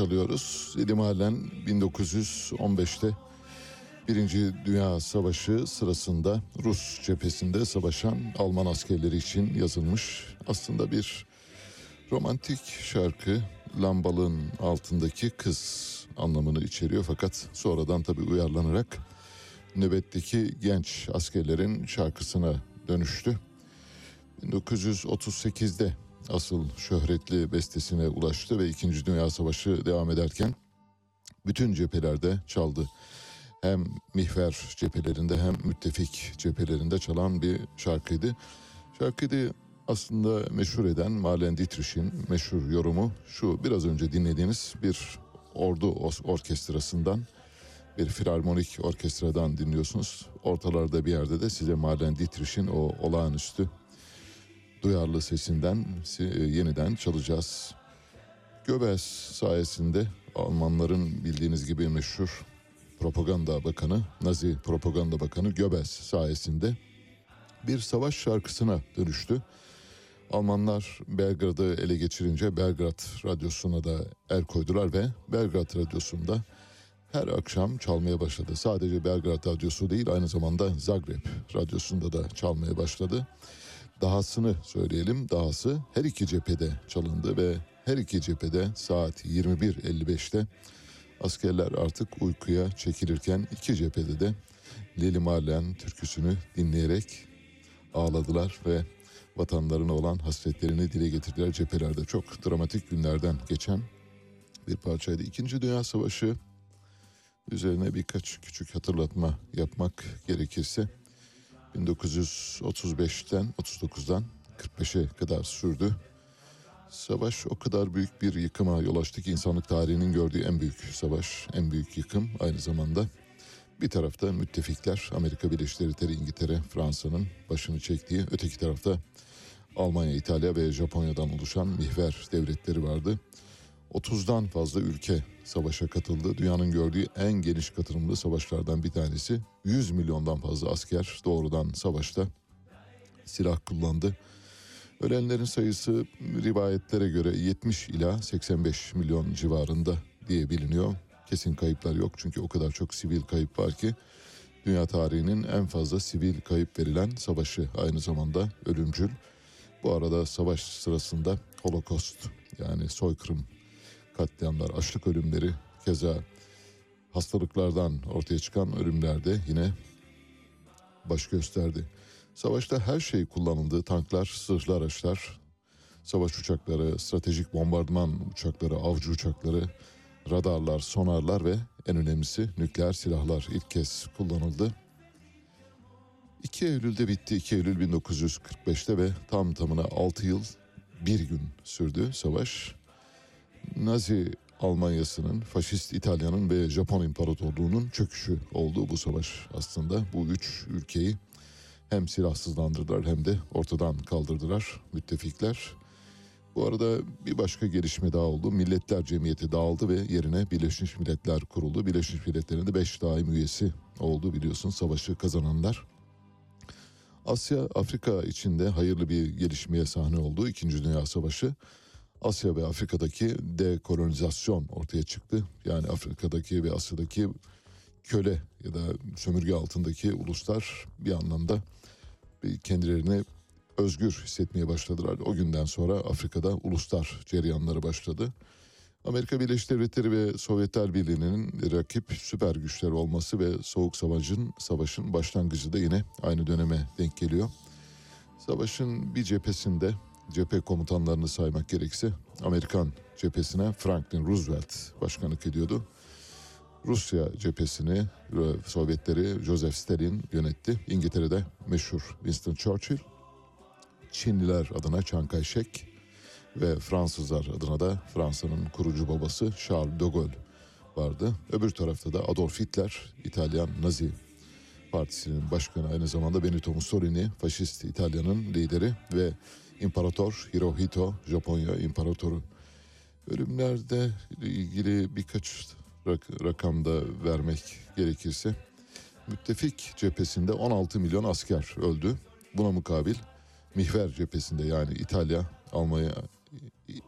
Çalıyoruz. Lili Marlen 1915'te Birinci Dünya Savaşı sırasında Rus cephesinde savaşan Alman askerleri için yazılmış aslında bir romantik şarkı lambalığın altındaki kız anlamını içeriyor fakat sonradan tabi uyarlanarak nöbetteki genç askerlerin şarkısına dönüştü. 1938'de asıl şöhretli bestesine ulaştı ve 2. Dünya Savaşı devam ederken bütün cephelerde çaldı. Hem mihver cephelerinde hem müttefik cephelerinde çalan bir şarkıydı. Şarkıyı aslında meşhur eden Marlene Dietrich'in meşhur yorumu şu biraz önce dinlediğiniz bir ordu orkestrasından bir filarmonik orkestradan dinliyorsunuz. Ortalarda bir yerde de size Marlene Dietrich'in o olağanüstü duyarlı sesinden e, yeniden çalacağız. Göbels sayesinde Almanların bildiğiniz gibi meşhur propaganda bakanı, Nazi propaganda bakanı Göbels sayesinde bir savaş şarkısına dönüştü. Almanlar Belgrad'ı ele geçirince Belgrad Radyosu'na da el koydular ve Belgrad Radyosu'nda her akşam çalmaya başladı. Sadece Belgrad Radyosu değil aynı zamanda Zagreb Radyosu'nda da çalmaya başladı. Dahasını söyleyelim. Dahası her iki cephede çalındı ve her iki cephede saat 21.55'te askerler artık uykuya çekilirken iki cephede de Lili Marlen türküsünü dinleyerek ağladılar ve vatanlarına olan hasretlerini dile getirdiler. Cephelerde çok dramatik günlerden geçen bir parçaydı. İkinci Dünya Savaşı üzerine birkaç küçük hatırlatma yapmak gerekirse 1935'ten 39'dan 1945'e kadar sürdü. Savaş o kadar büyük bir yıkıma yol açtı ki insanlık tarihinin gördüğü en büyük savaş, en büyük yıkım aynı zamanda. Bir tarafta müttefikler, Amerika Birleşik Devletleri, İngiltere, Fransa'nın başını çektiği, öteki tarafta Almanya, İtalya ve Japonya'dan oluşan mihver devletleri vardı. 30'dan fazla ülke savaşa katıldı. Dünyanın gördüğü en geniş katılımlı savaşlardan bir tanesi. 100 milyondan fazla asker doğrudan savaşta silah kullandı. Ölenlerin sayısı rivayetlere göre 70 ila 85 milyon civarında diye biliniyor. Kesin kayıplar yok çünkü o kadar çok sivil kayıp var ki dünya tarihinin en fazla sivil kayıp verilen savaşı aynı zamanda ölümcül. Bu arada savaş sırasında Holocaust yani soykırım katliamlar, açlık ölümleri keza hastalıklardan ortaya çıkan ölümlerde yine baş gösterdi. Savaşta her şey kullanıldı. Tanklar, sırhlı araçlar, savaş uçakları, stratejik bombardıman uçakları, avcı uçakları, radarlar, sonarlar ve en önemlisi nükleer silahlar ilk kez kullanıldı. 2 Eylül'de bitti. 2 Eylül 1945'te ve tam tamına 6 yıl bir gün sürdü savaş. Nazi Almanya'sının, faşist İtalya'nın ve Japon İmparatorluğu'nun çöküşü oldu bu savaş aslında. Bu üç ülkeyi hem silahsızlandırdılar hem de ortadan kaldırdılar müttefikler. Bu arada bir başka gelişme daha oldu. Milletler Cemiyeti dağıldı ve yerine Birleşmiş Milletler kuruldu. Birleşmiş Milletler'in de 5 daim üyesi oldu biliyorsun savaşı kazananlar. Asya, Afrika içinde hayırlı bir gelişmeye sahne oldu. İkinci Dünya Savaşı. Asya ve Afrika'daki dekolonizasyon ortaya çıktı. Yani Afrika'daki ve Asya'daki köle ya da sömürge altındaki uluslar bir anlamda kendilerini özgür hissetmeye başladılar. O günden sonra Afrika'da uluslar cereyanları başladı. Amerika Birleşik Devletleri ve Sovyetler Birliği'nin rakip süper güçler olması ve Soğuk Savaş'ın savaşın başlangıcı da yine aynı döneme denk geliyor. Savaşın bir cephesinde cephe komutanlarını saymak gerekse Amerikan cephesine Franklin Roosevelt başkanlık ediyordu. Rusya cephesini Sovyetleri Joseph Stalin yönetti. İngiltere'de meşhur Winston Churchill. Çinliler adına Chiang Kai-shek ve Fransızlar adına da Fransa'nın kurucu babası Charles de Gaulle vardı. Öbür tarafta da Adolf Hitler, İtalyan Nazi Partisi'nin başkanı aynı zamanda Benito Mussolini, faşist İtalya'nın lideri ve İmparator Hirohito, Japonya İmparatoru. Ölümlerde ilgili birkaç rak- rakamda vermek gerekirse müttefik cephesinde 16 milyon asker öldü. Buna mukabil mihver cephesinde yani İtalya, Almanya,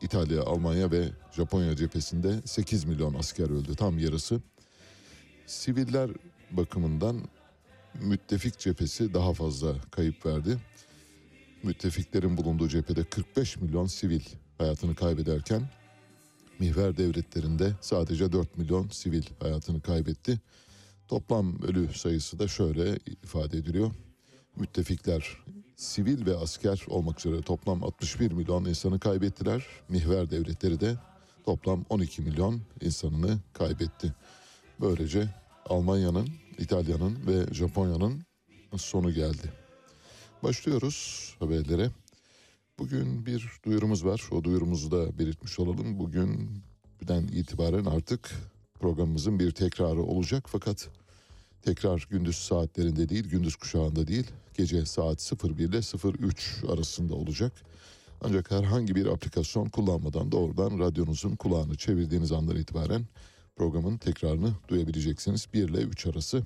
İtalya, Almanya ve Japonya cephesinde 8 milyon asker öldü. Tam yarısı. Siviller bakımından müttefik cephesi daha fazla kayıp verdi. Müttefiklerin bulunduğu cephede 45 milyon sivil hayatını kaybederken mihver devletlerinde sadece 4 milyon sivil hayatını kaybetti. Toplam ölü sayısı da şöyle ifade ediliyor. Müttefikler sivil ve asker olmak üzere toplam 61 milyon insanı kaybettiler. Mihver devletleri de toplam 12 milyon insanını kaybetti. Böylece Almanya'nın, İtalya'nın ve Japonya'nın sonu geldi. Başlıyoruz haberlere. Bugün bir duyurumuz var. O duyurumuzu da belirtmiş olalım. Bugünden itibaren artık programımızın bir tekrarı olacak. Fakat tekrar gündüz saatlerinde değil, gündüz kuşağında değil, gece saat 01 ile 03 arasında olacak. Ancak herhangi bir aplikasyon kullanmadan doğrudan radyonuzun kulağını çevirdiğiniz andan itibaren programın tekrarını duyabileceksiniz. 1 ile 3 arası.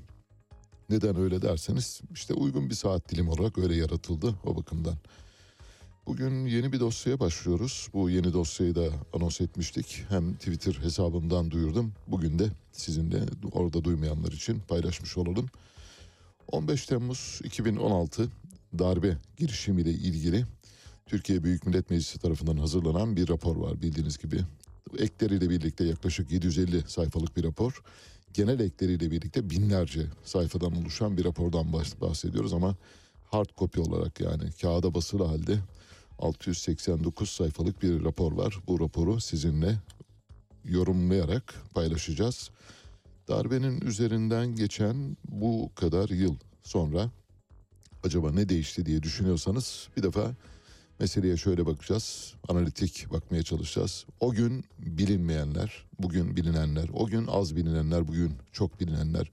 Neden öyle derseniz işte uygun bir saat dilimi olarak öyle yaratıldı o bakımdan. Bugün yeni bir dosyaya başlıyoruz. Bu yeni dosyayı da anons etmiştik. Hem Twitter hesabımdan duyurdum. Bugün de sizinle orada duymayanlar için paylaşmış olalım. 15 Temmuz 2016 darbe girişimiyle ilgili Türkiye Büyük Millet Meclisi tarafından hazırlanan bir rapor var bildiğiniz gibi. Ekleriyle birlikte yaklaşık 750 sayfalık bir rapor. Genel ekleriyle birlikte binlerce sayfadan oluşan bir rapordan bahsediyoruz ama hard copy olarak yani kağıda basılı halde 689 sayfalık bir rapor var. Bu raporu sizinle yorumlayarak paylaşacağız. Darbenin üzerinden geçen bu kadar yıl sonra acaba ne değişti diye düşünüyorsanız bir defa Meseleye şöyle bakacağız. Analitik bakmaya çalışacağız. O gün bilinmeyenler, bugün bilinenler, o gün az bilinenler, bugün çok bilinenler,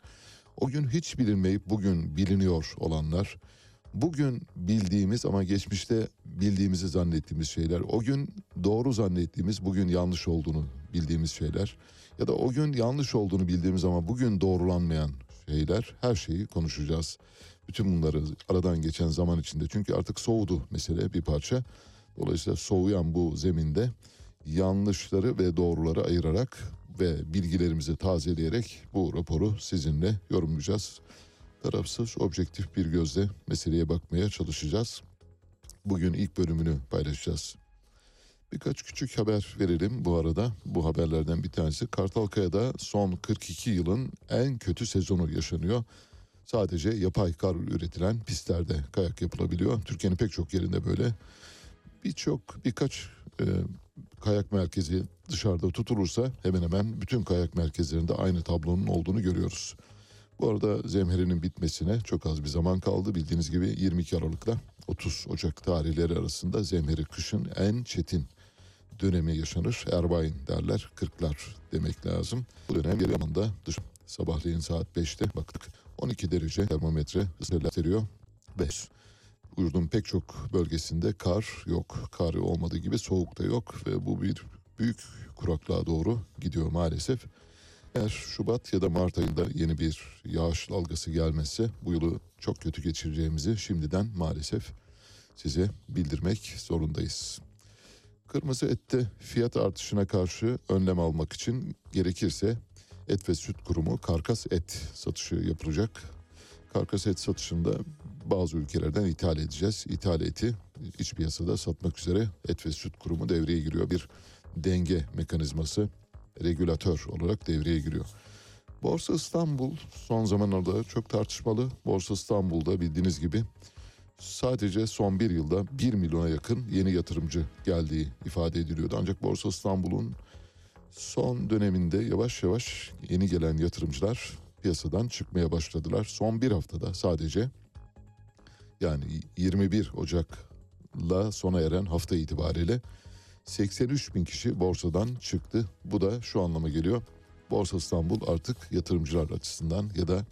o gün hiç bilinmeyip bugün biliniyor olanlar, bugün bildiğimiz ama geçmişte bildiğimizi zannettiğimiz şeyler, o gün doğru zannettiğimiz, bugün yanlış olduğunu bildiğimiz şeyler ya da o gün yanlış olduğunu bildiğimiz ama bugün doğrulanmayan şeyler, her şeyi konuşacağız. Bütün bunları aradan geçen zaman içinde çünkü artık soğudu mesele bir parça. Dolayısıyla soğuyan bu zeminde yanlışları ve doğruları ayırarak ve bilgilerimizi tazeleyerek bu raporu sizinle yorumlayacağız. Tarafsız, objektif bir gözle meseleye bakmaya çalışacağız. Bugün ilk bölümünü paylaşacağız. Birkaç küçük haber verelim bu arada. Bu haberlerden bir tanesi Kartalkaya'da son 42 yılın en kötü sezonu yaşanıyor. Sadece yapay kar üretilen pistlerde kayak yapılabiliyor. Türkiye'nin pek çok yerinde böyle. Birçok birkaç e, kayak merkezi dışarıda tutulursa hemen hemen bütün kayak merkezlerinde aynı tablonun olduğunu görüyoruz. Bu arada zemherinin bitmesine çok az bir zaman kaldı. Bildiğiniz gibi 22 Aralık'la 30 Ocak tarihleri arasında zemheri kışın en çetin dönemi yaşanır. Erbain derler, kırklar demek lazım. Bu dönem anında dış sabahleyin saat 5'te baktık. 12 derece termometre gösteriyor. 5. Yurdun pek çok bölgesinde kar yok. Kar olmadığı gibi soğuk da yok ve bu bir büyük kuraklığa doğru gidiyor maalesef. Eğer Şubat ya da Mart ayında yeni bir yağış dalgası gelmezse bu yılı çok kötü geçireceğimizi şimdiden maalesef size bildirmek zorundayız. Kırmızı ette fiyat artışına karşı önlem almak için gerekirse Et ve Süt Kurumu karkas et satışı yapılacak. Karkas et satışında bazı ülkelerden ithal edeceğiz. İthal eti iç piyasada satmak üzere Et ve Süt Kurumu devreye giriyor. Bir denge mekanizması regülatör olarak devreye giriyor. Borsa İstanbul son zamanlarda çok tartışmalı. Borsa İstanbul'da bildiğiniz gibi sadece son bir yılda 1 milyona yakın yeni yatırımcı geldiği ifade ediliyordu. Ancak Borsa İstanbul'un son döneminde yavaş yavaş yeni gelen yatırımcılar piyasadan çıkmaya başladılar. Son bir haftada sadece yani 21 Ocak'la sona eren hafta itibariyle 83 bin kişi borsadan çıktı. Bu da şu anlama geliyor. Borsa İstanbul artık yatırımcılar açısından ya da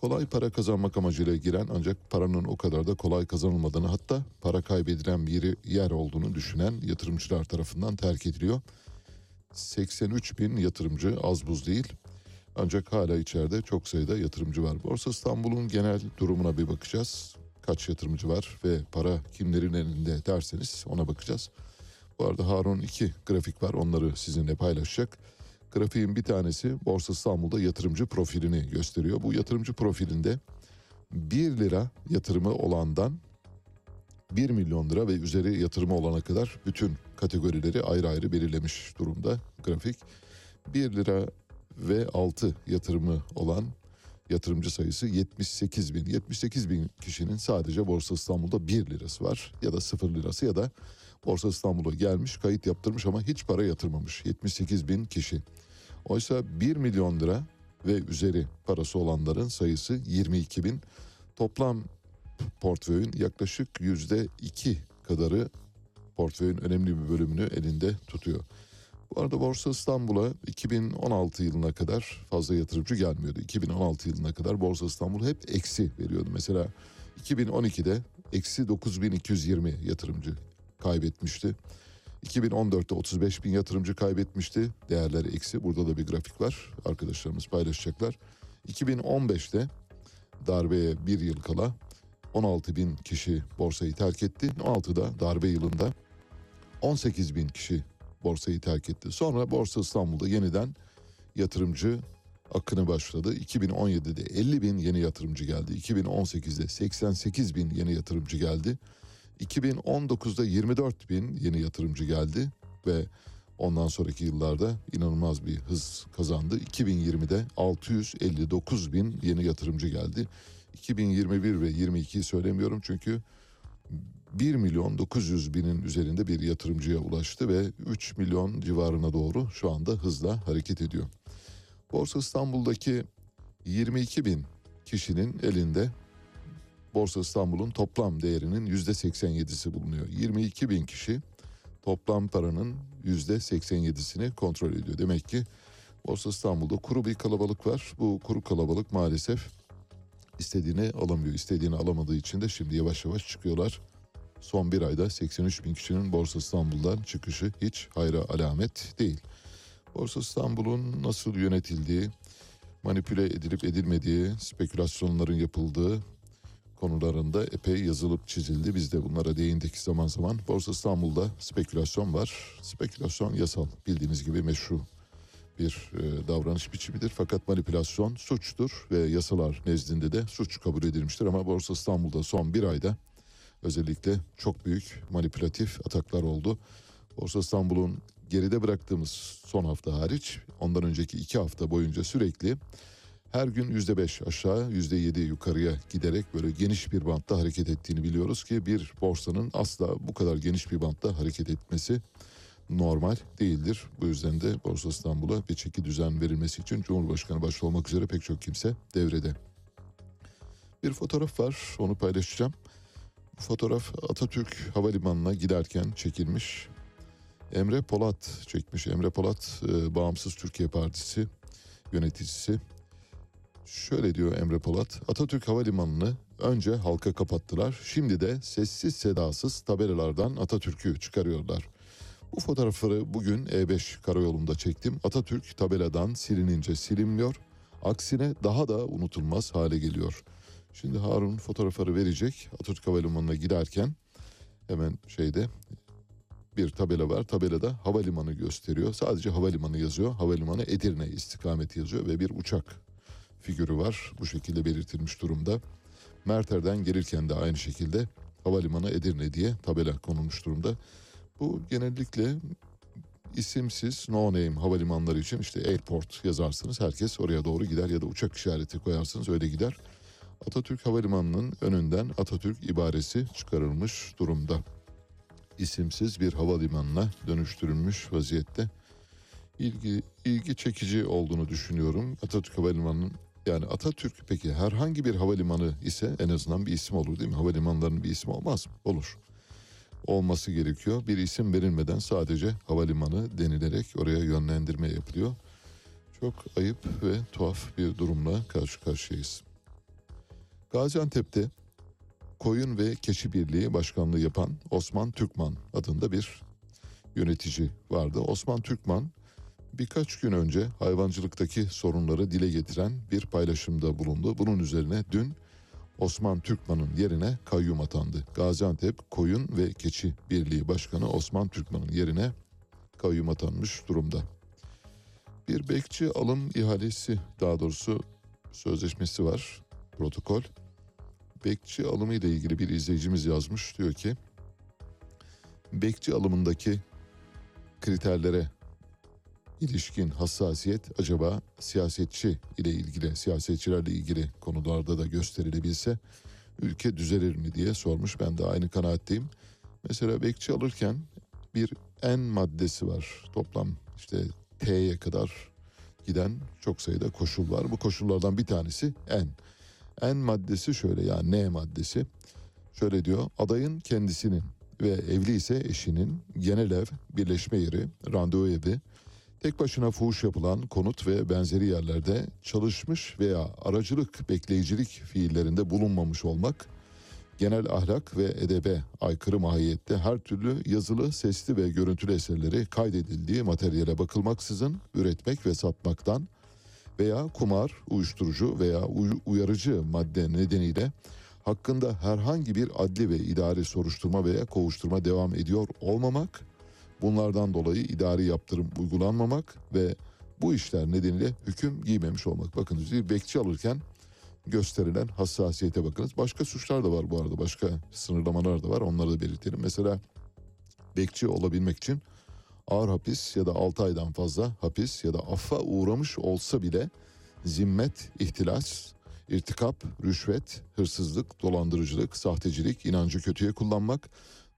kolay para kazanmak amacıyla giren ancak paranın o kadar da kolay kazanılmadığını hatta para kaybedilen bir yer olduğunu düşünen yatırımcılar tarafından terk ediliyor. 83 bin yatırımcı az buz değil. Ancak hala içeride çok sayıda yatırımcı var. Borsa İstanbul'un genel durumuna bir bakacağız. Kaç yatırımcı var ve para kimlerin elinde derseniz ona bakacağız. Bu arada Harun iki grafik var onları sizinle paylaşacak. Grafiğin bir tanesi Borsa İstanbul'da yatırımcı profilini gösteriyor. Bu yatırımcı profilinde 1 lira yatırımı olandan 1 milyon lira ve üzeri yatırımı olana kadar bütün kategorileri ayrı ayrı belirlemiş durumda grafik. 1 lira ve altı yatırımı olan yatırımcı sayısı 78 bin. 78 bin kişinin sadece Borsa İstanbul'da 1 lirası var ya da 0 lirası ya da Borsa İstanbul'a gelmiş kayıt yaptırmış ama hiç para yatırmamış 78 bin kişi. Oysa 1 milyon lira ve üzeri parası olanların sayısı 22 bin. Toplam portföyün yaklaşık yüzde iki kadarı portföyün önemli bir bölümünü elinde tutuyor. Bu arada Borsa İstanbul'a 2016 yılına kadar fazla yatırımcı gelmiyordu. 2016 yılına kadar Borsa İstanbul hep eksi veriyordu. Mesela 2012'de eksi 9220 yatırımcı kaybetmişti. 2014'te 35 bin yatırımcı kaybetmişti. Değerleri eksi. Burada da bir grafik var. Arkadaşlarımız paylaşacaklar. 2015'te darbeye bir yıl kala 16 bin kişi borsayı terk etti. 16'da darbe yılında 18 bin kişi borsayı terk etti. Sonra Borsa İstanbul'da yeniden yatırımcı akını başladı. 2017'de 50 bin yeni yatırımcı geldi. 2018'de 88 bin yeni yatırımcı geldi. 2019'da 24 bin yeni yatırımcı geldi ve ondan sonraki yıllarda inanılmaz bir hız kazandı. 2020'de 659 bin yeni yatırımcı geldi. 2021 ve 22'yi söylemiyorum çünkü 1 milyon 900 binin üzerinde bir yatırımcıya ulaştı ve 3 milyon civarına doğru şu anda hızla hareket ediyor. Borsa İstanbul'daki 22 bin kişinin elinde Borsa İstanbul'un toplam değerinin %87'si bulunuyor. 22 bin kişi toplam paranın %87'sini kontrol ediyor. Demek ki Borsa İstanbul'da kuru bir kalabalık var. Bu kuru kalabalık maalesef istediğini alamıyor. İstediğini alamadığı için de şimdi yavaş yavaş çıkıyorlar. Son bir ayda 83 bin kişinin Borsa İstanbul'dan çıkışı hiç hayra alamet değil. Borsa İstanbul'un nasıl yönetildiği, manipüle edilip edilmediği, spekülasyonların yapıldığı konularında epey yazılıp çizildi. Biz de bunlara değindik zaman zaman. Borsa İstanbul'da spekülasyon var. Spekülasyon yasal bildiğiniz gibi meşru bir e, davranış biçimidir. Fakat manipülasyon suçtur ve yasalar nezdinde de suç kabul edilmiştir. Ama Borsa İstanbul'da son bir ayda özellikle çok büyük manipülatif ataklar oldu. Borsa İstanbul'un geride bıraktığımız son hafta hariç ondan önceki iki hafta boyunca sürekli her gün yüzde beş aşağı yüzde yedi yukarıya giderek böyle geniş bir bantta hareket ettiğini biliyoruz ki bir borsanın asla bu kadar geniş bir bantta hareket etmesi normal değildir. Bu yüzden de Borsa İstanbul'a bir çeki düzen verilmesi için Cumhurbaşkanı başta olmak üzere pek çok kimse devrede. Bir fotoğraf var onu paylaşacağım. Bu fotoğraf Atatürk Havalimanı'na giderken çekilmiş. Emre Polat çekmiş. Emre Polat e, Bağımsız Türkiye Partisi yöneticisi. Şöyle diyor Emre Polat. Atatürk Havalimanı'nı önce halka kapattılar. Şimdi de sessiz sedasız tabelalardan Atatürk'ü çıkarıyorlar. Bu fotoğrafları bugün E5 karayolunda çektim. Atatürk tabeladan silinince silinmiyor. Aksine daha da unutulmaz hale geliyor. Şimdi Harun fotoğrafları verecek. Atatürk Havalimanı'na giderken hemen şeyde bir tabela var. Tabelada havalimanı gösteriyor. Sadece havalimanı yazıyor. Havalimanı Edirne istikameti yazıyor ve bir uçak figürü var. Bu şekilde belirtilmiş durumda. Merter'den gelirken de aynı şekilde havalimanı Edirne diye tabela konulmuş durumda. Bu genellikle isimsiz no name havalimanları için işte airport yazarsınız herkes oraya doğru gider ya da uçak işareti koyarsınız öyle gider. Atatürk Havalimanı'nın önünden Atatürk ibaresi çıkarılmış durumda. İsimsiz bir havalimanına dönüştürülmüş vaziyette. İlgi, ilgi çekici olduğunu düşünüyorum. Atatürk Havalimanı'nın yani Atatürk peki herhangi bir havalimanı ise en azından bir isim olur değil mi? Havalimanlarının bir ismi olmaz mı? Olur olması gerekiyor. Bir isim verilmeden sadece havalimanı denilerek oraya yönlendirme yapılıyor. Çok ayıp ve tuhaf bir durumla karşı karşıyayız. Gaziantep'te Koyun ve Keçi Birliği Başkanlığı yapan Osman Türkman adında bir yönetici vardı. Osman Türkman birkaç gün önce hayvancılıktaki sorunları dile getiren bir paylaşımda bulundu. Bunun üzerine dün Osman Türkman'ın yerine kayyum atandı. Gaziantep Koyun ve Keçi Birliği Başkanı Osman Türkman'ın yerine kayyum atanmış durumda. Bir bekçi alım ihalesi daha doğrusu sözleşmesi var protokol. Bekçi alımı ile ilgili bir izleyicimiz yazmış diyor ki bekçi alımındaki kriterlere ilişkin hassasiyet acaba siyasetçi ile ilgili, siyasetçilerle ilgili konularda da gösterilebilse ülke düzelir mi diye sormuş. Ben de aynı kanaatteyim. Mesela bekçi alırken bir en maddesi var. Toplam işte T'ye kadar giden çok sayıda koşul var. Bu koşullardan bir tanesi en. En maddesi şöyle yani N maddesi. Şöyle diyor adayın kendisinin ve evli ise eşinin genel ev, birleşme yeri, randevu evi, Tek başına fuhuş yapılan konut ve benzeri yerlerde çalışmış veya aracılık, bekleyicilik fiillerinde bulunmamış olmak, genel ahlak ve edebe aykırı mahiyette her türlü yazılı, sesli ve görüntülü eserleri kaydedildiği materyale bakılmaksızın üretmek ve satmaktan veya kumar, uyuşturucu veya uy- uyarıcı madde nedeniyle hakkında herhangi bir adli ve idari soruşturma veya kovuşturma devam ediyor olmamak, Bunlardan dolayı idari yaptırım uygulanmamak ve bu işler nedeniyle hüküm giymemiş olmak. Bakınız bir bekçi alırken gösterilen hassasiyete bakınız. Başka suçlar da var bu arada. Başka sınırlamalar da var. Onları da belirtelim. Mesela bekçi olabilmek için ağır hapis ya da 6 aydan fazla hapis ya da affa uğramış olsa bile zimmet, ihtilas, irtikap, rüşvet, hırsızlık, dolandırıcılık, sahtecilik, inancı kötüye kullanmak,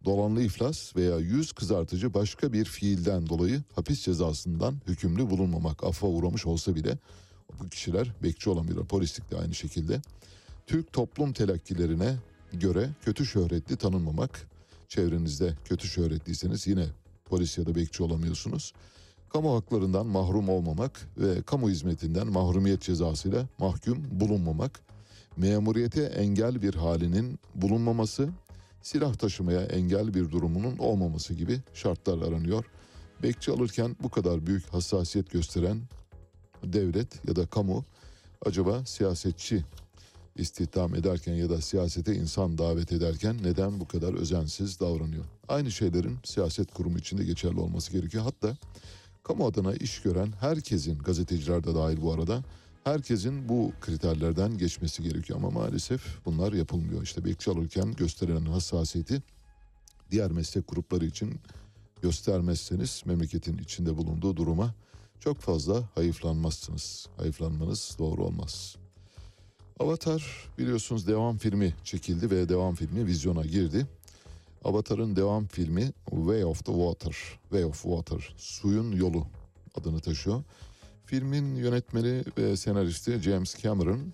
dolanlı iflas veya yüz kızartıcı başka bir fiilden dolayı hapis cezasından hükümlü bulunmamak affa uğramış olsa bile bu kişiler bekçi olamıyorlar. Polislik de aynı şekilde. Türk toplum telakkilerine göre kötü şöhretli tanınmamak. Çevrenizde kötü şöhretliyseniz yine polis ya da bekçi olamıyorsunuz. Kamu haklarından mahrum olmamak ve kamu hizmetinden mahrumiyet cezasıyla mahkum bulunmamak. Memuriyete engel bir halinin bulunmaması, silah taşımaya engel bir durumunun olmaması gibi şartlar aranıyor. Bekçi alırken bu kadar büyük hassasiyet gösteren devlet ya da kamu acaba siyasetçi istihdam ederken ya da siyasete insan davet ederken neden bu kadar özensiz davranıyor? Aynı şeylerin siyaset kurumu içinde geçerli olması gerekiyor. Hatta kamu adına iş gören herkesin gazeteciler de dahil bu arada herkesin bu kriterlerden geçmesi gerekiyor ama maalesef bunlar yapılmıyor. İşte bekçi alırken gösterilen hassasiyeti diğer meslek grupları için göstermezseniz memleketin içinde bulunduğu duruma çok fazla hayıflanmazsınız. Hayıflanmanız doğru olmaz. Avatar biliyorsunuz devam filmi çekildi ve devam filmi vizyona girdi. Avatar'ın devam filmi Way of the Water, Way of Water, suyun yolu adını taşıyor. Filmin yönetmeni ve senaristi James Cameron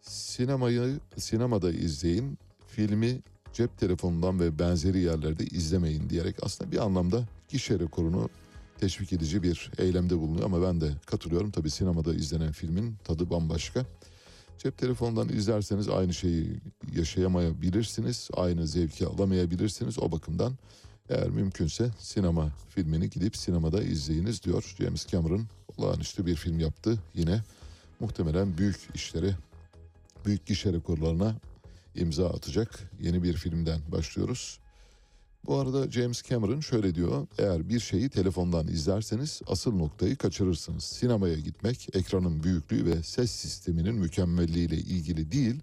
sinemayı sinemada izleyin, filmi cep telefonundan ve benzeri yerlerde izlemeyin diyerek aslında bir anlamda gişe rekorunu teşvik edici bir eylemde bulunuyor ama ben de katılıyorum. Tabii sinemada izlenen filmin tadı bambaşka. Cep telefonundan izlerseniz aynı şeyi yaşayamayabilirsiniz. Aynı zevki alamayabilirsiniz. O bakımdan eğer mümkünse sinema filmini gidip sinemada izleyiniz diyor James Cameron. Olağanüstü bir film yaptı. Yine muhtemelen büyük işleri, büyük gişe rekorlarına imza atacak yeni bir filmden başlıyoruz. Bu arada James Cameron şöyle diyor. Eğer bir şeyi telefondan izlerseniz asıl noktayı kaçırırsınız. Sinemaya gitmek ekranın büyüklüğü ve ses sisteminin mükemmelliğiyle ilgili değil,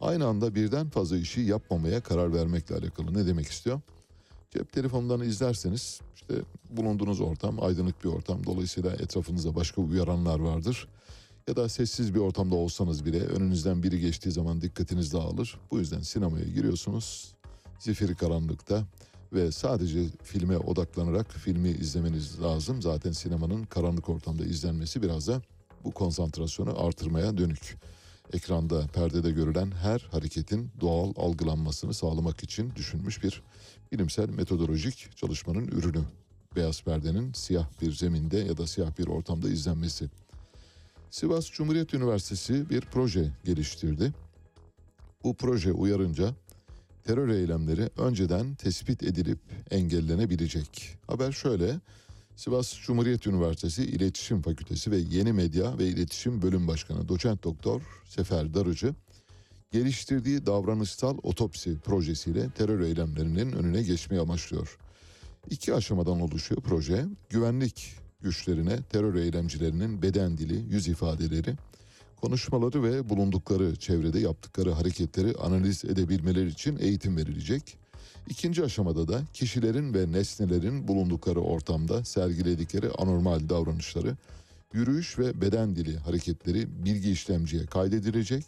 aynı anda birden fazla işi yapmamaya karar vermekle alakalı. Ne demek istiyor? Cep telefonundan izlerseniz işte bulunduğunuz ortam aydınlık bir ortam. Dolayısıyla etrafınızda başka uyaranlar vardır. Ya da sessiz bir ortamda olsanız bile önünüzden biri geçtiği zaman dikkatiniz dağılır. Bu yüzden sinemaya giriyorsunuz. Zifiri karanlıkta ve sadece filme odaklanarak filmi izlemeniz lazım. Zaten sinemanın karanlık ortamda izlenmesi biraz da bu konsantrasyonu artırmaya dönük. Ekranda, perdede görülen her hareketin doğal algılanmasını sağlamak için düşünmüş bir bilimsel metodolojik çalışmanın ürünü. Beyaz perdenin siyah bir zeminde ya da siyah bir ortamda izlenmesi. Sivas Cumhuriyet Üniversitesi bir proje geliştirdi. Bu proje uyarınca terör eylemleri önceden tespit edilip engellenebilecek. Haber şöyle. Sivas Cumhuriyet Üniversitesi İletişim Fakültesi ve Yeni Medya ve İletişim Bölüm Başkanı Doçent Doktor Sefer Darıcı geliştirdiği davranışsal otopsi projesiyle terör eylemlerinin önüne geçmeyi amaçlıyor. İki aşamadan oluşuyor proje. Güvenlik güçlerine terör eylemcilerinin beden dili, yüz ifadeleri, konuşmaları ve bulundukları çevrede yaptıkları hareketleri analiz edebilmeleri için eğitim verilecek. İkinci aşamada da kişilerin ve nesnelerin bulundukları ortamda sergiledikleri anormal davranışları, yürüyüş ve beden dili hareketleri bilgi işlemciye kaydedilecek.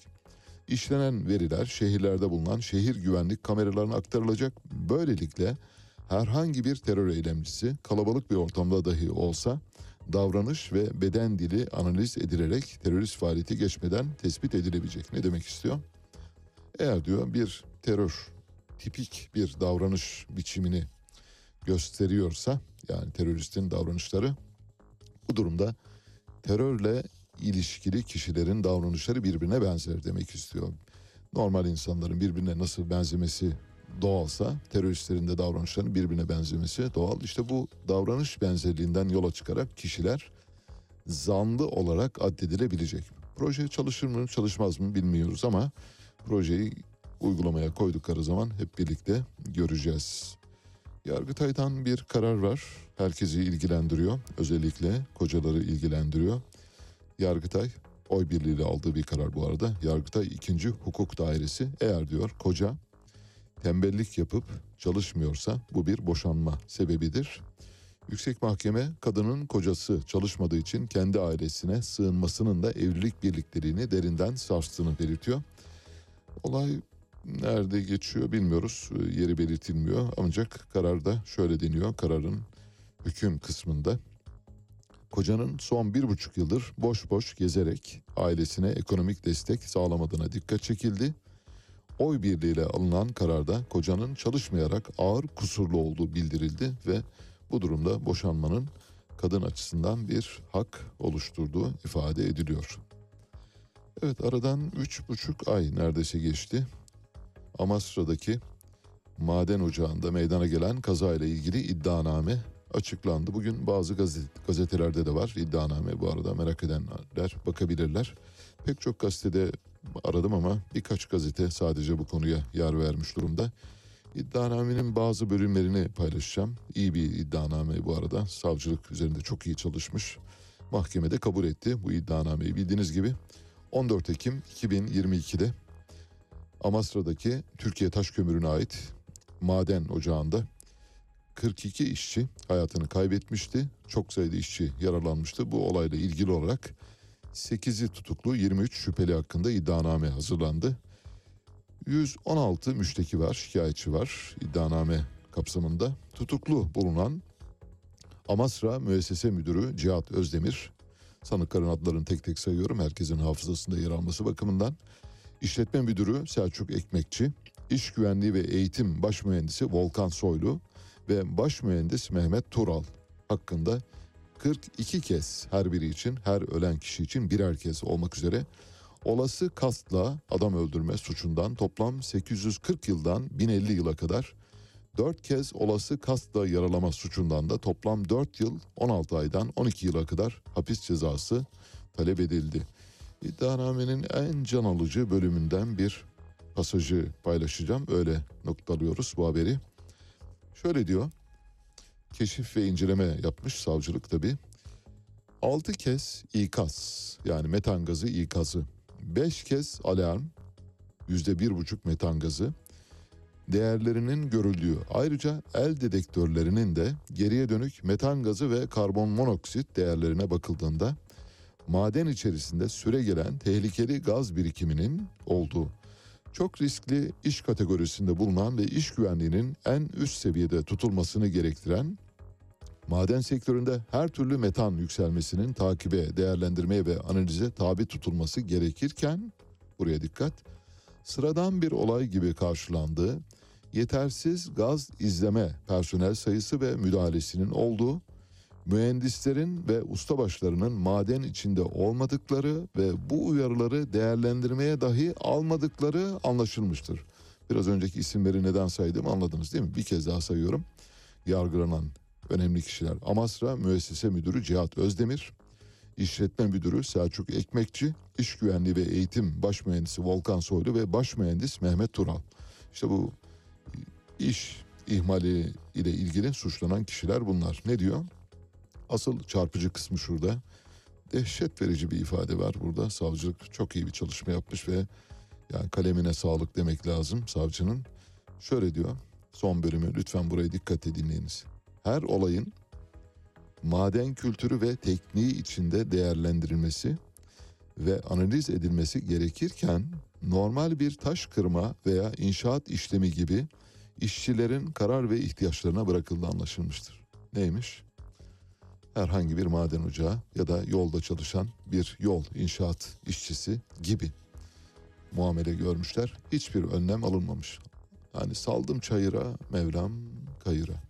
İşlenen veriler şehirlerde bulunan şehir güvenlik kameralarına aktarılacak. Böylelikle herhangi bir terör eylemcisi kalabalık bir ortamda dahi olsa davranış ve beden dili analiz edilerek terörist faaliyeti geçmeden tespit edilebilecek. Ne demek istiyor? Eğer diyor bir terör tipik bir davranış biçimini gösteriyorsa yani teröristin davranışları bu durumda terörle ilişkili kişilerin davranışları birbirine benzer demek istiyor. Normal insanların birbirine nasıl benzemesi doğalsa teröristlerin de davranışlarının birbirine benzemesi doğal. İşte bu davranış benzerliğinden yola çıkarak kişiler zanlı olarak addedilebilecek. Proje çalışır mı çalışmaz mı bilmiyoruz ama projeyi uygulamaya koydukları zaman hep birlikte göreceğiz. Yargıtay'dan bir karar var. Herkesi ilgilendiriyor. Özellikle kocaları ilgilendiriyor. Yargıtay oy birliğiyle aldığı bir karar bu arada. Yargıtay 2. Hukuk Dairesi eğer diyor koca tembellik yapıp çalışmıyorsa bu bir boşanma sebebidir. Yüksek Mahkeme kadının kocası çalışmadığı için kendi ailesine sığınmasının da evlilik birlikteliğini derinden sarstığını belirtiyor. Olay nerede geçiyor bilmiyoruz. Yeri belirtilmiyor. Ancak kararda şöyle deniyor. Kararın hüküm kısmında kocanın son bir buçuk yıldır boş boş gezerek ailesine ekonomik destek sağlamadığına dikkat çekildi. Oy birliğiyle alınan kararda kocanın çalışmayarak ağır kusurlu olduğu bildirildi ve bu durumda boşanmanın kadın açısından bir hak oluşturduğu ifade ediliyor. Evet aradan üç buçuk ay neredeyse geçti. Amasra'daki maden ocağında meydana gelen kazayla ilgili iddianame açıklandı. Bugün bazı gazet, gazetelerde de var iddianame bu arada merak edenler bakabilirler. Pek çok gazetede aradım ama birkaç gazete sadece bu konuya yer vermiş durumda. İddianamenin bazı bölümlerini paylaşacağım. İyi bir iddianame bu arada. Savcılık üzerinde çok iyi çalışmış. Mahkemede kabul etti bu iddianameyi. Bildiğiniz gibi 14 Ekim 2022'de Amasra'daki Türkiye Taş Kömürü'ne ait maden ocağında 42 işçi hayatını kaybetmişti. Çok sayıda işçi yaralanmıştı. Bu olayla ilgili olarak 8'i tutuklu 23 şüpheli hakkında iddianame hazırlandı. 116 müşteki var, şikayetçi var iddianame kapsamında. Tutuklu bulunan Amasra Müessese Müdürü Cihat Özdemir, sanıkların adlarını tek tek sayıyorum herkesin hafızasında yer alması bakımından. İşletme Müdürü Selçuk Ekmekçi, İş Güvenliği ve Eğitim Baş Mühendisi Volkan Soylu ve Baş Mühendis Mehmet Tural hakkında 42 kez her biri için her ölen kişi için birer kez olmak üzere olası kastla adam öldürme suçundan toplam 840 yıldan 1050 yıla kadar 4 kez olası kastla yaralama suçundan da toplam 4 yıl 16 aydan 12 yıla kadar hapis cezası talep edildi. İddianamenin en can alıcı bölümünden bir pasajı paylaşacağım. Öyle noktalıyoruz bu haberi. Şöyle diyor. Keşif ve inceleme yapmış savcılık tabi. 6 kez ikaz yani metan gazı ikazı. 5 kez alarm %1,5 metan gazı değerlerinin görüldüğü ayrıca el dedektörlerinin de geriye dönük metan gazı ve karbon monoksit değerlerine bakıldığında maden içerisinde süre gelen tehlikeli gaz birikiminin olduğu çok riskli iş kategorisinde bulunan ve iş güvenliğinin en üst seviyede tutulmasını gerektiren maden sektöründe her türlü metan yükselmesinin takibe, değerlendirmeye ve analize tabi tutulması gerekirken buraya dikkat sıradan bir olay gibi karşılandığı yetersiz gaz izleme personel sayısı ve müdahalesinin olduğu mühendislerin ve ustabaşlarının maden içinde olmadıkları ve bu uyarıları değerlendirmeye dahi almadıkları anlaşılmıştır. Biraz önceki isimleri neden saydım anladınız değil mi? Bir kez daha sayıyorum. Yargılanan önemli kişiler. Amasra Müessese Müdürü Cihat Özdemir, İşletme Müdürü Selçuk Ekmekçi, İş Güvenliği ve Eğitim Baş Mühendisi Volkan Soylu ve Baş Mühendis Mehmet Tural. İşte bu iş ihmali ile ilgili suçlanan kişiler bunlar. Ne diyor? Asıl çarpıcı kısmı şurada. Dehşet verici bir ifade var burada. Savcılık çok iyi bir çalışma yapmış ve yani kalemine sağlık demek lazım savcının. Şöyle diyor son bölümü lütfen burayı dikkatle dinleyiniz. Her olayın maden kültürü ve tekniği içinde değerlendirilmesi ve analiz edilmesi gerekirken normal bir taş kırma veya inşaat işlemi gibi işçilerin karar ve ihtiyaçlarına bırakıldığı anlaşılmıştır. Neymiş? Herhangi bir maden ocağı ya da yolda çalışan bir yol inşaat işçisi gibi muamele görmüşler. Hiçbir önlem alınmamış. Yani saldım çayıra, Mevlam kayıra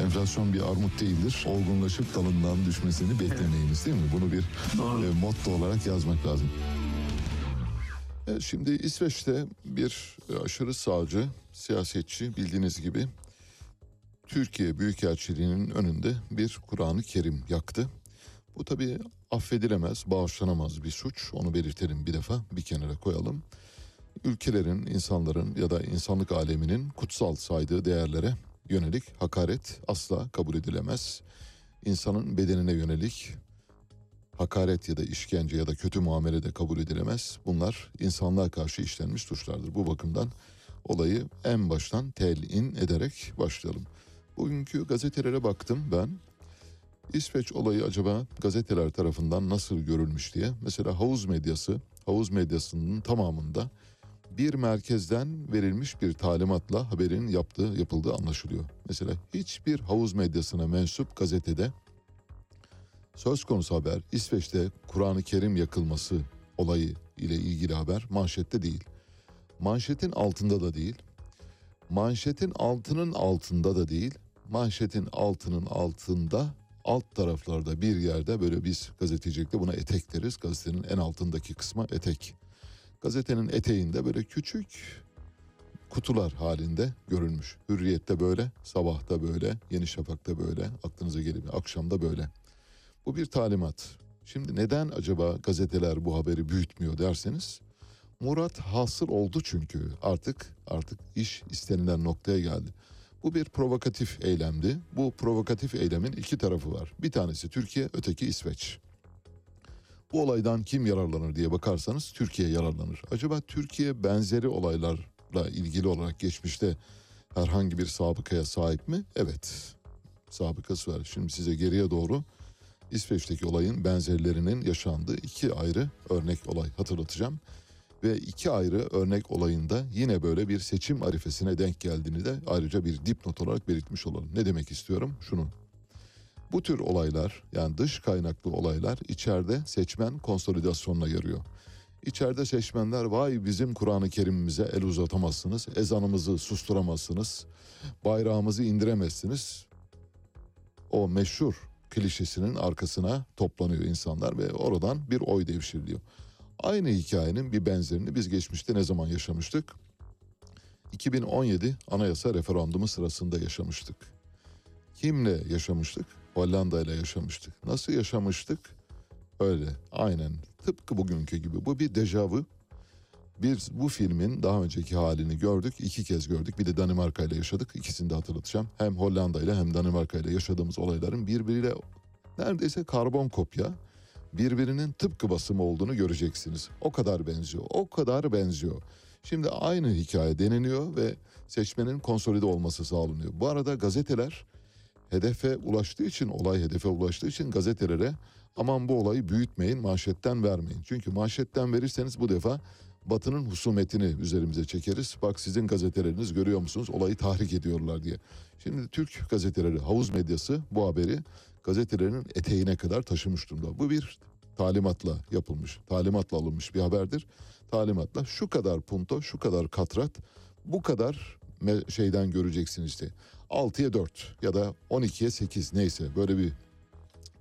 Enflasyon bir armut değildir. Olgunlaşıp dalından düşmesini beklemeyiniz değil mi? Bunu bir e, motto olarak yazmak lazım. Evet, şimdi İsveç'te bir aşırı sağcı siyasetçi bildiğiniz gibi Türkiye Büyükelçiliği'nin önünde bir Kur'an-ı Kerim yaktı. Bu tabi affedilemez, bağışlanamaz bir suç. Onu belirtelim bir defa, bir kenara koyalım. Ülkelerin, insanların ya da insanlık aleminin kutsal saydığı değerlere yönelik hakaret asla kabul edilemez. İnsanın bedenine yönelik hakaret ya da işkence ya da kötü muamele de kabul edilemez. Bunlar insanlığa karşı işlenmiş suçlardır. Bu bakımdan olayı en baştan telin ederek başlayalım. Bugünkü gazetelere baktım ben. İsveç olayı acaba gazeteler tarafından nasıl görülmüş diye. Mesela havuz medyası, havuz medyasının tamamında bir merkezden verilmiş bir talimatla haberin yaptığı yapıldığı anlaşılıyor. Mesela hiçbir havuz medyasına mensup gazetede söz konusu haber İsveç'te Kur'an-ı Kerim yakılması olayı ile ilgili haber manşette değil. Manşetin altında da değil. Manşetin altının altında da değil. Manşetin altının altında alt taraflarda bir yerde böyle biz gazetecilikte buna etek deriz. Gazetenin en altındaki kısma etek. Gazetenin eteğinde böyle küçük kutular halinde görülmüş. Hürriyette böyle, sabahta böyle, Yeni Şafak'ta böyle, aklınıza gelebilir. Akşamda böyle. Bu bir talimat. Şimdi neden acaba gazeteler bu haberi büyütmüyor derseniz Murat hasıl oldu çünkü artık artık iş istenilen noktaya geldi. Bu bir provokatif eylemdi. Bu provokatif eylemin iki tarafı var. Bir tanesi Türkiye, öteki İsveç. Bu olaydan kim yararlanır diye bakarsanız Türkiye yararlanır. Acaba Türkiye benzeri olaylarla ilgili olarak geçmişte herhangi bir sabıkaya sahip mi? Evet. Sabıkası var. Şimdi size geriye doğru İsveç'teki olayın benzerlerinin yaşandığı iki ayrı örnek olay hatırlatacağım. Ve iki ayrı örnek olayında yine böyle bir seçim arifesine denk geldiğini de ayrıca bir dipnot olarak belirtmiş olalım. Ne demek istiyorum? Şunu. Bu tür olaylar yani dış kaynaklı olaylar içeride seçmen konsolidasyonuna yarıyor. İçeride seçmenler vay bizim Kur'an-ı Kerim'imize el uzatamazsınız, ezanımızı susturamazsınız, bayrağımızı indiremezsiniz. O meşhur klişesinin arkasına toplanıyor insanlar ve oradan bir oy devşiriliyor. Aynı hikayenin bir benzerini biz geçmişte ne zaman yaşamıştık? 2017 anayasa referandumu sırasında yaşamıştık. Kimle yaşamıştık? Hollanda ile yaşamıştık. Nasıl yaşamıştık? Öyle, aynen. Tıpkı bugünkü gibi. Bu bir dejavu. Bir bu filmin daha önceki halini gördük, iki kez gördük. Bir de Danimarka ile yaşadık. İkisini de hatırlatacağım. Hem Hollanda ile hem Danimarka ile yaşadığımız olayların birbiriyle neredeyse karbon kopya birbirinin tıpkı basımı olduğunu göreceksiniz. O kadar benziyor, o kadar benziyor. Şimdi aynı hikaye deneniyor ve seçmenin konsolide olması sağlanıyor. Bu arada gazeteler hedefe ulaştığı için, olay hedefe ulaştığı için gazetelere aman bu olayı büyütmeyin, manşetten vermeyin. Çünkü manşetten verirseniz bu defa Batı'nın husumetini üzerimize çekeriz. Bak sizin gazeteleriniz görüyor musunuz olayı tahrik ediyorlar diye. Şimdi Türk gazeteleri, havuz medyası bu haberi gazetelerinin eteğine kadar taşımış durumda. Bu bir talimatla yapılmış, talimatla alınmış bir haberdir. Talimatla şu kadar punto, şu kadar katrat, bu kadar şeyden göreceksin işte. 6'ya 4 ya da 12'ye 8 neyse böyle bir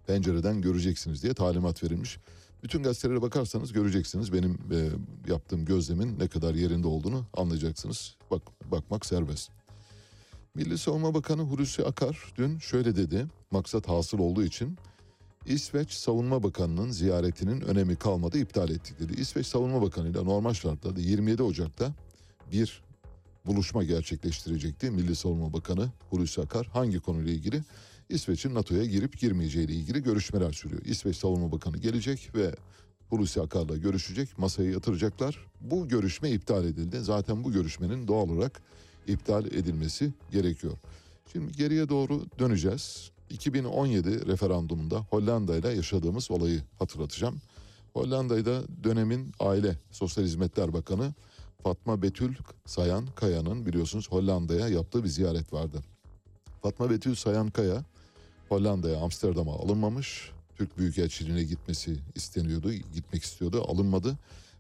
pencereden göreceksiniz diye talimat verilmiş. Bütün gazetelere bakarsanız göreceksiniz benim e, yaptığım gözlemin ne kadar yerinde olduğunu anlayacaksınız. Bak bakmak serbest. Milli Savunma Bakanı Hulusi Akar dün şöyle dedi. Maksat hasıl olduğu için İsveç Savunma Bakanı'nın ziyaretinin önemi kalmadı iptal ettik dedi. İsveç Savunma Bakanı ile normal şartlarda 27 Ocak'ta bir buluşma gerçekleştirecekti. Milli Savunma Bakanı Hulusi Akar hangi konuyla ilgili? İsveç'in NATO'ya girip girmeyeceği ile ilgili görüşmeler sürüyor. İsveç Savunma Bakanı gelecek ve Hulusi Akar'la görüşecek, masaya yatıracaklar. Bu görüşme iptal edildi. Zaten bu görüşmenin doğal olarak iptal edilmesi gerekiyor. Şimdi geriye doğru döneceğiz. 2017 referandumunda Hollanda ile yaşadığımız olayı hatırlatacağım. Hollanda'da dönemin Aile Sosyal Hizmetler Bakanı Fatma Betül Sayan Kaya'nın biliyorsunuz Hollanda'ya yaptığı bir ziyaret vardı. Fatma Betül Sayan Kaya Hollanda'ya Amsterdam'a alınmamış. Türk Büyükelçiliğine gitmesi isteniyordu, gitmek istiyordu, alınmadı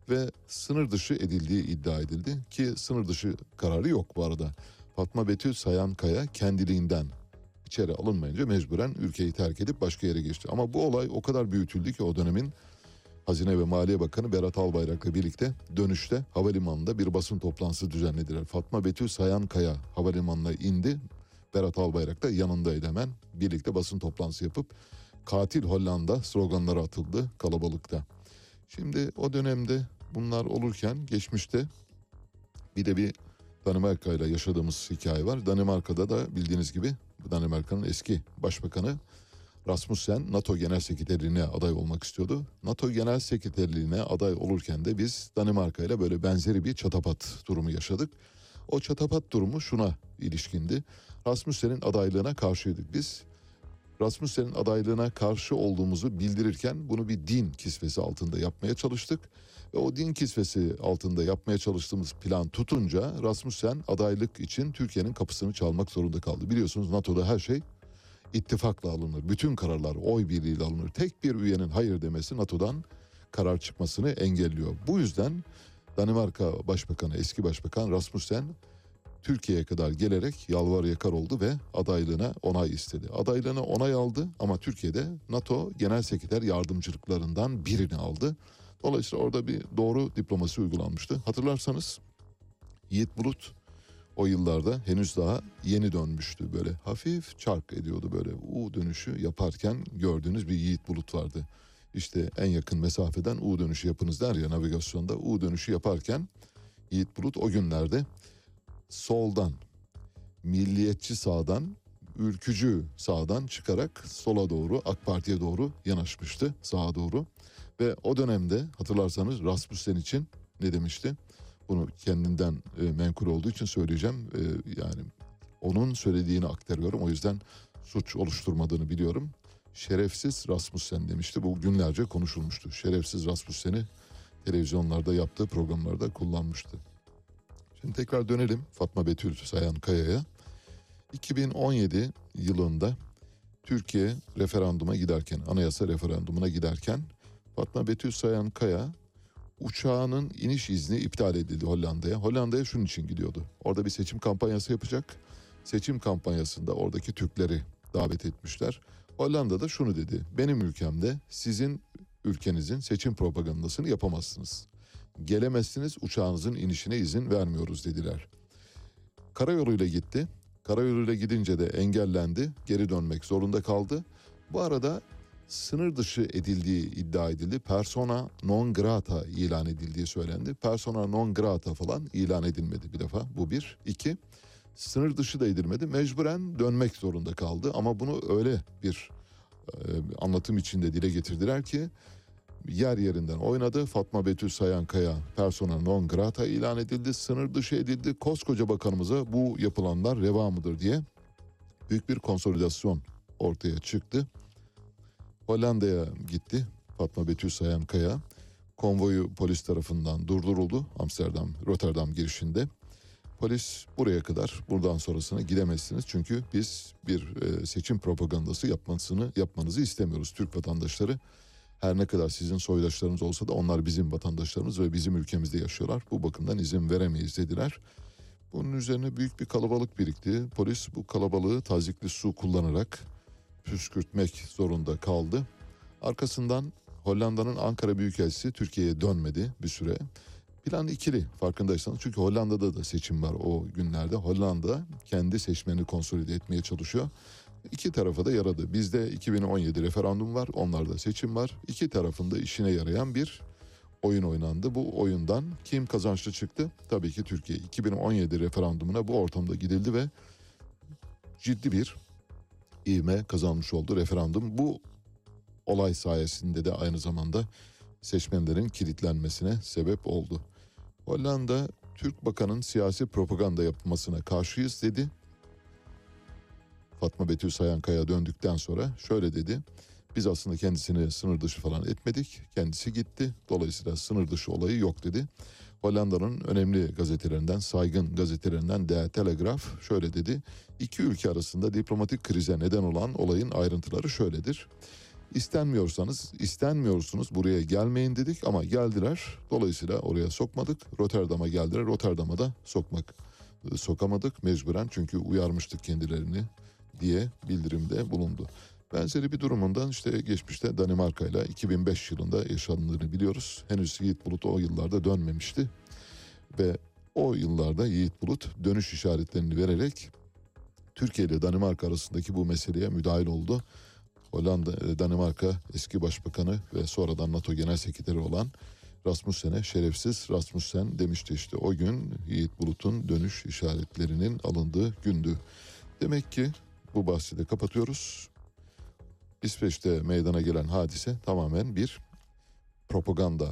ve sınır dışı edildiği iddia edildi ki sınır dışı kararı yok bu arada. Fatma Betül Sayankaya kendiliğinden içeri alınmayınca mecburen ülkeyi terk edip başka yere geçti. Ama bu olay o kadar büyütüldü ki o dönemin Hazine ve Maliye Bakanı Berat Albayrak'la birlikte dönüşte havalimanında bir basın toplantısı düzenlediler. Fatma Betül Sayankaya havalimanına indi. Berat Albayrak da yanındaydı hemen. Birlikte basın toplantısı yapıp katil Hollanda sloganları atıldı kalabalıkta. Şimdi o dönemde bunlar olurken geçmişte bir de bir Danimarka ile yaşadığımız hikaye var. Danimarka'da da bildiğiniz gibi Danimarka'nın eski başbakanı Rasmussen NATO Genel Sekreterliğine aday olmak istiyordu. NATO Genel Sekreterliğine aday olurken de biz Danimarka ile böyle benzeri bir çatapat durumu yaşadık. O çatapat durumu şuna ilişkindi. Rasmussen'in adaylığına karşıydık biz. Rasmussen'in adaylığına karşı olduğumuzu bildirirken bunu bir din kisvesi altında yapmaya çalıştık. Ve o din kisvesi altında yapmaya çalıştığımız plan tutunca Rasmussen adaylık için Türkiye'nin kapısını çalmak zorunda kaldı. Biliyorsunuz NATO'da her şey ittifakla alınır. Bütün kararlar oy birliğiyle alınır. Tek bir üyenin hayır demesi NATO'dan karar çıkmasını engelliyor. Bu yüzden Danimarka Başbakanı, eski Başbakan Rasmussen Türkiye'ye kadar gelerek yalvar yakar oldu ve adaylığına onay istedi. Adaylığına onay aldı ama Türkiye'de NATO Genel Sekreter yardımcılıklarından birini aldı. Dolayısıyla orada bir doğru diplomasi uygulanmıştı. Hatırlarsanız Yiğit Bulut o yıllarda henüz daha yeni dönmüştü. Böyle hafif çark ediyordu böyle U dönüşü yaparken gördüğünüz bir Yiğit Bulut vardı. İşte en yakın mesafeden U dönüşü yapınız der ya navigasyonda U dönüşü yaparken Yiğit Bulut o günlerde soldan milliyetçi sağdan ülkücü sağdan çıkarak sola doğru AK Parti'ye doğru yanaşmıştı sağa doğru. Ve o dönemde hatırlarsanız Rasmussen için ne demişti? Bunu kendinden e, menkul olduğu için söyleyeceğim. E, yani onun söylediğini aktarıyorum. O yüzden suç oluşturmadığını biliyorum. Şerefsiz Rasmussen demişti. Bu günlerce konuşulmuştu. Şerefsiz Rasmussen'i televizyonlarda yaptığı programlarda kullanmıştı. Şimdi tekrar dönelim Fatma Betül Sayan Kaya'ya. 2017 yılında Türkiye referanduma giderken, anayasa referandumuna giderken Fatma Betül Sayan Kaya uçağının iniş izni iptal edildi Hollanda'ya. Hollanda'ya şunun için gidiyordu. Orada bir seçim kampanyası yapacak. Seçim kampanyasında oradaki Türkleri davet etmişler. Hollanda'da şunu dedi. Benim ülkemde sizin ülkenizin seçim propagandasını yapamazsınız. Gelemezsiniz uçağınızın inişine izin vermiyoruz dediler. Karayoluyla gitti. Karayoluyla gidince de engellendi. Geri dönmek zorunda kaldı. Bu arada sınır dışı edildiği iddia edildi. Persona non grata ilan edildiği söylendi. Persona non grata falan ilan edilmedi bir defa. Bu bir. İki, sınır dışı da edilmedi. Mecburen dönmek zorunda kaldı. Ama bunu öyle bir e, anlatım içinde dile getirdiler ki yer yerinden oynadı. Fatma Betül Sayankaya persona non grata ilan edildi. Sınır dışı edildi. Koskoca bakanımıza bu yapılanlar reva mıdır diye büyük bir konsolidasyon ortaya çıktı. Hollanda'ya gitti Fatma Betül Sayankaya. Konvoyu polis tarafından durduruldu Amsterdam, Rotterdam girişinde. Polis buraya kadar buradan sonrasına gidemezsiniz çünkü biz bir e, seçim propagandası yapmasını yapmanızı istemiyoruz Türk vatandaşları. Her ne kadar sizin soydaşlarınız olsa da onlar bizim vatandaşlarımız ve bizim ülkemizde yaşıyorlar. Bu bakımdan izin veremeyiz dediler. Bunun üzerine büyük bir kalabalık birikti. Polis bu kalabalığı tazikli su kullanarak püskürtmek zorunda kaldı. Arkasından Hollanda'nın Ankara Büyükelçisi Türkiye'ye dönmedi bir süre. Plan ikili farkındaysanız çünkü Hollanda'da da seçim var o günlerde. Hollanda kendi seçmenini konsolide etmeye çalışıyor. İki tarafa da yaradı. Bizde 2017 referandum var, onlarda seçim var. İki tarafında işine yarayan bir oyun oynandı. Bu oyundan kim kazançlı çıktı? Tabii ki Türkiye. 2017 referandumuna bu ortamda gidildi ve ciddi bir ivme kazanmış oldu referandum. Bu olay sayesinde de aynı zamanda seçmenlerin kilitlenmesine sebep oldu. Hollanda Türk bakanın siyasi propaganda yapmasına karşıyız dedi. Fatma Betül Sayankaya döndükten sonra şöyle dedi. Biz aslında kendisini sınır dışı falan etmedik. Kendisi gitti. Dolayısıyla sınır dışı olayı yok dedi. Hollanda'nın önemli gazetelerinden, saygın gazetelerinden Der Telegraf şöyle dedi. İki ülke arasında diplomatik krize neden olan olayın ayrıntıları şöyledir. İstenmiyorsanız, istenmiyorsunuz buraya gelmeyin dedik ama geldiler. Dolayısıyla oraya sokmadık. Rotterdam'a geldiler. Rotterdam'a da sokmak sokamadık mecburen çünkü uyarmıştık kendilerini diye bildirimde bulundu. Benzeri bir durumundan işte geçmişte Danimarka ile 2005 yılında yaşandığını biliyoruz. Henüz Yiğit Bulut o yıllarda dönmemişti. Ve o yıllarda Yiğit Bulut dönüş işaretlerini vererek Türkiye ile Danimarka arasındaki bu meseleye müdahil oldu. Hollanda, Danimarka eski başbakanı ve sonradan NATO Genel Sekreteri olan Rasmussen'e şerefsiz Rasmussen demişti işte o gün Yiğit Bulut'un dönüş işaretlerinin alındığı gündü. Demek ki bu bahsi de kapatıyoruz. İsveç'te meydana gelen hadise tamamen bir propaganda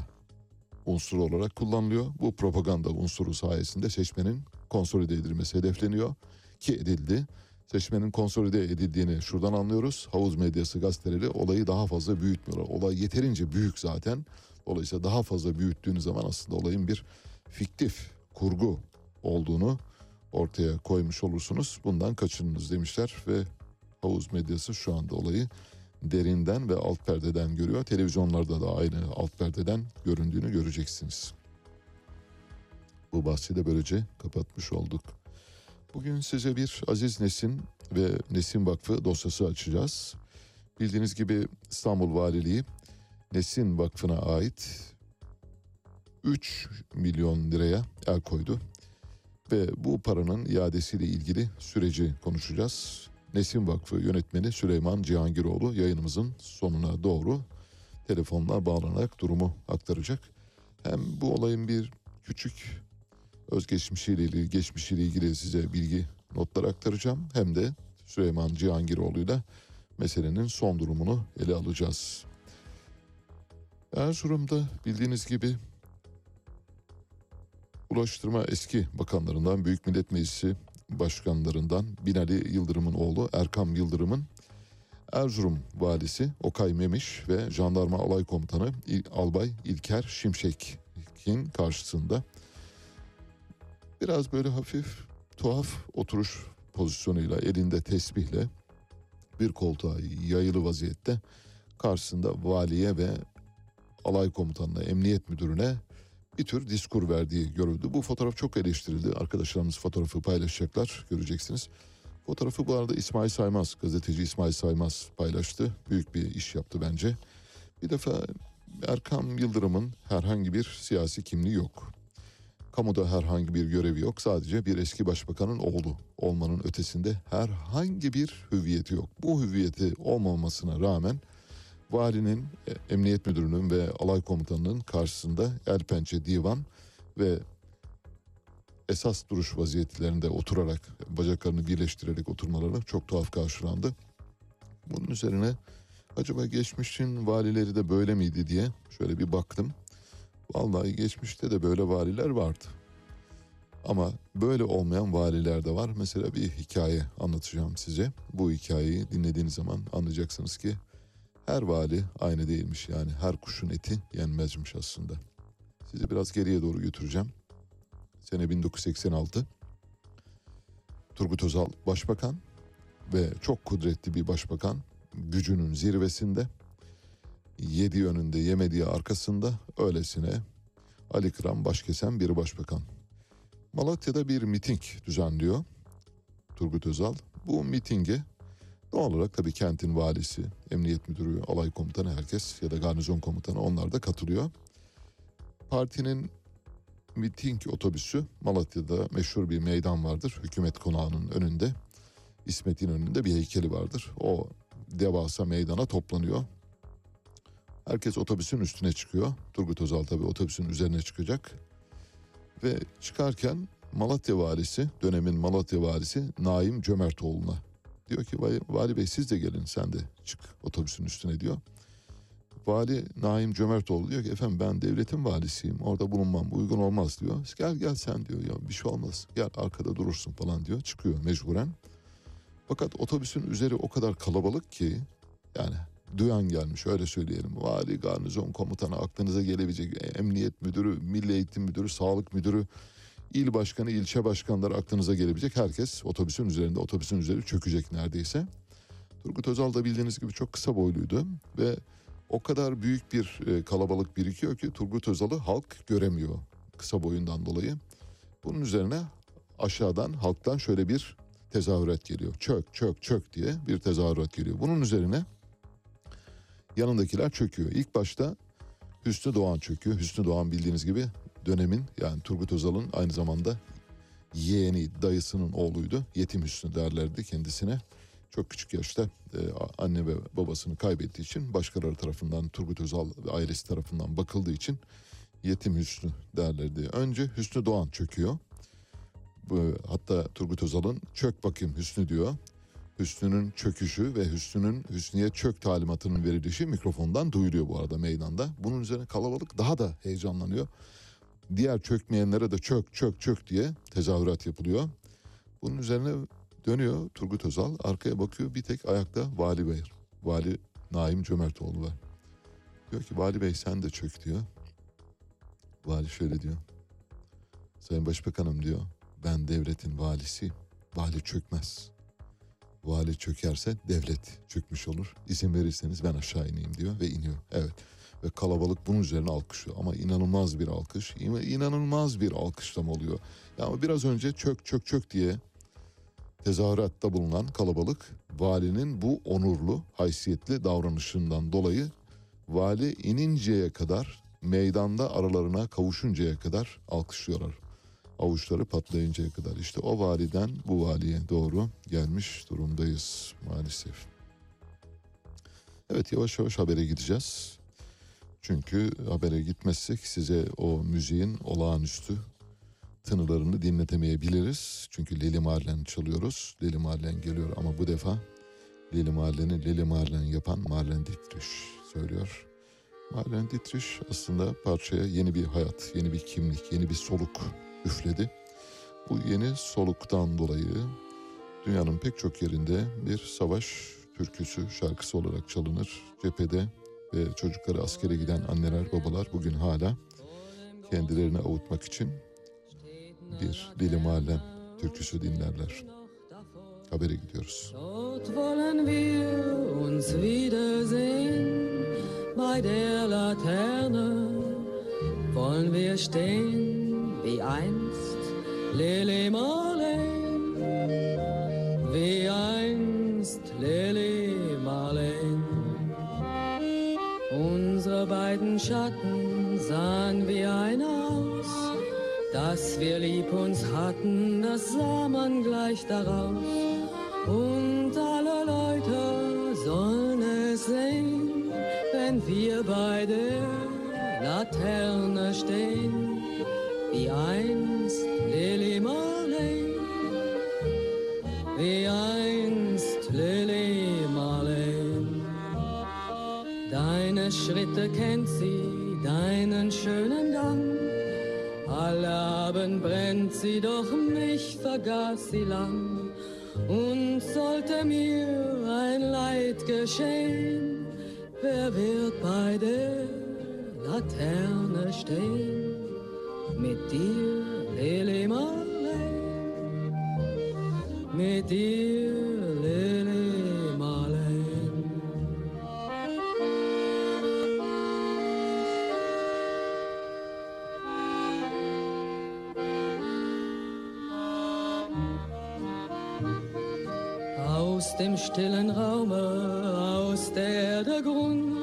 unsuru olarak kullanılıyor. Bu propaganda unsuru sayesinde seçmenin konsolide edilmesi hedefleniyor ki edildi. Seçmenin konsolide edildiğini şuradan anlıyoruz. Havuz medyası gazeteleri olayı daha fazla büyütmüyorlar. Olay yeterince büyük zaten. Dolayısıyla daha fazla büyüttüğünüz zaman aslında olayın bir fiktif, kurgu olduğunu ortaya koymuş olursunuz. Bundan kaçınınız demişler ve havuz medyası şu anda olayı derinden ve alt perdeden görüyor. Televizyonlarda da aynı alt perdeden göründüğünü göreceksiniz. Bu bahsi de böylece kapatmış olduk. Bugün size bir Aziz Nesin ve Nesin Vakfı dosyası açacağız. Bildiğiniz gibi İstanbul Valiliği Nesin Vakfı'na ait 3 milyon liraya el koydu. Ve bu paranın iadesiyle ilgili süreci konuşacağız. Nesin Vakfı yönetmeni Süleyman Cihangiroğlu yayınımızın sonuna doğru telefonla bağlanarak durumu aktaracak. Hem bu olayın bir küçük özgeçmişiyle ilgili, geçmişiyle ilgili size bilgi notlar aktaracağım. Hem de Süleyman Cihangiroğlu'yla meselenin son durumunu ele alacağız. Erzurum'da bildiğiniz gibi Ulaştırma eski bakanlarından Büyük Millet Meclisi başkanlarından Binali Yıldırım'ın oğlu Erkam Yıldırım'ın Erzurum valisi Okay Memiş ve jandarma alay komutanı Albay İlker Şimşek'in karşısında biraz böyle hafif tuhaf oturuş pozisyonuyla elinde tesbihle bir koltuğa yayılı vaziyette karşısında valiye ve alay komutanına, emniyet müdürüne bir tür diskur verdiği görüldü. Bu fotoğraf çok eleştirildi. Arkadaşlarımız fotoğrafı paylaşacaklar, göreceksiniz. Fotoğrafı bu arada İsmail Saymaz, gazeteci İsmail Saymaz paylaştı. Büyük bir iş yaptı bence. Bir defa Erkam Yıldırım'ın herhangi bir siyasi kimliği yok. Kamuda herhangi bir görevi yok. Sadece bir eski başbakanın oğlu olmanın ötesinde herhangi bir hüviyeti yok. Bu hüviyeti olmamasına rağmen valinin, e, emniyet müdürünün ve alay komutanının karşısında el pençe divan ve esas duruş vaziyetlerinde oturarak bacaklarını birleştirerek oturmaları çok tuhaf karşılandı. Bunun üzerine acaba geçmişin valileri de böyle miydi diye şöyle bir baktım. Vallahi geçmişte de böyle valiler vardı. Ama böyle olmayan valiler de var. Mesela bir hikaye anlatacağım size. Bu hikayeyi dinlediğiniz zaman anlayacaksınız ki her vali aynı değilmiş. Yani her kuşun eti yenmezmiş aslında. Sizi biraz geriye doğru götüreceğim. Sene 1986. Turgut Özal başbakan ve çok kudretli bir başbakan. Gücünün zirvesinde. Yedi yönünde yemediği arkasında öylesine Ali Kıran başkesen bir başbakan. Malatya'da bir miting düzenliyor Turgut Özal. Bu mitinge Doğal olarak tabii kentin valisi, emniyet müdürü, alay komutanı herkes ya da garnizon komutanı onlar da katılıyor. Partinin miting otobüsü Malatya'da meşhur bir meydan vardır. Hükümet konağının önünde, İsmet'in önünde bir heykeli vardır. O devasa meydana toplanıyor. Herkes otobüsün üstüne çıkıyor. Turgut Özal tabii otobüsün üzerine çıkacak. Ve çıkarken Malatya valisi, dönemin Malatya valisi Naim Cömertoğlu'na Diyor ki vali, bey siz de gelin sen de çık otobüsün üstüne diyor. Vali Naim Cömertoğlu diyor ki efendim ben devletin valisiyim orada bulunmam uygun olmaz diyor. Gel gel sen diyor ya bir şey olmaz gel arkada durursun falan diyor çıkıyor mecburen. Fakat otobüsün üzeri o kadar kalabalık ki yani duyan gelmiş öyle söyleyelim. Vali, garnizon komutanı, aklınıza gelebilecek emniyet müdürü, milli eğitim müdürü, sağlık müdürü, il başkanı, ilçe başkanları aklınıza gelebilecek herkes otobüsün üzerinde, otobüsün üzeri çökecek neredeyse. Turgut Özal da bildiğiniz gibi çok kısa boyluydu ve o kadar büyük bir e, kalabalık birikiyor ki Turgut Özal'ı halk göremiyor kısa boyundan dolayı. Bunun üzerine aşağıdan halktan şöyle bir tezahürat geliyor. Çök çök çök diye bir tezahürat geliyor. Bunun üzerine yanındakiler çöküyor. İlk başta Hüsnü Doğan çöküyor. Hüsnü Doğan bildiğiniz gibi dönemin yani Turgut Özal'ın aynı zamanda yeğeni dayısının oğluydu. Yetim Hüsnü derlerdi kendisine. Çok küçük yaşta e, anne ve babasını kaybettiği için başkaları tarafından Turgut Özal ve ailesi tarafından bakıldığı için yetim Hüsnü derlerdi. Önce Hüsnü Doğan çöküyor. Hatta Turgut Özal'ın çök bakayım Hüsnü diyor. Hüsnü'nün çöküşü ve Hüsnü'nün Hüsnü'ye çök talimatının verilişi mikrofondan duyuluyor bu arada meydanda. Bunun üzerine kalabalık daha da heyecanlanıyor. Diğer çökmeyenlere de çök çök çök diye tezahürat yapılıyor. Bunun üzerine dönüyor Turgut Özal arkaya bakıyor bir tek ayakta Vali Bey. Vali Naim Cömertoğlu var. Diyor ki Vali Bey sen de çök diyor. Vali şöyle diyor. Sayın Başbakanım diyor ben devletin valisiyim. Vali çökmez. Vali çökerse devlet çökmüş olur. İzin verirseniz ben aşağı ineyim diyor ve iniyor. Evet ve kalabalık bunun üzerine alkışlıyor. Ama inanılmaz bir alkış, inanılmaz bir alkışlama oluyor. Ya ama biraz önce çök çök çök diye tezahüratta bulunan kalabalık valinin bu onurlu, haysiyetli davranışından dolayı vali ininceye kadar meydanda aralarına kavuşuncaya kadar alkışlıyorlar. Avuçları patlayıncaya kadar. İşte o validen bu valiye doğru gelmiş durumdayız maalesef. Evet yavaş yavaş habere gideceğiz. Çünkü habere gitmezsek size o müziğin olağanüstü tınılarını dinletemeyebiliriz. Çünkü Leli Marlen çalıyoruz. Leli Marlen geliyor ama bu defa Leli Marlen'i Leli Marlen yapan Marlen Dietrich söylüyor. Marlen Dietrich aslında parçaya yeni bir hayat, yeni bir kimlik, yeni bir soluk üfledi. Bu yeni soluktan dolayı dünyanın pek çok yerinde bir savaş türküsü, şarkısı olarak çalınır. Cephede ve çocukları askere giden anneler, babalar bugün hala kendilerini avutmak için bir Lili Marlen türküsü dinlerler. Habere gidiyoruz. Bei der Laterne wollen wir stehen, wie einst Lili Marleen, wie einst Lili beiden Schatten sahen wie einer aus, dass wir lieb uns hatten, das sah man gleich daraus. Und alle Leute sollen es sehen, wenn wir bei der Laterne stehen, wie einst Lili Marley, wie einst Schritte kennt sie, deinen schönen Gang. Alle Abend brennt sie, doch mich vergaß sie lang. Und sollte mir ein Leid geschehen, wer wird bei der Laterne stehen? Mit dir, Lili Marley, mit dir, stillen Raume, aus der der Grund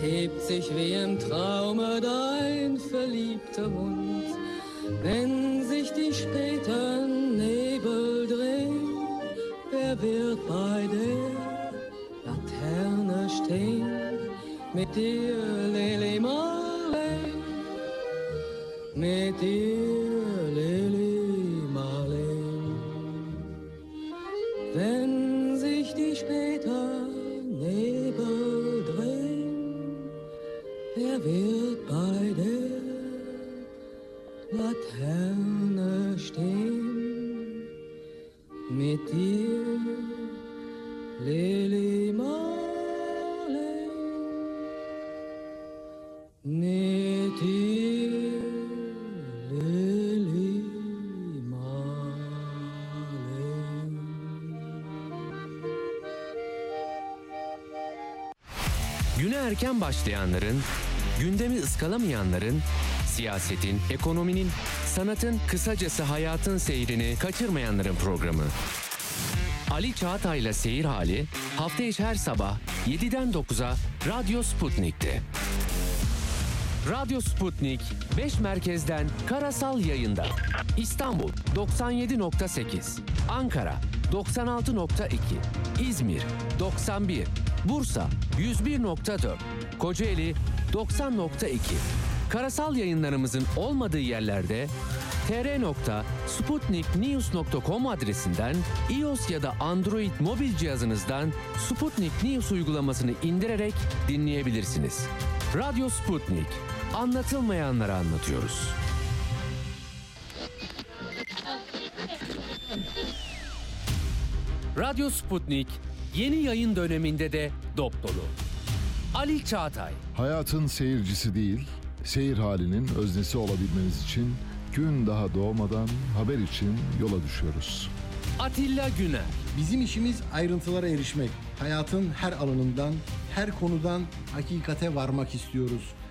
hebt sich wie im Traume dein verliebter Mund. Wenn sich die späten Nebel drehen, wer wird bei der Laterne stehen? Mit dir, Lili Marley, mit dir, wird bei der Laterne stehen? Mit dir, Lili Marley, mit dir, Lili Marley. Güne erken başlayanların, gündemi ıskalamayanların, siyasetin, ekonominin, sanatın, kısacası hayatın seyrini kaçırmayanların programı. Ali Çağatay'la Seyir Hali hafta içi her sabah 7'den 9'a Radyo Sputnik'te. Radyo Sputnik 5 merkezden karasal yayında. İstanbul 97.8, Ankara 96.2, İzmir 91, Bursa 101.4, Kocaeli 90.2. Karasal yayınlarımızın olmadığı yerlerde tr.sputniknews.com adresinden iOS ya da Android mobil cihazınızdan Sputnik News uygulamasını indirerek dinleyebilirsiniz. Radyo Sputnik. Anlatılmayanları anlatıyoruz. Radyo Sputnik yeni yayın döneminde de dop dolu. Ali Çağatay, Hayatın seyircisi değil, seyir halinin öznesi olabilmeniz için gün daha doğmadan haber için yola düşüyoruz. Atilla Güner, Bizim işimiz ayrıntılara erişmek. Hayatın her alanından, her konudan hakikate varmak istiyoruz.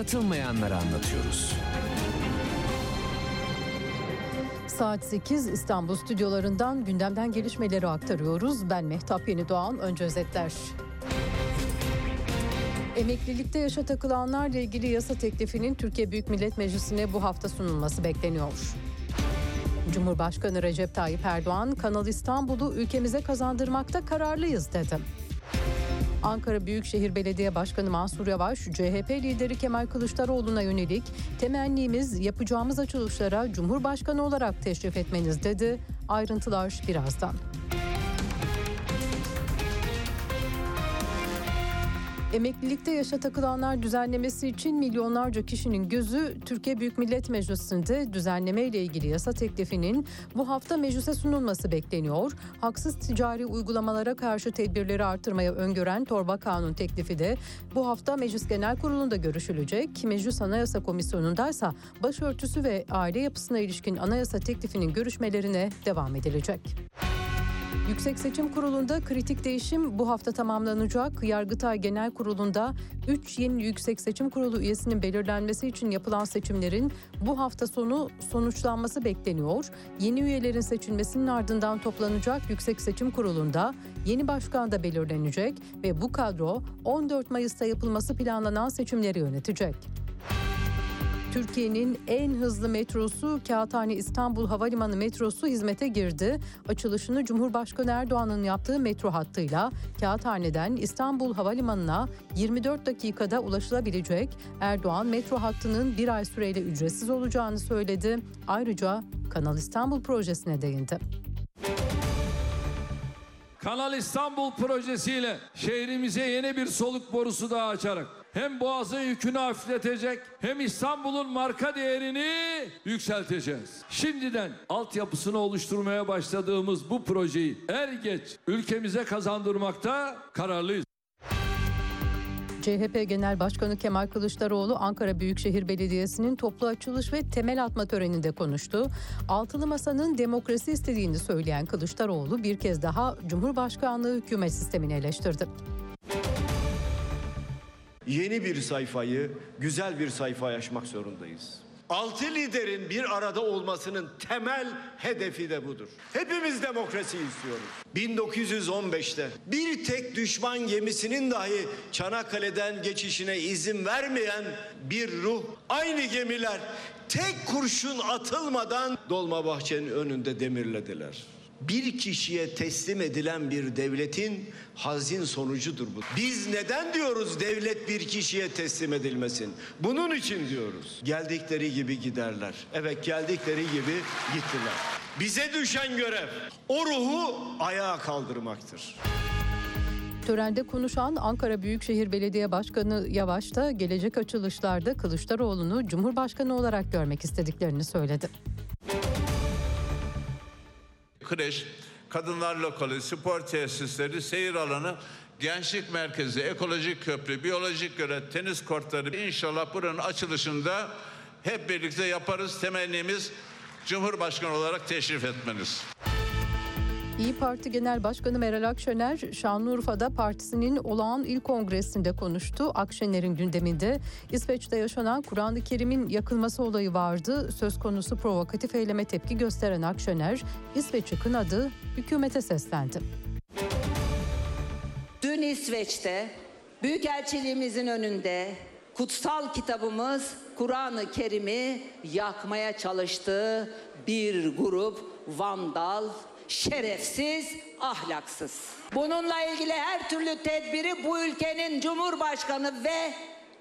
Anlatılmayanları anlatıyoruz. Saat 8 İstanbul stüdyolarından gündemden gelişmeleri aktarıyoruz. Ben Mehtap Yeni Doğan. Önce özetler. Emeklilikte yaşa takılanlarla ilgili yasa teklifinin Türkiye Büyük Millet Meclisi'ne bu hafta sunulması bekleniyor. Cumhurbaşkanı Recep Tayyip Erdoğan, Kanal İstanbul'u ülkemize kazandırmakta kararlıyız dedi. Ankara Büyükşehir Belediye Başkanı Mansur Yavaş, CHP lideri Kemal Kılıçdaroğlu'na yönelik temennimiz yapacağımız açılışlara Cumhurbaşkanı olarak teşrif etmeniz dedi. Ayrıntılar birazdan. Emeklilikte yaşa takılanlar düzenlemesi için milyonlarca kişinin gözü Türkiye Büyük Millet Meclisi'nde düzenleme ile ilgili yasa teklifinin bu hafta meclise sunulması bekleniyor. Haksız ticari uygulamalara karşı tedbirleri artırmaya öngören torba kanun teklifi de bu hafta Meclis Genel Kurulu'nda görüşülecek. Meclis Anayasa Komisyonu'ndaysa başörtüsü ve aile yapısına ilişkin anayasa teklifinin görüşmelerine devam edilecek. Yüksek Seçim Kurulu'nda kritik değişim bu hafta tamamlanacak. Yargıtay Genel Kurulu'nda 3 yeni Yüksek Seçim Kurulu üyesinin belirlenmesi için yapılan seçimlerin bu hafta sonu sonuçlanması bekleniyor. Yeni üyelerin seçilmesinin ardından toplanacak Yüksek Seçim Kurulu'nda yeni başkan da belirlenecek ve bu kadro 14 Mayıs'ta yapılması planlanan seçimleri yönetecek. Türkiye'nin en hızlı metrosu Kağıthane İstanbul Havalimanı metrosu hizmete girdi. Açılışını Cumhurbaşkanı Erdoğan'ın yaptığı metro hattıyla Kağıthane'den İstanbul Havalimanı'na 24 dakikada ulaşılabilecek. Erdoğan metro hattının bir ay süreyle ücretsiz olacağını söyledi. Ayrıca Kanal İstanbul projesine değindi. Kanal İstanbul projesiyle şehrimize yeni bir soluk borusu daha açarak hem boğazın yükünü hafifletecek hem İstanbul'un marka değerini yükselteceğiz. Şimdiden altyapısını oluşturmaya başladığımız bu projeyi er geç ülkemize kazandırmakta kararlıyız. CHP Genel Başkanı Kemal Kılıçdaroğlu Ankara Büyükşehir Belediyesi'nin toplu açılış ve temel atma töreninde konuştu. Altılı Masa'nın demokrasi istediğini söyleyen Kılıçdaroğlu bir kez daha Cumhurbaşkanlığı hükümet sistemini eleştirdi. Yeni bir sayfayı, güzel bir sayfa açmak zorundayız. Altı liderin bir arada olmasının temel hedefi de budur. Hepimiz demokrasi istiyoruz. 1915'te bir tek düşman gemisinin dahi Çanakkale'den geçişine izin vermeyen bir ruh, aynı gemiler tek kurşun atılmadan Dolmabahçe'nin önünde demirlediler. Bir kişiye teslim edilen bir devletin hazin sonucudur bu. Biz neden diyoruz devlet bir kişiye teslim edilmesin? Bunun için diyoruz. Geldikleri gibi giderler. Evet geldikleri gibi gittiler. Bize düşen görev o ruhu ayağa kaldırmaktır. Törende konuşan Ankara Büyükşehir Belediye Başkanı Yavaş da gelecek açılışlarda Kılıçdaroğlu'nu Cumhurbaşkanı olarak görmek istediklerini söyledi. Kreş, kadınlar lokali, spor tesisleri, seyir alanı, gençlik merkezi, ekolojik köprü, biyolojik gölet, tenis kortları inşallah buranın açılışında hep birlikte yaparız. Temennimiz Cumhurbaşkanı olarak teşrif etmeniz. İyi Parti Genel Başkanı Meral Akşener, Şanlıurfa'da partisinin olağan il kongresinde konuştu. Akşener'in gündeminde İsveç'te yaşanan Kur'an-ı Kerim'in yakılması olayı vardı. Söz konusu provokatif eyleme tepki gösteren Akşener, İsveç'i kınadı, hükümete seslendi. Dün İsveç'te Büyükelçiliğimizin önünde kutsal kitabımız Kur'an-ı Kerim'i yakmaya çalıştığı bir grup vandal, şerefsiz, ahlaksız. Bununla ilgili her türlü tedbiri bu ülkenin Cumhurbaşkanı ve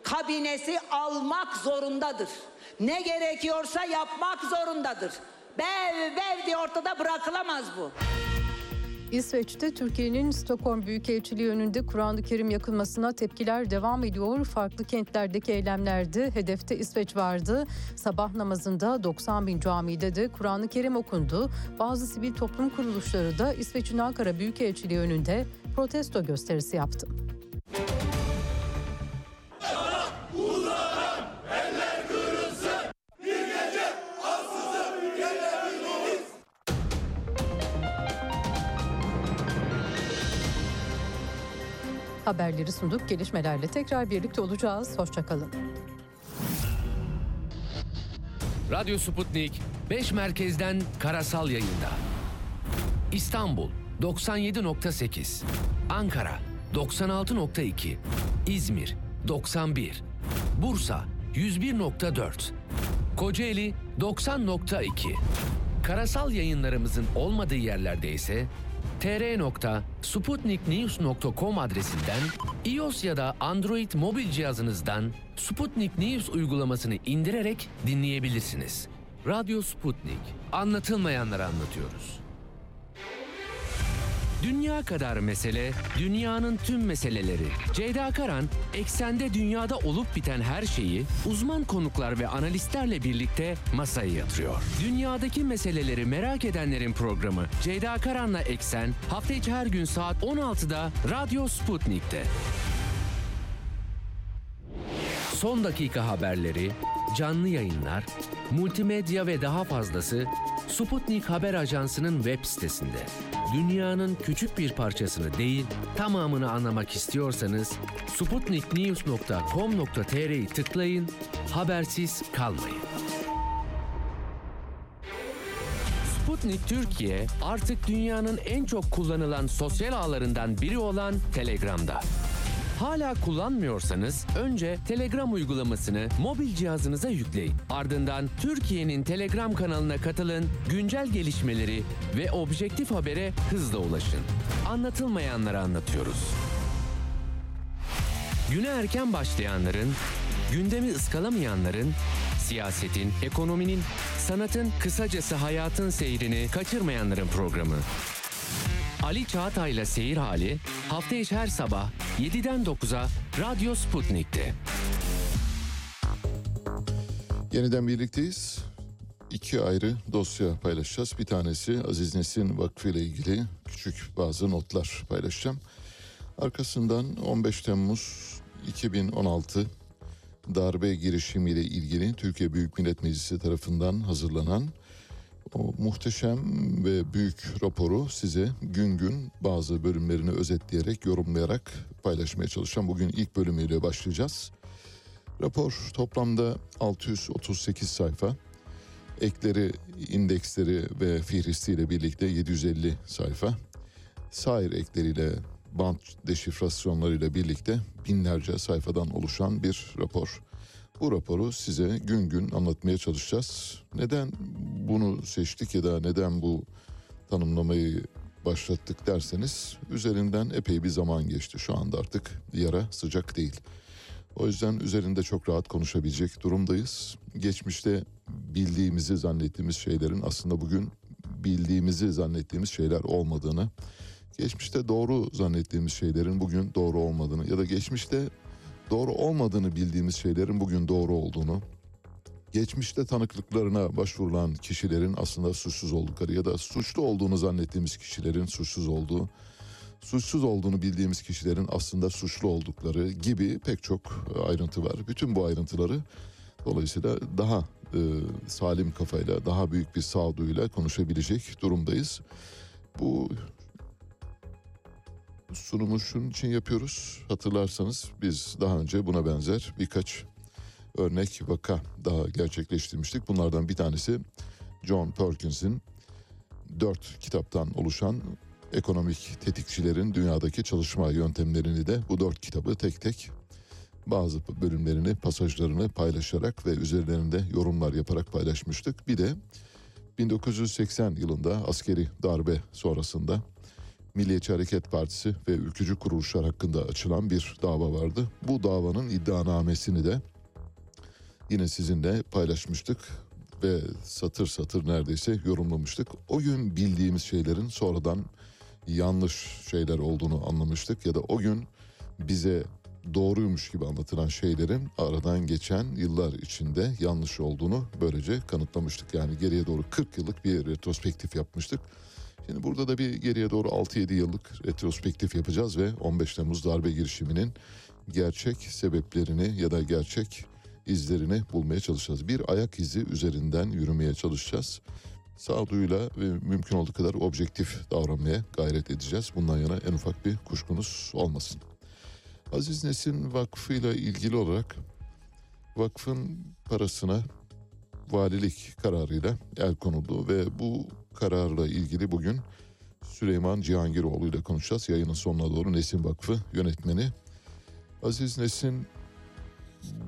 kabinesi almak zorundadır. Ne gerekiyorsa yapmak zorundadır. Bev bev diye ortada bırakılamaz bu. İsveç'te Türkiye'nin Stockholm Büyükelçiliği önünde Kur'an-ı Kerim yakılmasına tepkiler devam ediyor. Farklı kentlerdeki eylemlerde hedefte İsveç vardı. Sabah namazında 90 bin camide de Kur'an-ı Kerim okundu. Bazı sivil toplum kuruluşları da İsveç'in Ankara Büyükelçiliği önünde protesto gösterisi yaptı. Haberleri sunduk. Gelişmelerle tekrar birlikte olacağız. Hoşçakalın. Radyo Sputnik 5 merkezden karasal yayında. İstanbul 97.8, Ankara 96.2, İzmir 91, Bursa 101.4, Kocaeli 90.2. Karasal yayınlarımızın olmadığı yerlerde ise tr.sputniknews.com adresinden iOS ya da Android mobil cihazınızdan Sputnik News uygulamasını indirerek dinleyebilirsiniz. Radyo Sputnik. Anlatılmayanları anlatıyoruz. Dünya kadar mesele, dünyanın tüm meseleleri. Ceyda Karan, eksende dünyada olup biten her şeyi uzman konuklar ve analistlerle birlikte masaya yatırıyor. Dünyadaki meseleleri merak edenlerin programı Ceyda Karan'la Eksen hafta içi her gün saat 16'da Radyo Sputnik'te. Son dakika haberleri, canlı yayınlar, multimedya ve daha fazlası Sputnik Haber Ajansı'nın web sitesinde. Dünyanın küçük bir parçasını değil, tamamını anlamak istiyorsanız sputniknews.com.tr'yi tıklayın, habersiz kalmayın. Sputnik Türkiye artık dünyanın en çok kullanılan sosyal ağlarından biri olan Telegram'da. Hala kullanmıyorsanız önce Telegram uygulamasını mobil cihazınıza yükleyin. Ardından Türkiye'nin Telegram kanalına katılın, güncel gelişmeleri ve objektif habere hızla ulaşın. Anlatılmayanları anlatıyoruz. Güne erken başlayanların, gündemi ıskalamayanların, siyasetin, ekonominin, sanatın, kısacası hayatın seyrini kaçırmayanların programı. Ali Çağatay'la Seyir Hali hafta içi her sabah 7'den 9'a Radyo Sputnik'te. Yeniden birlikteyiz. İki ayrı dosya paylaşacağız. Bir tanesi Aziz Nesin Vakfı ile ilgili küçük bazı notlar paylaşacağım. Arkasından 15 Temmuz 2016 darbe girişimiyle ilgili Türkiye Büyük Millet Meclisi tarafından hazırlanan o muhteşem ve büyük raporu size gün gün bazı bölümlerini özetleyerek, yorumlayarak paylaşmaya çalışacağım. Bugün ilk bölümüyle başlayacağız. Rapor toplamda 638 sayfa. Ekleri, indeksleri ve fihristiyle birlikte 750 sayfa. Sair ekleriyle, bant deşifrasyonlarıyla birlikte binlerce sayfadan oluşan bir rapor. Bu raporu size gün gün anlatmaya çalışacağız. Neden bunu seçtik ya da neden bu tanımlamayı başlattık derseniz üzerinden epey bir zaman geçti. Şu anda artık yara sıcak değil. O yüzden üzerinde çok rahat konuşabilecek durumdayız. Geçmişte bildiğimizi zannettiğimiz şeylerin aslında bugün bildiğimizi zannettiğimiz şeyler olmadığını, geçmişte doğru zannettiğimiz şeylerin bugün doğru olmadığını ya da geçmişte doğru olmadığını bildiğimiz şeylerin bugün doğru olduğunu, geçmişte tanıklıklarına başvurulan kişilerin aslında suçsuz oldukları ya da suçlu olduğunu zannettiğimiz kişilerin suçsuz olduğu, suçsuz olduğunu bildiğimiz kişilerin aslında suçlu oldukları gibi pek çok ayrıntı var. Bütün bu ayrıntıları dolayısıyla daha e, salim kafayla, daha büyük bir sağduyuyla konuşabilecek durumdayız. Bu sunumu şunun için yapıyoruz. Hatırlarsanız biz daha önce buna benzer birkaç örnek vaka daha gerçekleştirmiştik. Bunlardan bir tanesi John Perkins'in dört kitaptan oluşan ekonomik tetikçilerin dünyadaki çalışma yöntemlerini de bu dört kitabı tek tek bazı bölümlerini, pasajlarını paylaşarak ve üzerlerinde yorumlar yaparak paylaşmıştık. Bir de 1980 yılında askeri darbe sonrasında Milliyetçi Hareket Partisi ve ülkücü kuruluşlar hakkında açılan bir dava vardı. Bu davanın iddianamesini de yine sizinle paylaşmıştık ve satır satır neredeyse yorumlamıştık. O gün bildiğimiz şeylerin sonradan yanlış şeyler olduğunu anlamıştık ya da o gün bize doğruymuş gibi anlatılan şeylerin aradan geçen yıllar içinde yanlış olduğunu böylece kanıtlamıştık. Yani geriye doğru 40 yıllık bir retrospektif yapmıştık. Şimdi burada da bir geriye doğru 6-7 yıllık retrospektif yapacağız ve 15 Temmuz darbe girişiminin gerçek sebeplerini ya da gerçek izlerini bulmaya çalışacağız. Bir ayak izi üzerinden yürümeye çalışacağız. Sağduyuyla ve mümkün olduğu kadar objektif davranmaya gayret edeceğiz. Bundan yana en ufak bir kuşkunuz olmasın. Aziz Nesin Vakfı ile ilgili olarak vakfın parasına valilik kararıyla el konuldu ve bu kararla ilgili bugün Süleyman Cihangiroğlu ile konuşacağız. Yayının sonuna doğru Nesin Vakfı yönetmeni. Aziz Nesin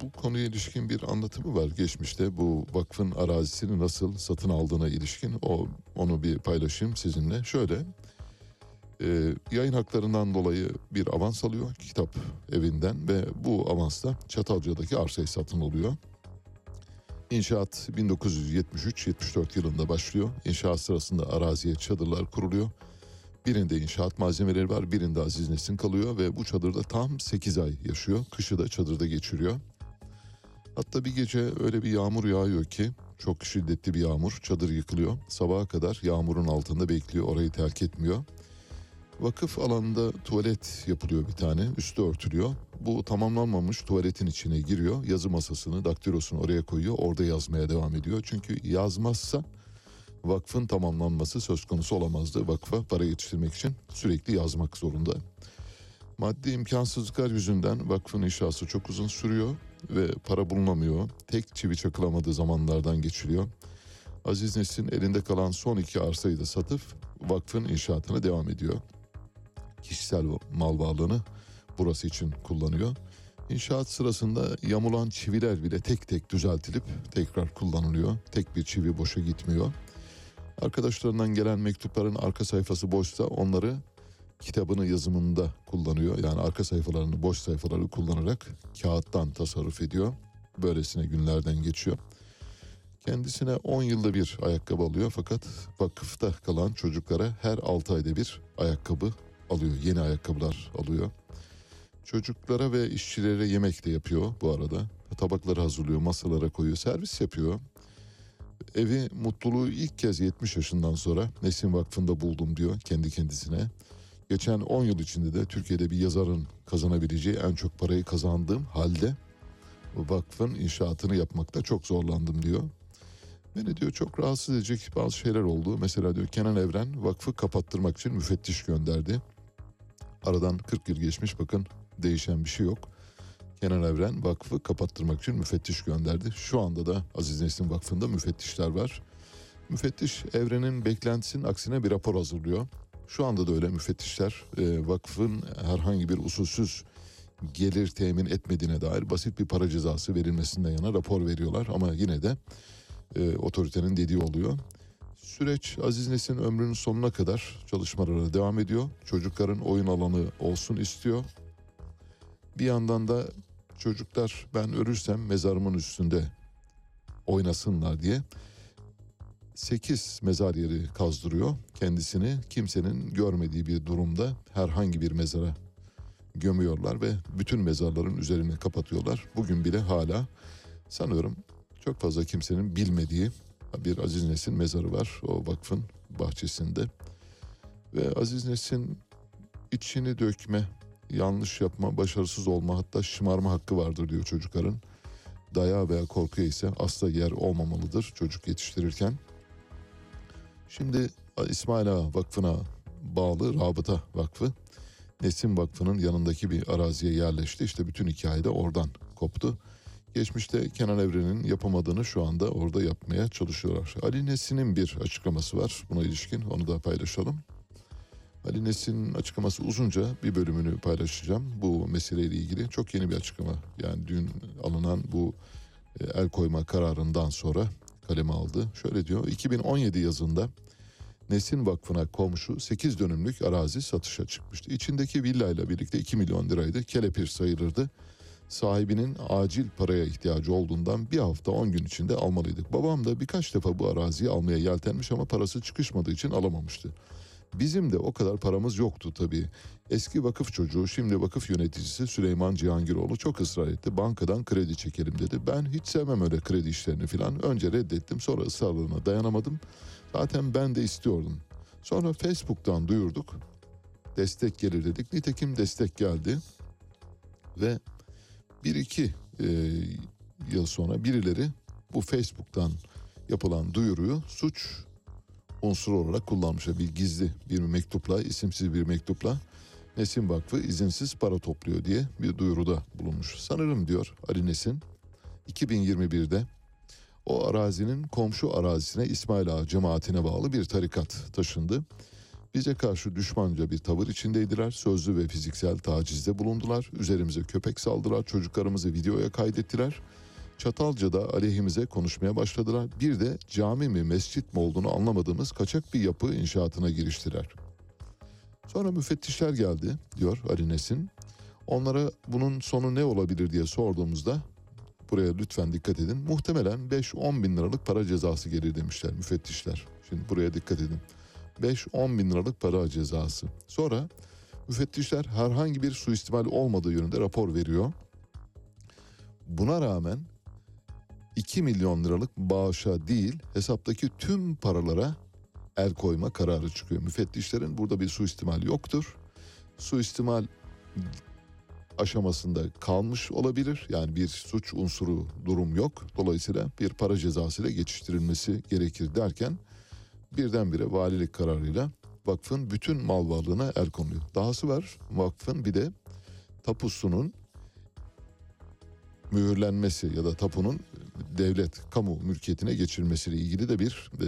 bu konuya ilişkin bir anlatımı var geçmişte. Bu vakfın arazisini nasıl satın aldığına ilişkin o onu bir paylaşayım sizinle. Şöyle e, yayın haklarından dolayı bir avans alıyor kitap evinden ve bu avansla Çatalca'daki arsayı satın alıyor. İnşaat 1973-74 yılında başlıyor. İnşaat sırasında araziye çadırlar kuruluyor. Birinde inşaat malzemeleri var, birinde Aziz Nesin kalıyor ve bu çadırda tam 8 ay yaşıyor. Kışı da çadırda geçiriyor. Hatta bir gece öyle bir yağmur yağıyor ki çok şiddetli bir yağmur, çadır yıkılıyor. Sabaha kadar yağmurun altında bekliyor, orayı terk etmiyor. Vakıf alanında tuvalet yapılıyor bir tane, üstü örtülüyor. Bu tamamlanmamış tuvaletin içine giriyor. Yazı masasını, daktilosunu oraya koyuyor, orada yazmaya devam ediyor. Çünkü yazmazsa vakfın tamamlanması söz konusu olamazdı. Vakfa para yetiştirmek için sürekli yazmak zorunda. Maddi imkansızlıklar yüzünden vakfın inşası çok uzun sürüyor ve para bulunamıyor. Tek çivi çakılamadığı zamanlardan geçiliyor. Aziz Nesin elinde kalan son iki arsayı da satıp vakfın inşaatına devam ediyor. Kişisel mal varlığını burası için kullanıyor. İnşaat sırasında yamulan çiviler bile tek tek düzeltilip tekrar kullanılıyor. Tek bir çivi boşa gitmiyor. Arkadaşlarından gelen mektupların arka sayfası boşsa onları kitabını yazımında kullanıyor. Yani arka sayfalarını boş sayfaları kullanarak kağıttan tasarruf ediyor. Böylesine günlerden geçiyor. Kendisine 10 yılda bir ayakkabı alıyor fakat vakıfta kalan çocuklara her 6 ayda bir ayakkabı alıyor. Yeni ayakkabılar alıyor. Çocuklara ve işçilere yemek de yapıyor bu arada. Tabakları hazırlıyor, masalara koyuyor, servis yapıyor. Evi mutluluğu ilk kez 70 yaşından sonra Nesin Vakfı'nda buldum diyor kendi kendisine. Geçen 10 yıl içinde de Türkiye'de bir yazarın kazanabileceği en çok parayı kazandığım halde vakfın inşaatını yapmakta çok zorlandım diyor. Beni diyor çok rahatsız edecek bazı şeyler oldu. Mesela diyor Kenan Evren vakfı kapattırmak için müfettiş gönderdi. Aradan 40 yıl geçmiş bakın değişen bir şey yok. Kenan Evren vakfı kapattırmak için müfettiş gönderdi. Şu anda da Aziz Nesin Vakfı'nda müfettişler var. Müfettiş Evren'in beklentisinin aksine bir rapor hazırlıyor. Şu anda da öyle müfettişler e, vakfın herhangi bir usulsüz gelir temin etmediğine dair basit bir para cezası verilmesinden yana rapor veriyorlar. Ama yine de e, otoritenin dediği oluyor. Süreç Aziz Nesin ömrünün sonuna kadar çalışmalara devam ediyor. Çocukların oyun alanı olsun istiyor. Bir yandan da çocuklar ben ölürsem mezarımın üstünde oynasınlar diye 8 mezar yeri kazdırıyor. Kendisini kimsenin görmediği bir durumda herhangi bir mezara gömüyorlar ve bütün mezarların üzerini kapatıyorlar. Bugün bile hala sanıyorum çok fazla kimsenin bilmediği bir Aziz Nesin mezarı var o vakfın bahçesinde. Ve Aziz Nesin içini dökme, yanlış yapma, başarısız olma hatta şımarma hakkı vardır diyor çocukların. Daya veya korkuya ise asla yer olmamalıdır çocuk yetiştirirken. Şimdi İsmail Ağa Vakfı'na bağlı Rabıta Vakfı Nesin Vakfı'nın yanındaki bir araziye yerleşti. İşte bütün hikaye de oradan koptu. Geçmişte Kenan Evren'in yapamadığını şu anda orada yapmaya çalışıyorlar. Ali Nesin'in bir açıklaması var buna ilişkin onu da paylaşalım. Ali Nesin'in açıklaması uzunca bir bölümünü paylaşacağım bu meseleyle ilgili. Çok yeni bir açıklama. Yani dün alınan bu e, el koyma kararından sonra kaleme aldı. Şöyle diyor 2017 yazında Nesin Vakfı'na komşu 8 dönümlük arazi satışa çıkmıştı. İçindeki villayla birlikte 2 milyon liraydı. Kelepir sayılırdı. Sahibinin acil paraya ihtiyacı olduğundan bir hafta 10 gün içinde almalıydık. Babam da birkaç defa bu araziyi almaya yeltenmiş ama parası çıkışmadığı için alamamıştı. Bizim de o kadar paramız yoktu tabii. Eski vakıf çocuğu, şimdi vakıf yöneticisi Süleyman Cihangiroğlu çok ısrar etti. Bankadan kredi çekelim dedi. Ben hiç sevmem öyle kredi işlerini falan. Önce reddettim, sonra ısrarlarına dayanamadım. Zaten ben de istiyordum. Sonra Facebook'tan duyurduk. Destek gelir dedik. Nitekim destek geldi. Ve bir iki e, yıl sonra birileri bu Facebook'tan yapılan duyuruyu suç unsuru olarak kullanmışlar. Bir gizli bir mektupla, isimsiz bir mektupla Nesin Vakfı izinsiz para topluyor diye bir duyuruda bulunmuş. Sanırım diyor Ali Nesin 2021'de o arazinin komşu arazisine İsmail Ağa cemaatine bağlı bir tarikat taşındı. Bize karşı düşmanca bir tavır içindeydiler. Sözlü ve fiziksel tacizde bulundular. Üzerimize köpek saldılar. Çocuklarımızı videoya kaydettiler. Çatalca'da aleyhimize konuşmaya başladılar. Bir de cami mi mescit mi olduğunu anlamadığımız kaçak bir yapı inşaatına giriştiler. Sonra müfettişler geldi diyor Ali Nesin. Onlara bunun sonu ne olabilir diye sorduğumuzda buraya lütfen dikkat edin. Muhtemelen 5-10 bin liralık para cezası gelir demişler müfettişler. Şimdi buraya dikkat edin. 5-10 bin liralık para cezası. Sonra müfettişler herhangi bir suistimal olmadığı yönünde rapor veriyor. Buna rağmen 2 milyon liralık bağışa değil hesaptaki tüm paralara el koyma kararı çıkıyor. Müfettişlerin burada bir suistimal yoktur. Suistimal aşamasında kalmış olabilir. Yani bir suç unsuru durum yok. Dolayısıyla bir para cezası ile geçiştirilmesi gerekir derken birdenbire valilik kararıyla vakfın bütün mal varlığına el konuyor. Dahası var vakfın bir de tapusunun mühürlenmesi ya da tapunun devlet kamu mülkiyetine geçirilmesiyle ilgili de bir e,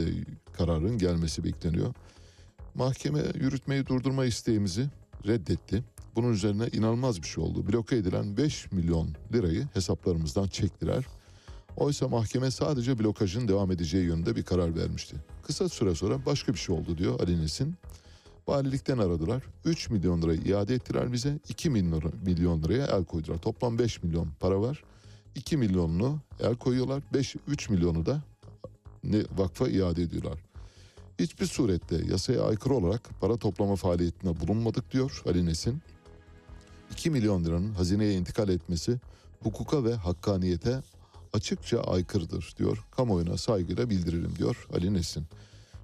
kararın gelmesi bekleniyor. Mahkeme yürütmeyi durdurma isteğimizi reddetti. Bunun üzerine inanılmaz bir şey oldu. Bloke edilen 5 milyon lirayı hesaplarımızdan çektiler. Oysa mahkeme sadece blokajın devam edeceği yönünde bir karar vermişti. Kısa süre sonra başka bir şey oldu diyor Ali Nesin. Valilikten aradılar. 3 milyon lirayı iade ettiler bize. 2 milyon, milyon liraya el koydular. Toplam 5 milyon para var. 2 milyonunu el koyuyorlar. 5 3 milyonu da vakfa iade ediyorlar. Hiçbir surette yasaya aykırı olarak para toplama faaliyetinde bulunmadık diyor Ali Nesin. 2 milyon liranın hazineye intikal etmesi hukuka ve hakkaniyete açıkça aykırıdır diyor. Kamuoyuna saygıyla bildiririm diyor Ali Nesin.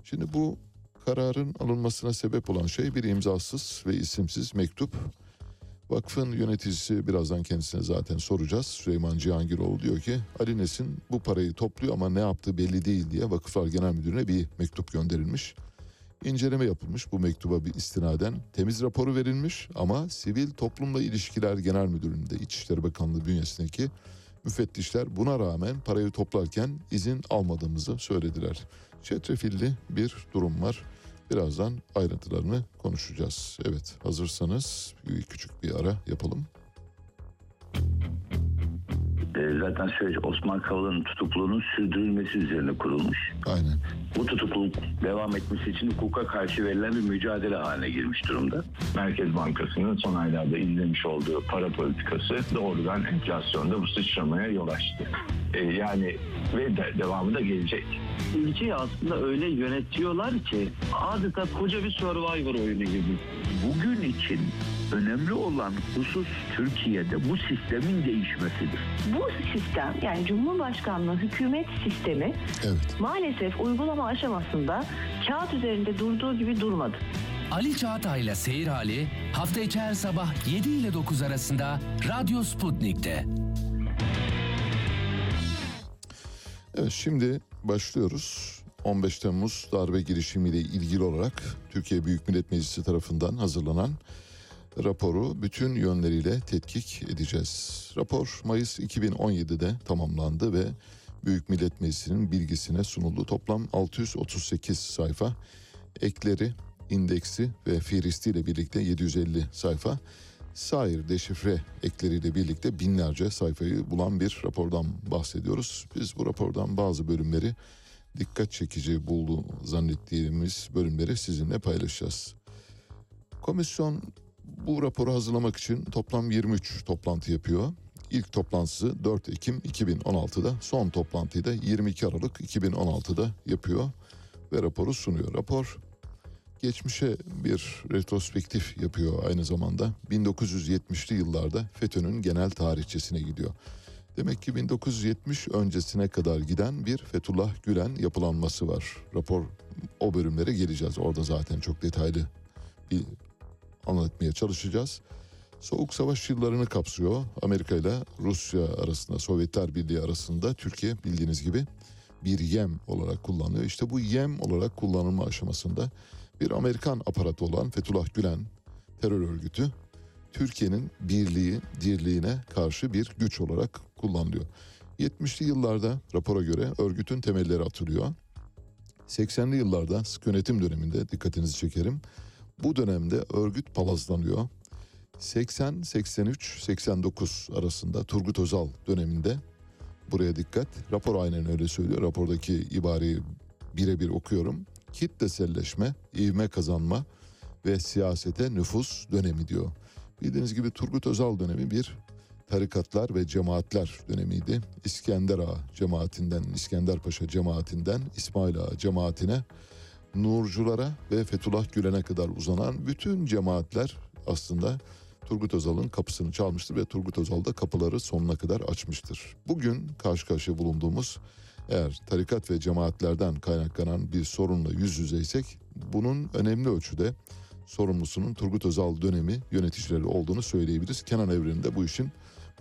Şimdi bu kararın alınmasına sebep olan şey bir imzasız ve isimsiz mektup. Vakfın yöneticisi birazdan kendisine zaten soracağız. Süleyman Cihangiroğlu diyor ki Ali Nesin bu parayı topluyor ama ne yaptığı belli değil diye Vakıflar Genel Müdürü'ne bir mektup gönderilmiş. İnceleme yapılmış bu mektuba bir istinaden temiz raporu verilmiş ama Sivil Toplumla İlişkiler Genel Müdürlüğü'nde İçişleri Bakanlığı bünyesindeki müfettişler buna rağmen parayı toplarken izin almadığımızı söylediler. Çetrefilli bir durum var. Birazdan ayrıntılarını konuşacağız. Evet hazırsanız küçük bir ara yapalım. E, zaten süreç Osman Kavala'nın tutukluluğunun sürdürülmesi üzerine kurulmuş. Aynen. Bu tutukluluk devam etmesi için hukuka karşı verilen bir mücadele haline girmiş durumda. Merkez Bankası'nın son aylarda izlemiş olduğu para politikası doğrudan enflasyonda bu sıçramaya yol açtı. E, yani ve de, devamı da gelecek. Ülkeyi aslında öyle yönetiyorlar ki adeta koca bir survivor oyunu gibi. Bugün için önemli olan husus Türkiye'de bu sistemin değişmesidir. Bu sistem yani Cumhurbaşkanlığı hükümet sistemi maalesef uygulama aşamasında kağıt üzerinde durduğu gibi durmadı. Ali Çağatay'la Seyir Hali hafta içi her sabah 7 ile 9 arasında Radyo Sputnik'te. Evet şimdi başlıyoruz. 15 Temmuz darbe girişimiyle ilgili olarak Türkiye Büyük Millet Meclisi tarafından hazırlanan raporu bütün yönleriyle tetkik edeceğiz. Rapor Mayıs 2017'de tamamlandı ve Büyük Millet Meclisi'nin bilgisine sunuldu. Toplam 638 sayfa ekleri, indeksi ve fihristiyle birlikte 750 sayfa. Sair deşifre ekleriyle birlikte binlerce sayfayı bulan bir rapordan bahsediyoruz. Biz bu rapordan bazı bölümleri dikkat çekici buldu zannettiğimiz bölümleri sizinle paylaşacağız. Komisyon bu raporu hazırlamak için toplam 23 toplantı yapıyor. İlk toplantısı 4 Ekim 2016'da, son toplantıyı da 22 Aralık 2016'da yapıyor ve raporu sunuyor. Rapor geçmişe bir retrospektif yapıyor aynı zamanda. 1970'li yıllarda FETÖ'nün genel tarihçesine gidiyor. Demek ki 1970 öncesine kadar giden bir Fethullah Gülen yapılanması var. Rapor o bölümlere geleceğiz. Orada zaten çok detaylı bir anlatmaya çalışacağız. Soğuk Savaş yıllarını kapsıyor. Amerika ile Rusya arasında, Sovyetler Birliği arasında Türkiye bildiğiniz gibi bir yem olarak kullanılıyor. İşte bu yem olarak kullanılma aşamasında bir Amerikan aparatı olan Fethullah Gülen terör örgütü Türkiye'nin birliği, dirliğine karşı bir güç olarak kullanılıyor. 70'li yıllarda rapora göre örgütün temelleri atılıyor. 80'li yıllarda sık yönetim döneminde dikkatinizi çekerim. Bu dönemde örgüt palazlanıyor. 80, 83, 89 arasında Turgut Özal döneminde buraya dikkat. Rapor aynen öyle söylüyor. Rapordaki ibareyi birebir okuyorum. Kitleselleşme, ivme kazanma ve siyasete nüfus dönemi diyor. Bildiğiniz gibi Turgut Özal dönemi bir tarikatlar ve cemaatler dönemiydi. İskender Ağa cemaatinden, İskender Paşa cemaatinden İsmail Ağa cemaatine Nurculara ve Fethullah Gülen'e kadar uzanan bütün cemaatler aslında Turgut Özal'ın kapısını çalmıştır ve Turgut Özal da kapıları sonuna kadar açmıştır. Bugün karşı karşıya bulunduğumuz eğer tarikat ve cemaatlerden kaynaklanan bir sorunla yüz yüzeysek bunun önemli ölçüde sorumlusunun Turgut Özal dönemi yöneticileri olduğunu söyleyebiliriz. Kenan Evren'in de bu işin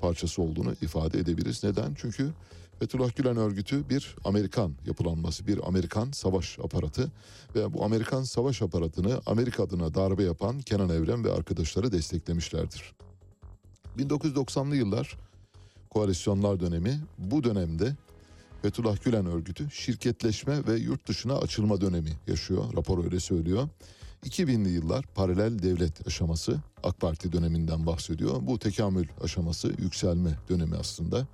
parçası olduğunu ifade edebiliriz. Neden? Çünkü Fethullah Gülen örgütü bir Amerikan yapılanması, bir Amerikan savaş aparatı ve bu Amerikan savaş aparatını Amerika adına darbe yapan Kenan Evren ve arkadaşları desteklemişlerdir. 1990'lı yıllar koalisyonlar dönemi bu dönemde Fethullah Gülen örgütü şirketleşme ve yurt dışına açılma dönemi yaşıyor. Rapor öyle söylüyor. 2000'li yıllar paralel devlet aşaması AK Parti döneminden bahsediyor. Bu tekamül aşaması yükselme dönemi aslında.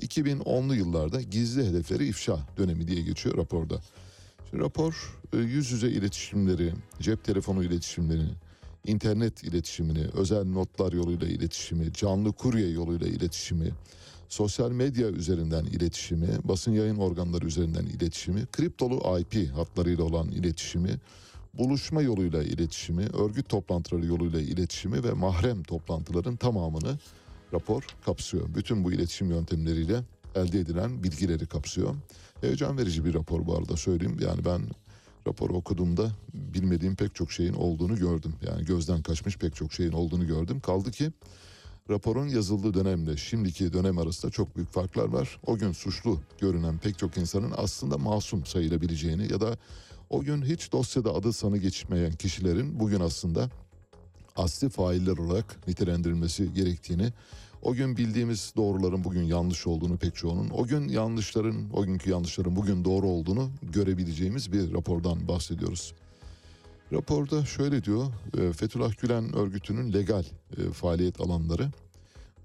2010'lu yıllarda gizli hedefleri ifşa dönemi diye geçiyor raporda. Şimdi rapor e, yüz yüze iletişimleri, cep telefonu iletişimlerini, internet iletişimini, özel notlar yoluyla iletişimi, canlı kurye yoluyla iletişimi, sosyal medya üzerinden iletişimi, basın yayın organları üzerinden iletişimi, kriptolu IP hatlarıyla olan iletişimi, buluşma yoluyla iletişimi, örgüt toplantıları yoluyla iletişimi ve mahrem toplantıların tamamını rapor kapsıyor. Bütün bu iletişim yöntemleriyle elde edilen bilgileri kapsıyor. Heyecan verici bir rapor bu arada söyleyeyim. Yani ben raporu okuduğumda bilmediğim pek çok şeyin olduğunu gördüm. Yani gözden kaçmış pek çok şeyin olduğunu gördüm. Kaldı ki raporun yazıldığı dönemle şimdiki dönem arasında çok büyük farklar var. O gün suçlu görünen pek çok insanın aslında masum sayılabileceğini ya da o gün hiç dosyada adı sanı geçmeyen kişilerin bugün aslında asli failler olarak nitelendirilmesi gerektiğini, o gün bildiğimiz doğruların bugün yanlış olduğunu pek çoğunun, o gün yanlışların, o günkü yanlışların bugün doğru olduğunu görebileceğimiz bir rapordan bahsediyoruz. Raporda şöyle diyor, e, Fethullah Gülen örgütünün legal e, faaliyet alanları,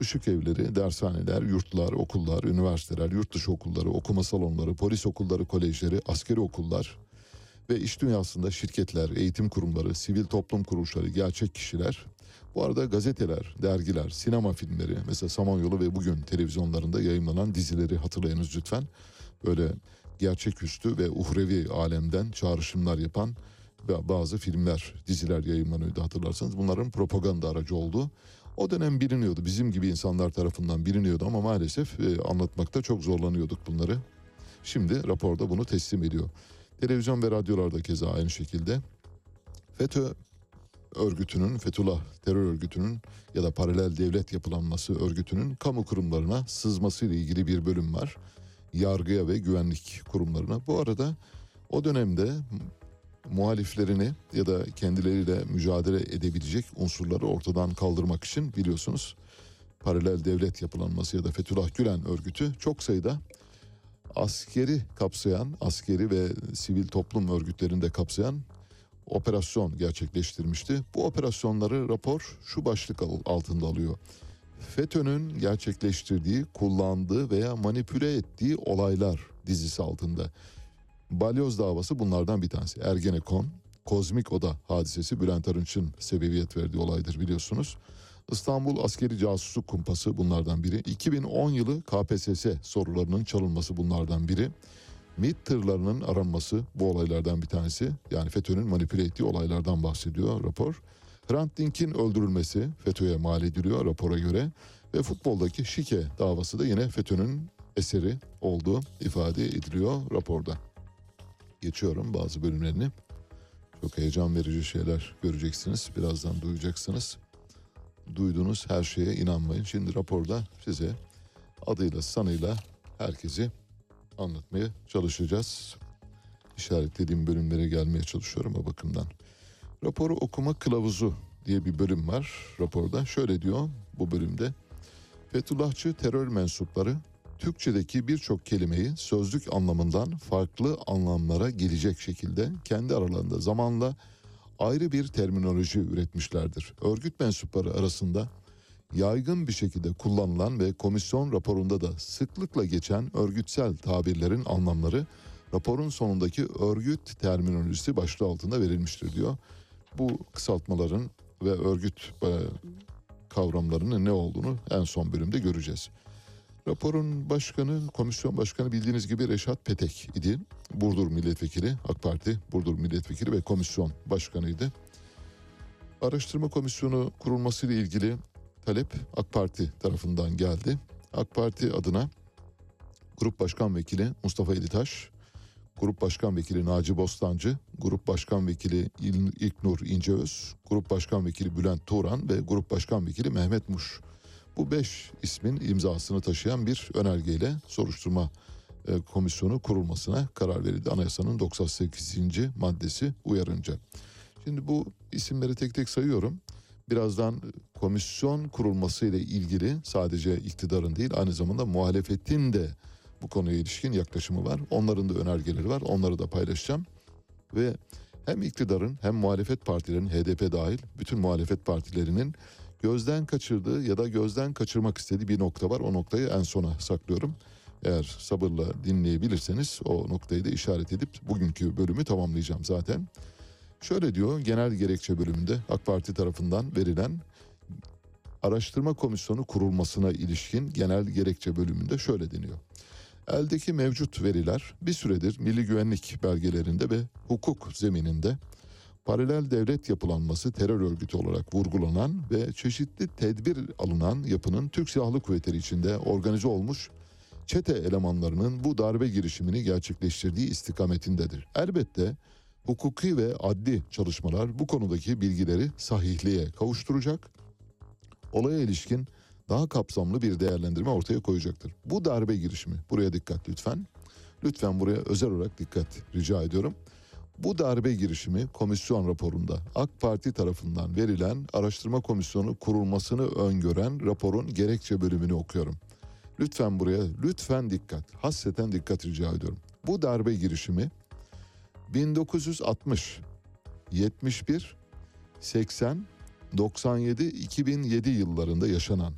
ışık evleri, dershaneler, yurtlar, okullar, üniversiteler, yurt dışı okulları, okuma salonları, polis okulları, kolejleri, askeri okullar, ve iş dünyasında şirketler, eğitim kurumları, sivil toplum kuruluşları, gerçek kişiler, bu arada gazeteler, dergiler, sinema filmleri, mesela Samanyolu ve bugün televizyonlarında yayınlanan dizileri hatırlayınız lütfen. Böyle gerçeküstü ve uhrevi alemden çağrışımlar yapan bazı filmler, diziler yayınlanıyordu hatırlarsanız. Bunların propaganda aracı oldu. O dönem biliniyordu. Bizim gibi insanlar tarafından biliniyordu ama maalesef e, anlatmakta çok zorlanıyorduk bunları. Şimdi raporda bunu teslim ediyor. Televizyon ve radyolarda keza aynı şekilde. FETÖ örgütünün, Fethullah terör örgütünün ya da paralel devlet yapılanması örgütünün kamu kurumlarına sızması ile ilgili bir bölüm var. Yargıya ve güvenlik kurumlarına. Bu arada o dönemde muhaliflerini ya da kendileriyle mücadele edebilecek unsurları ortadan kaldırmak için biliyorsunuz paralel devlet yapılanması ya da Fethullah Gülen örgütü çok sayıda askeri kapsayan, askeri ve sivil toplum örgütlerinde kapsayan operasyon gerçekleştirmişti. Bu operasyonları rapor şu başlık altında alıyor. FETÖ'nün gerçekleştirdiği, kullandığı veya manipüle ettiği olaylar dizisi altında. Balyoz davası bunlardan bir tanesi. Ergenekon, Kozmik Oda hadisesi Bülent Arınç'ın sebebiyet verdiği olaydır biliyorsunuz. İstanbul askeri casusluk kumpası bunlardan biri. 2010 yılı KPSS sorularının çalınması bunlardan biri. MİT tırlarının aranması bu olaylardan bir tanesi. Yani FETÖ'nün manipüle ettiği olaylardan bahsediyor rapor. Hrant Dink'in öldürülmesi FETÖ'ye mal ediliyor rapora göre. Ve futboldaki şike davası da yine FETÖ'nün eseri olduğu ifade ediliyor raporda. Geçiyorum bazı bölümlerini. Çok heyecan verici şeyler göreceksiniz. Birazdan duyacaksınız. Duyduğunuz her şeye inanmayın. Şimdi raporda size adıyla sanıyla herkesi anlatmaya çalışacağız. İşaretlediğim bölümlere gelmeye çalışıyorum o bakımdan. Raporu okuma kılavuzu diye bir bölüm var raporda. Şöyle diyor bu bölümde. Fethullahçı terör mensupları Türkçedeki birçok kelimeyi sözlük anlamından farklı anlamlara gelecek şekilde kendi aralarında zamanla ayrı bir terminoloji üretmişlerdir. Örgüt mensupları arasında yaygın bir şekilde kullanılan ve komisyon raporunda da sıklıkla geçen örgütsel tabirlerin anlamları raporun sonundaki örgüt terminolojisi başlığı altında verilmiştir diyor. Bu kısaltmaların ve örgüt e, kavramlarının ne olduğunu en son bölümde göreceğiz. Raporun başkanı, komisyon başkanı bildiğiniz gibi Reşat Petek idi. Burdur milletvekili, AK Parti Burdur milletvekili ve komisyon başkanıydı. Araştırma komisyonu kurulması ile ilgili talep AK Parti tarafından geldi. AK Parti adına Grup Başkan Vekili Mustafa Editaş, Grup Başkan Vekili Naci Bostancı, Grup Başkan Vekili İlknur İnceöz, Grup Başkan Vekili Bülent Turan ve Grup Başkan Vekili Mehmet Muş bu beş ismin imzasını taşıyan bir önergeyle soruşturma e, komisyonu kurulmasına karar verildi. Anayasanın 98. maddesi uyarınca. Şimdi bu isimleri tek tek sayıyorum. Birazdan komisyon kurulması ile ilgili sadece iktidarın değil aynı zamanda muhalefetin de bu konuya ilişkin yaklaşımı var. Onların da önergeleri var. Onları da paylaşacağım. Ve hem iktidarın hem muhalefet partilerinin HDP dahil bütün muhalefet partilerinin gözden kaçırdığı ya da gözden kaçırmak istediği bir nokta var. O noktayı en sona saklıyorum. Eğer sabırla dinleyebilirseniz o noktayı da işaret edip bugünkü bölümü tamamlayacağım zaten. Şöyle diyor genel gerekçe bölümünde AK Parti tarafından verilen araştırma komisyonu kurulmasına ilişkin genel gerekçe bölümünde şöyle deniyor. Eldeki mevcut veriler bir süredir milli güvenlik belgelerinde ve hukuk zemininde paralel devlet yapılanması terör örgütü olarak vurgulanan ve çeşitli tedbir alınan yapının Türk Silahlı Kuvvetleri içinde organize olmuş çete elemanlarının bu darbe girişimini gerçekleştirdiği istikametindedir. Elbette hukuki ve adli çalışmalar bu konudaki bilgileri sahihliğe kavuşturacak, olaya ilişkin daha kapsamlı bir değerlendirme ortaya koyacaktır. Bu darbe girişimi, buraya dikkat lütfen. Lütfen buraya özel olarak dikkat rica ediyorum. Bu darbe girişimi komisyon raporunda AK Parti tarafından verilen araştırma komisyonu kurulmasını öngören raporun gerekçe bölümünü okuyorum. Lütfen buraya lütfen dikkat, hasreten dikkat rica ediyorum. Bu darbe girişimi 1960, 71, 80, 97, 2007 yıllarında yaşanan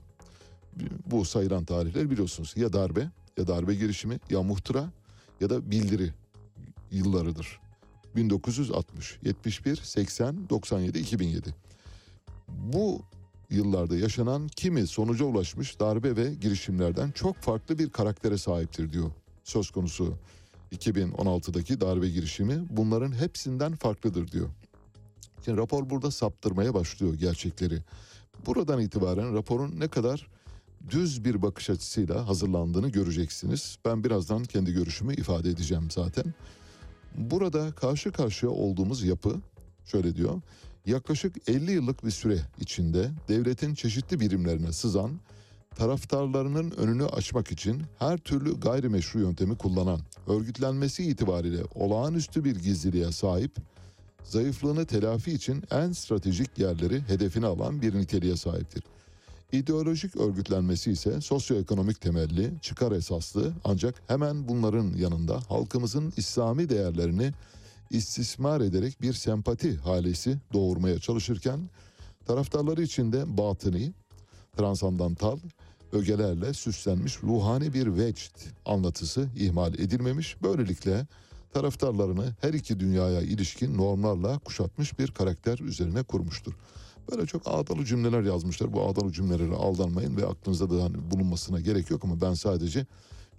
bu sayılan tarihler biliyorsunuz ya darbe ya darbe girişimi ya muhtıra ya da bildiri yıllarıdır. 1960, 71, 80, 97, 2007. Bu yıllarda yaşanan kimi sonuca ulaşmış darbe ve girişimlerden çok farklı bir karaktere sahiptir diyor. Söz konusu 2016'daki darbe girişimi bunların hepsinden farklıdır diyor. Şimdi rapor burada saptırmaya başlıyor gerçekleri. Buradan itibaren raporun ne kadar düz bir bakış açısıyla hazırlandığını göreceksiniz. Ben birazdan kendi görüşümü ifade edeceğim zaten. Burada karşı karşıya olduğumuz yapı şöyle diyor. Yaklaşık 50 yıllık bir süre içinde devletin çeşitli birimlerine sızan, taraftarlarının önünü açmak için her türlü gayrimeşru yöntemi kullanan, örgütlenmesi itibariyle olağanüstü bir gizliliğe sahip, zayıflığını telafi için en stratejik yerleri hedefine alan bir niteliğe sahiptir. İdeolojik örgütlenmesi ise sosyoekonomik temelli, çıkar esaslı ancak hemen bunların yanında halkımızın İslami değerlerini istismar ederek bir sempati halesi doğurmaya çalışırken taraftarları içinde batıni, transandantal ögelerle süslenmiş ruhani bir vecd anlatısı ihmal edilmemiş. Böylelikle taraftarlarını her iki dünyaya ilişkin normlarla kuşatmış bir karakter üzerine kurmuştur. Böyle çok ağdalı cümleler yazmışlar. Bu ağdalı cümlelere aldanmayın ve aklınızda da hani bulunmasına gerek yok ama ben sadece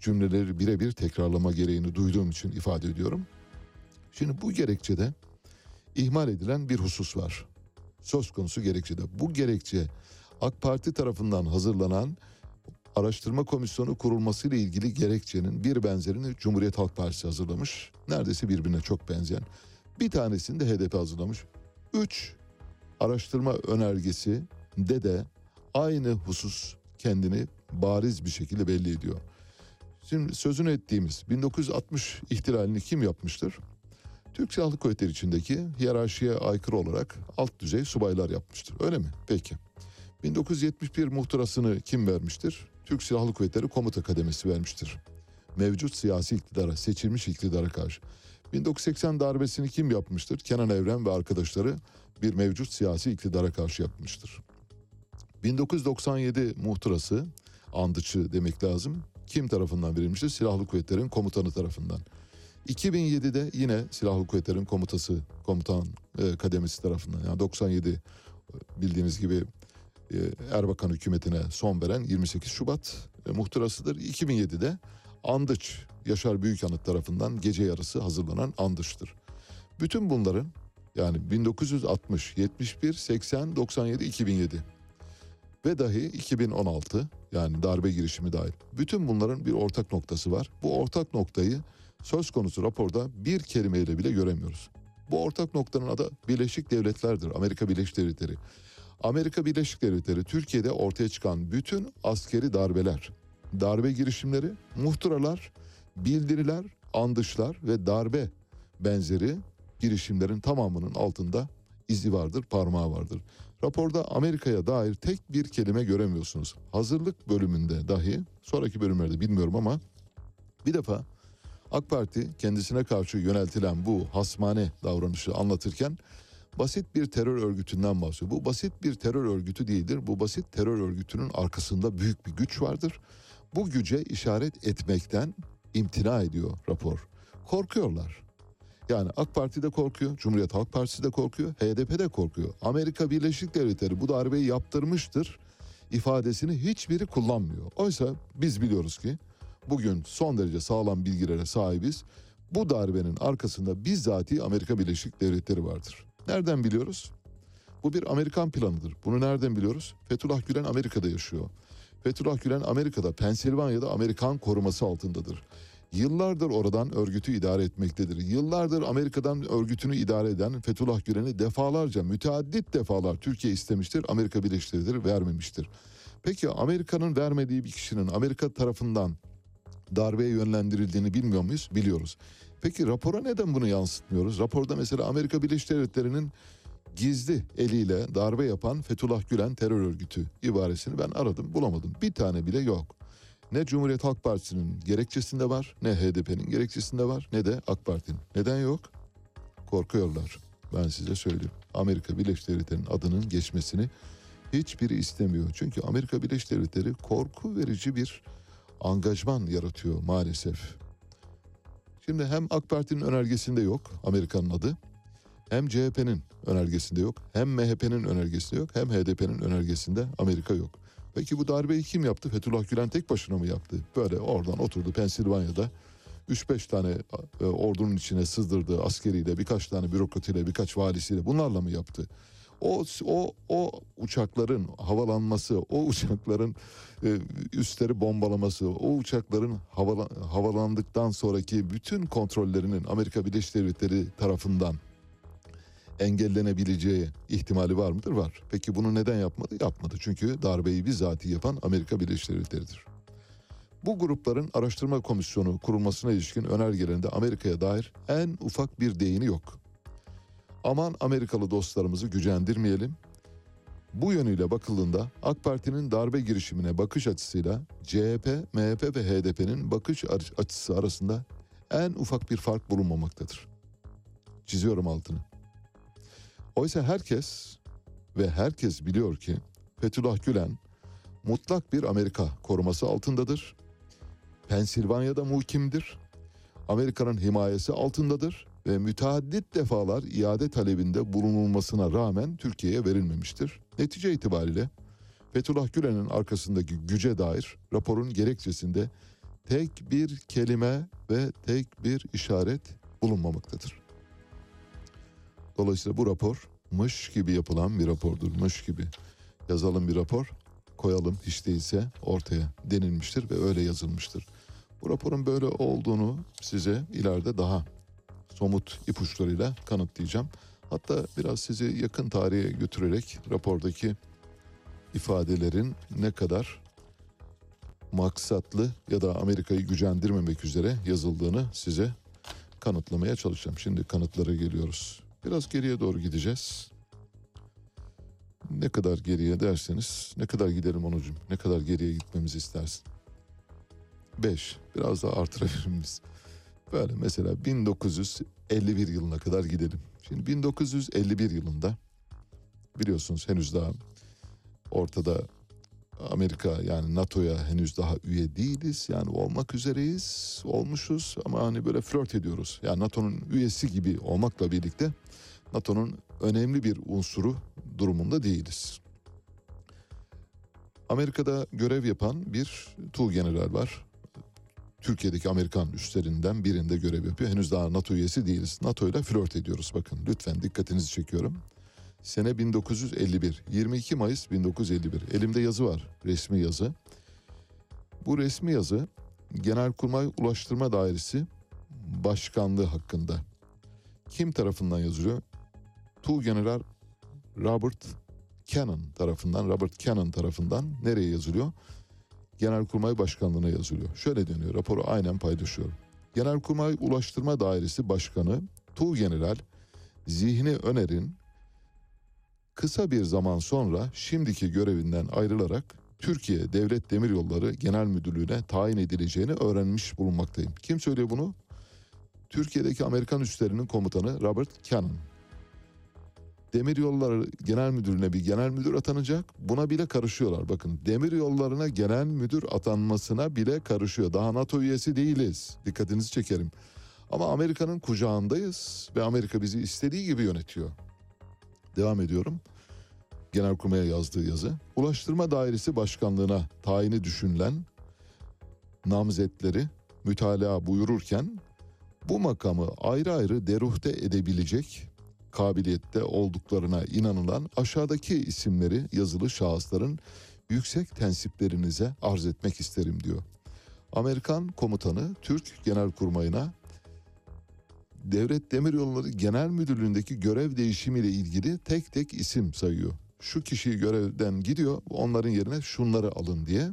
cümleleri birebir tekrarlama gereğini duyduğum için ifade ediyorum. Şimdi bu gerekçede ihmal edilen bir husus var. Söz konusu gerekçede. Bu gerekçe AK Parti tarafından hazırlanan araştırma komisyonu kurulmasıyla ilgili gerekçenin bir benzerini Cumhuriyet Halk Partisi hazırlamış. Neredeyse birbirine çok benzeyen. Bir tanesini de HDP hazırlamış. Üç araştırma önergesi de de aynı husus kendini bariz bir şekilde belli ediyor. Şimdi sözünü ettiğimiz 1960 ihtilalini kim yapmıştır? Türk Silahlı Kuvvetleri içindeki hiyerarşiye aykırı olarak alt düzey subaylar yapmıştır. Öyle mi? Peki. 1971 muhtırasını kim vermiştir? Türk Silahlı Kuvvetleri Komuta Kademesi vermiştir. Mevcut siyasi iktidara, seçilmiş iktidara karşı. 1980 darbesini kim yapmıştır? Kenan Evren ve arkadaşları bir mevcut siyasi iktidara karşı yapmıştır. 1997 muhtırası, andıçı demek lazım. Kim tarafından verilmiştir? Silahlı Kuvvetlerin komutanı tarafından. 2007'de yine Silahlı Kuvvetlerin komutası, komutan e, kademesi tarafından. Yani 97 e, bildiğiniz gibi e, Erbakan hükümetine son veren 28 Şubat e, muhtırasıdır. 2007'de Andıç Yaşar Büyükanıt tarafından gece yarısı hazırlanan Andıç'tır. Bütün bunların yani 1960, 71, 80, 97, 2007 ve dahi 2016 yani darbe girişimi dahil. Bütün bunların bir ortak noktası var. Bu ortak noktayı söz konusu raporda bir kelimeyle bile göremiyoruz. Bu ortak noktanın adı Birleşik Devletler'dir. Amerika Birleşik Devletleri. Amerika Birleşik Devletleri Türkiye'de ortaya çıkan bütün askeri darbeler, darbe girişimleri, muhtıralar, bildiriler, andışlar ve darbe benzeri girişimlerin tamamının altında izi vardır, parmağı vardır. Raporda Amerika'ya dair tek bir kelime göremiyorsunuz. Hazırlık bölümünde dahi, sonraki bölümlerde bilmiyorum ama bir defa AK Parti kendisine karşı yöneltilen bu hasmane davranışı anlatırken basit bir terör örgütünden bahsediyor. Bu basit bir terör örgütü değildir. Bu basit terör örgütünün arkasında büyük bir güç vardır. Bu güce işaret etmekten imtina ediyor rapor. Korkuyorlar. Yani AK Parti de korkuyor, Cumhuriyet Halk Partisi de korkuyor, HDP de korkuyor. Amerika Birleşik Devletleri bu darbeyi yaptırmıştır ifadesini hiçbiri kullanmıyor. Oysa biz biliyoruz ki bugün son derece sağlam bilgilere sahibiz. Bu darbenin arkasında bizzati Amerika Birleşik Devletleri vardır. Nereden biliyoruz? Bu bir Amerikan planıdır. Bunu nereden biliyoruz? Fethullah Gülen Amerika'da yaşıyor. Fethullah Gülen Amerika'da, Pensilvanya'da Amerikan koruması altındadır. Yıllardır oradan örgütü idare etmektedir. Yıllardır Amerika'dan örgütünü idare eden Fethullah Gülen'i defalarca, müteaddit defalar Türkiye istemiştir. Amerika Birleşik Devletleri vermemiştir. Peki Amerika'nın vermediği bir kişinin Amerika tarafından darbeye yönlendirildiğini bilmiyor muyuz? Biliyoruz. Peki rapora neden bunu yansıtmıyoruz? Raporda mesela Amerika Birleşik Devletleri'nin gizli eliyle darbe yapan Fethullah Gülen terör örgütü ibaresini ben aradım bulamadım. Bir tane bile yok. Ne Cumhuriyet Halk Partisi'nin gerekçesinde var, ne HDP'nin gerekçesinde var, ne de AK Parti'nin. Neden yok? Korkuyorlar. Ben size söylüyorum. Amerika Birleşik Devletleri'nin adının geçmesini hiçbiri istemiyor. Çünkü Amerika Birleşik Devletleri korku verici bir angajman yaratıyor maalesef. Şimdi hem AK Parti'nin önergesinde yok Amerika'nın adı. Hem CHP'nin önergesinde yok. Hem MHP'nin önergesinde yok. Hem HDP'nin önergesinde Amerika yok. Peki bu darbeyi kim yaptı? Fethullah Gülen tek başına mı yaptı? Böyle oradan oturdu Pensilvanya'da 3-5 tane e, ordunun içine sızdırdığı askeriyle, birkaç tane bürokratiyle, birkaç valisiyle bunlarla mı yaptı? O o o uçakların havalanması, o uçakların e, üstleri bombalaması, o uçakların havala, havalandıktan sonraki bütün kontrollerinin Amerika Birleşik Devletleri tarafından engellenebileceği ihtimali var mıdır? Var. Peki bunu neden yapmadı? Yapmadı. Çünkü darbeyi bizatihi yapan Amerika Birleşik Devletleri'dir. Bu grupların araştırma komisyonu kurulmasına ilişkin önergelerinde Amerika'ya dair en ufak bir değini yok. Aman Amerikalı dostlarımızı gücendirmeyelim. Bu yönüyle bakıldığında AK Parti'nin darbe girişimine bakış açısıyla CHP, MHP ve HDP'nin bakış açısı arasında en ufak bir fark bulunmamaktadır. Çiziyorum altını. Oysa herkes ve herkes biliyor ki Fethullah Gülen mutlak bir Amerika koruması altındadır. Pensilvanya'da muhkimdir. Amerika'nın himayesi altındadır ve müteaddit defalar iade talebinde bulunulmasına rağmen Türkiye'ye verilmemiştir. Netice itibariyle Fethullah Gülen'in arkasındaki güce dair raporun gerekçesinde tek bir kelime ve tek bir işaret bulunmamaktadır. Dolayısıyla bu rapor mış gibi yapılan bir rapordur. Mış gibi yazalım bir rapor koyalım hiç değilse ortaya denilmiştir ve öyle yazılmıştır. Bu raporun böyle olduğunu size ileride daha somut ipuçlarıyla kanıtlayacağım. Hatta biraz sizi yakın tarihe götürerek rapordaki ifadelerin ne kadar maksatlı ya da Amerika'yı gücendirmemek üzere yazıldığını size kanıtlamaya çalışacağım. Şimdi kanıtlara geliyoruz. Biraz geriye doğru gideceğiz. Ne kadar geriye derseniz ne kadar gidelim onucum? Ne kadar geriye gitmemizi istersin? 5. Biraz daha artırabilir miyiz? Böyle mesela 1951 yılına kadar gidelim. Şimdi 1951 yılında biliyorsunuz henüz daha ortada Amerika yani NATO'ya henüz daha üye değiliz. Yani olmak üzereyiz, olmuşuz ama hani böyle flört ediyoruz. Yani NATO'nun üyesi gibi olmakla birlikte NATO'nun önemli bir unsuru durumunda değiliz. Amerika'da görev yapan bir Tuğ General var. Türkiye'deki Amerikan üstlerinden birinde görev yapıyor. Henüz daha NATO üyesi değiliz. NATO ile flört ediyoruz bakın. Lütfen dikkatinizi çekiyorum. Sene 1951. 22 Mayıs 1951. Elimde yazı var. Resmi yazı. Bu resmi yazı Genelkurmay Ulaştırma Dairesi Başkanlığı hakkında. Kim tarafından yazılıyor? Tuğ General Robert Cannon tarafından, Robert Cannon tarafından nereye yazılıyor? Genelkurmay Başkanlığı'na yazılıyor. Şöyle deniyor, raporu aynen paylaşıyorum. Genelkurmay Ulaştırma Dairesi Başkanı Tuğ General Zihni Öner'in kısa bir zaman sonra şimdiki görevinden ayrılarak Türkiye Devlet Demiryolları Genel Müdürlüğü'ne tayin edileceğini öğrenmiş bulunmaktayım. Kim söylüyor bunu? Türkiye'deki Amerikan üslerinin komutanı Robert Cannon. Demir Yolları Genel Müdürlüğü'ne bir genel müdür atanacak. Buna bile karışıyorlar. Bakın demir yollarına genel müdür atanmasına bile karışıyor. Daha NATO üyesi değiliz. Dikkatinizi çekerim. Ama Amerika'nın kucağındayız ve Amerika bizi istediği gibi yönetiyor. Devam ediyorum. Genelkurmay'a yazdığı yazı. Ulaştırma Dairesi Başkanlığı'na tayini düşünülen namzetleri mütalaa buyururken bu makamı ayrı ayrı deruhte edebilecek kabiliyette olduklarına inanılan aşağıdaki isimleri yazılı şahısların yüksek tensiplerinize arz etmek isterim diyor. Amerikan komutanı Türk Genelkurmayı'na Devlet Demiryolları Genel Müdürlüğü'ndeki görev değişimiyle ilgili tek tek isim sayıyor. Şu kişi görevden gidiyor, onların yerine şunları alın diye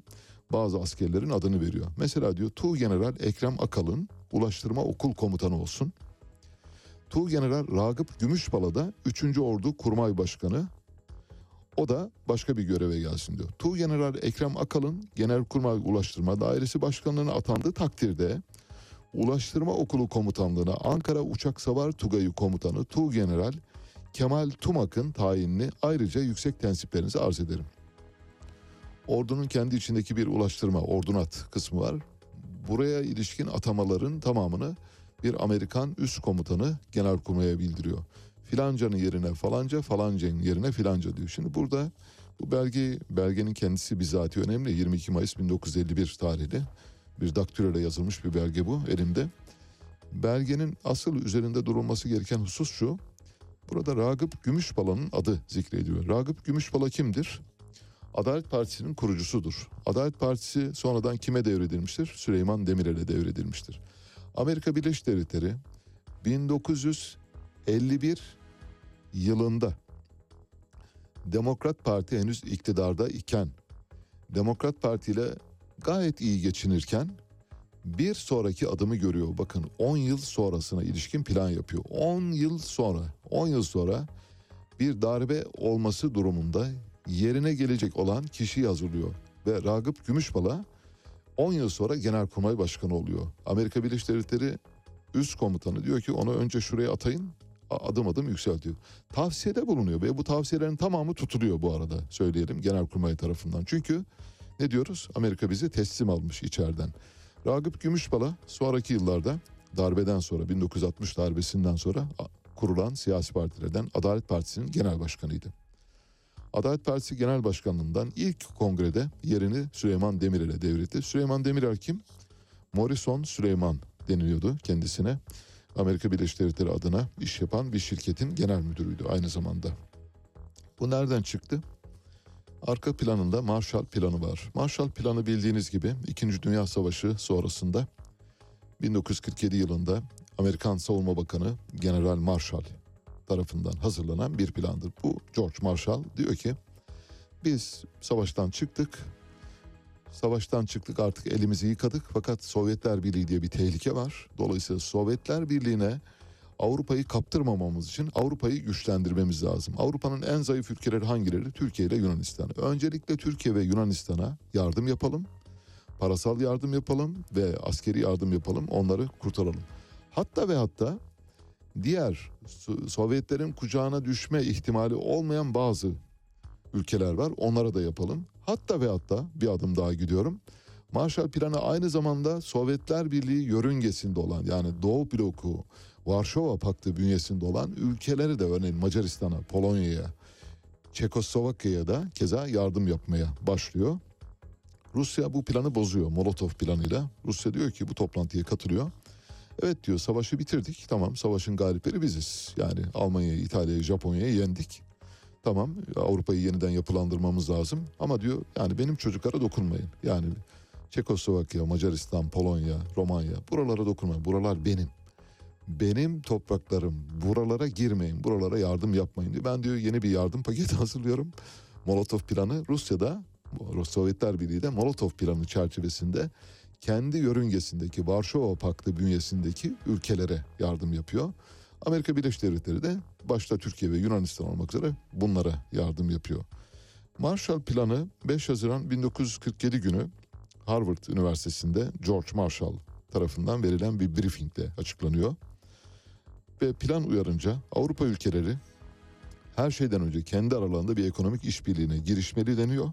bazı askerlerin adını veriyor. Mesela diyor Tuğ General Ekrem Akalın Ulaştırma Okul Komutanı olsun. Tuğ General Ragıp Gümüşbala'da 3. Ordu Kurmay Başkanı. O da başka bir göreve gelsin diyor. Tuğ General Ekrem Akalın Genelkurmay Ulaştırma Dairesi Başkanlığı'na atandığı takdirde Ulaştırma Okulu Komutanlığı'na Ankara Uçak Savar Tugayı Komutanı Tuğ General Kemal Tumak'ın tayinini ayrıca yüksek tensiplerinize arz ederim. Ordunun kendi içindeki bir ulaştırma, ordunat kısmı var. Buraya ilişkin atamaların tamamını bir Amerikan üst komutanı genelkurmaya bildiriyor. Filancanın yerine falanca, falancanın yerine filanca diyor. Şimdi burada bu belge belgenin kendisi bizatihi önemli. 22 Mayıs 1951 tarihli bir daktiloyla yazılmış bir belge bu elimde. Belgenin asıl üzerinde durulması gereken husus şu. Burada Ragıp Gümüşbala'nın adı zikrediliyor. Ragıp Gümüşbala kimdir? Adalet Partisi'nin kurucusudur. Adalet Partisi sonradan kime devredilmiştir? Süleyman Demirel'e devredilmiştir. Amerika Birleşik Devletleri 1951 yılında Demokrat Parti henüz iktidarda iken Demokrat Parti ile gayet iyi geçinirken bir sonraki adımı görüyor. Bakın 10 yıl sonrasına ilişkin plan yapıyor. 10 yıl sonra, 10 yıl sonra bir darbe olması durumunda yerine gelecek olan kişiyi hazırlıyor. Ve Ragıp Gümüşbala 10 yıl sonra Genelkurmay Başkanı oluyor. Amerika Birleşik Devletleri üst komutanı diyor ki onu önce şuraya atayın adım adım yükseltiyor. Tavsiyede bulunuyor ve bu tavsiyelerin tamamı tutuluyor bu arada söyleyelim Genelkurmay tarafından. Çünkü ne diyoruz? Amerika bizi teslim almış içeriden. Ragıp Gümüşbala sonraki yıllarda darbeden sonra 1960 darbesinden sonra kurulan siyasi partilerden Adalet Partisi'nin genel başkanıydı. Adalet Partisi Genel Başkanlığından ilk kongrede yerini Süleyman Demirel'e devretti. Süleyman Demirel kim? Morrison Süleyman deniliyordu kendisine. Amerika Birleşik Devletleri adına iş yapan bir şirketin genel müdürüydü aynı zamanda. Bu nereden çıktı? Arka planında Marshall Planı var. Marshall Planı bildiğiniz gibi 2. Dünya Savaşı sonrasında 1947 yılında Amerikan Savunma Bakanı General Marshall tarafından hazırlanan bir plandır. Bu George Marshall diyor ki biz savaştan çıktık. Savaştan çıktık artık elimizi yıkadık fakat Sovyetler Birliği diye bir tehlike var. Dolayısıyla Sovyetler Birliği'ne Avrupa'yı kaptırmamamız için Avrupa'yı güçlendirmemiz lazım. Avrupa'nın en zayıf ülkeleri hangileri? Türkiye ile Yunanistan. Öncelikle Türkiye ve Yunanistan'a yardım yapalım. Parasal yardım yapalım ve askeri yardım yapalım. Onları kurtaralım. Hatta ve hatta diğer Sovyetlerin kucağına düşme ihtimali olmayan bazı ülkeler var. Onlara da yapalım. Hatta ve hatta bir adım daha gidiyorum. Marshall Planı aynı zamanda Sovyetler Birliği yörüngesinde olan yani Doğu bloku, Varşova Paktı bünyesinde olan ülkeleri de örneğin Macaristan'a, Polonya'ya, Çekoslovakya'ya da keza yardım yapmaya başlıyor. Rusya bu planı bozuyor Molotov planıyla. Rusya diyor ki bu toplantıya katılıyor. Evet diyor savaşı bitirdik. Tamam savaşın galipleri biziz. Yani Almanya'yı, İtalya'yı, Japonya'yı yendik. Tamam Avrupa'yı yeniden yapılandırmamız lazım. Ama diyor yani benim çocuklara dokunmayın. Yani Çekoslovakya, Macaristan, Polonya, Romanya buralara dokunmayın. Buralar benim. Benim topraklarım. Buralara girmeyin. Buralara yardım yapmayın diyor. Ben diyor yeni bir yardım paketi hazırlıyorum. Molotov planı Rusya'da Sovyetler Birliği de Molotov planı çerçevesinde kendi yörüngesindeki Varşova Paktı bünyesindeki ülkelere yardım yapıyor. Amerika Birleşik Devletleri de başta Türkiye ve Yunanistan olmak üzere bunlara yardım yapıyor. Marshall Planı 5 Haziran 1947 günü Harvard Üniversitesi'nde George Marshall tarafından verilen bir briefingle açıklanıyor. Ve plan uyarınca Avrupa ülkeleri her şeyden önce kendi aralarında bir ekonomik işbirliğine girişmeli deniyor.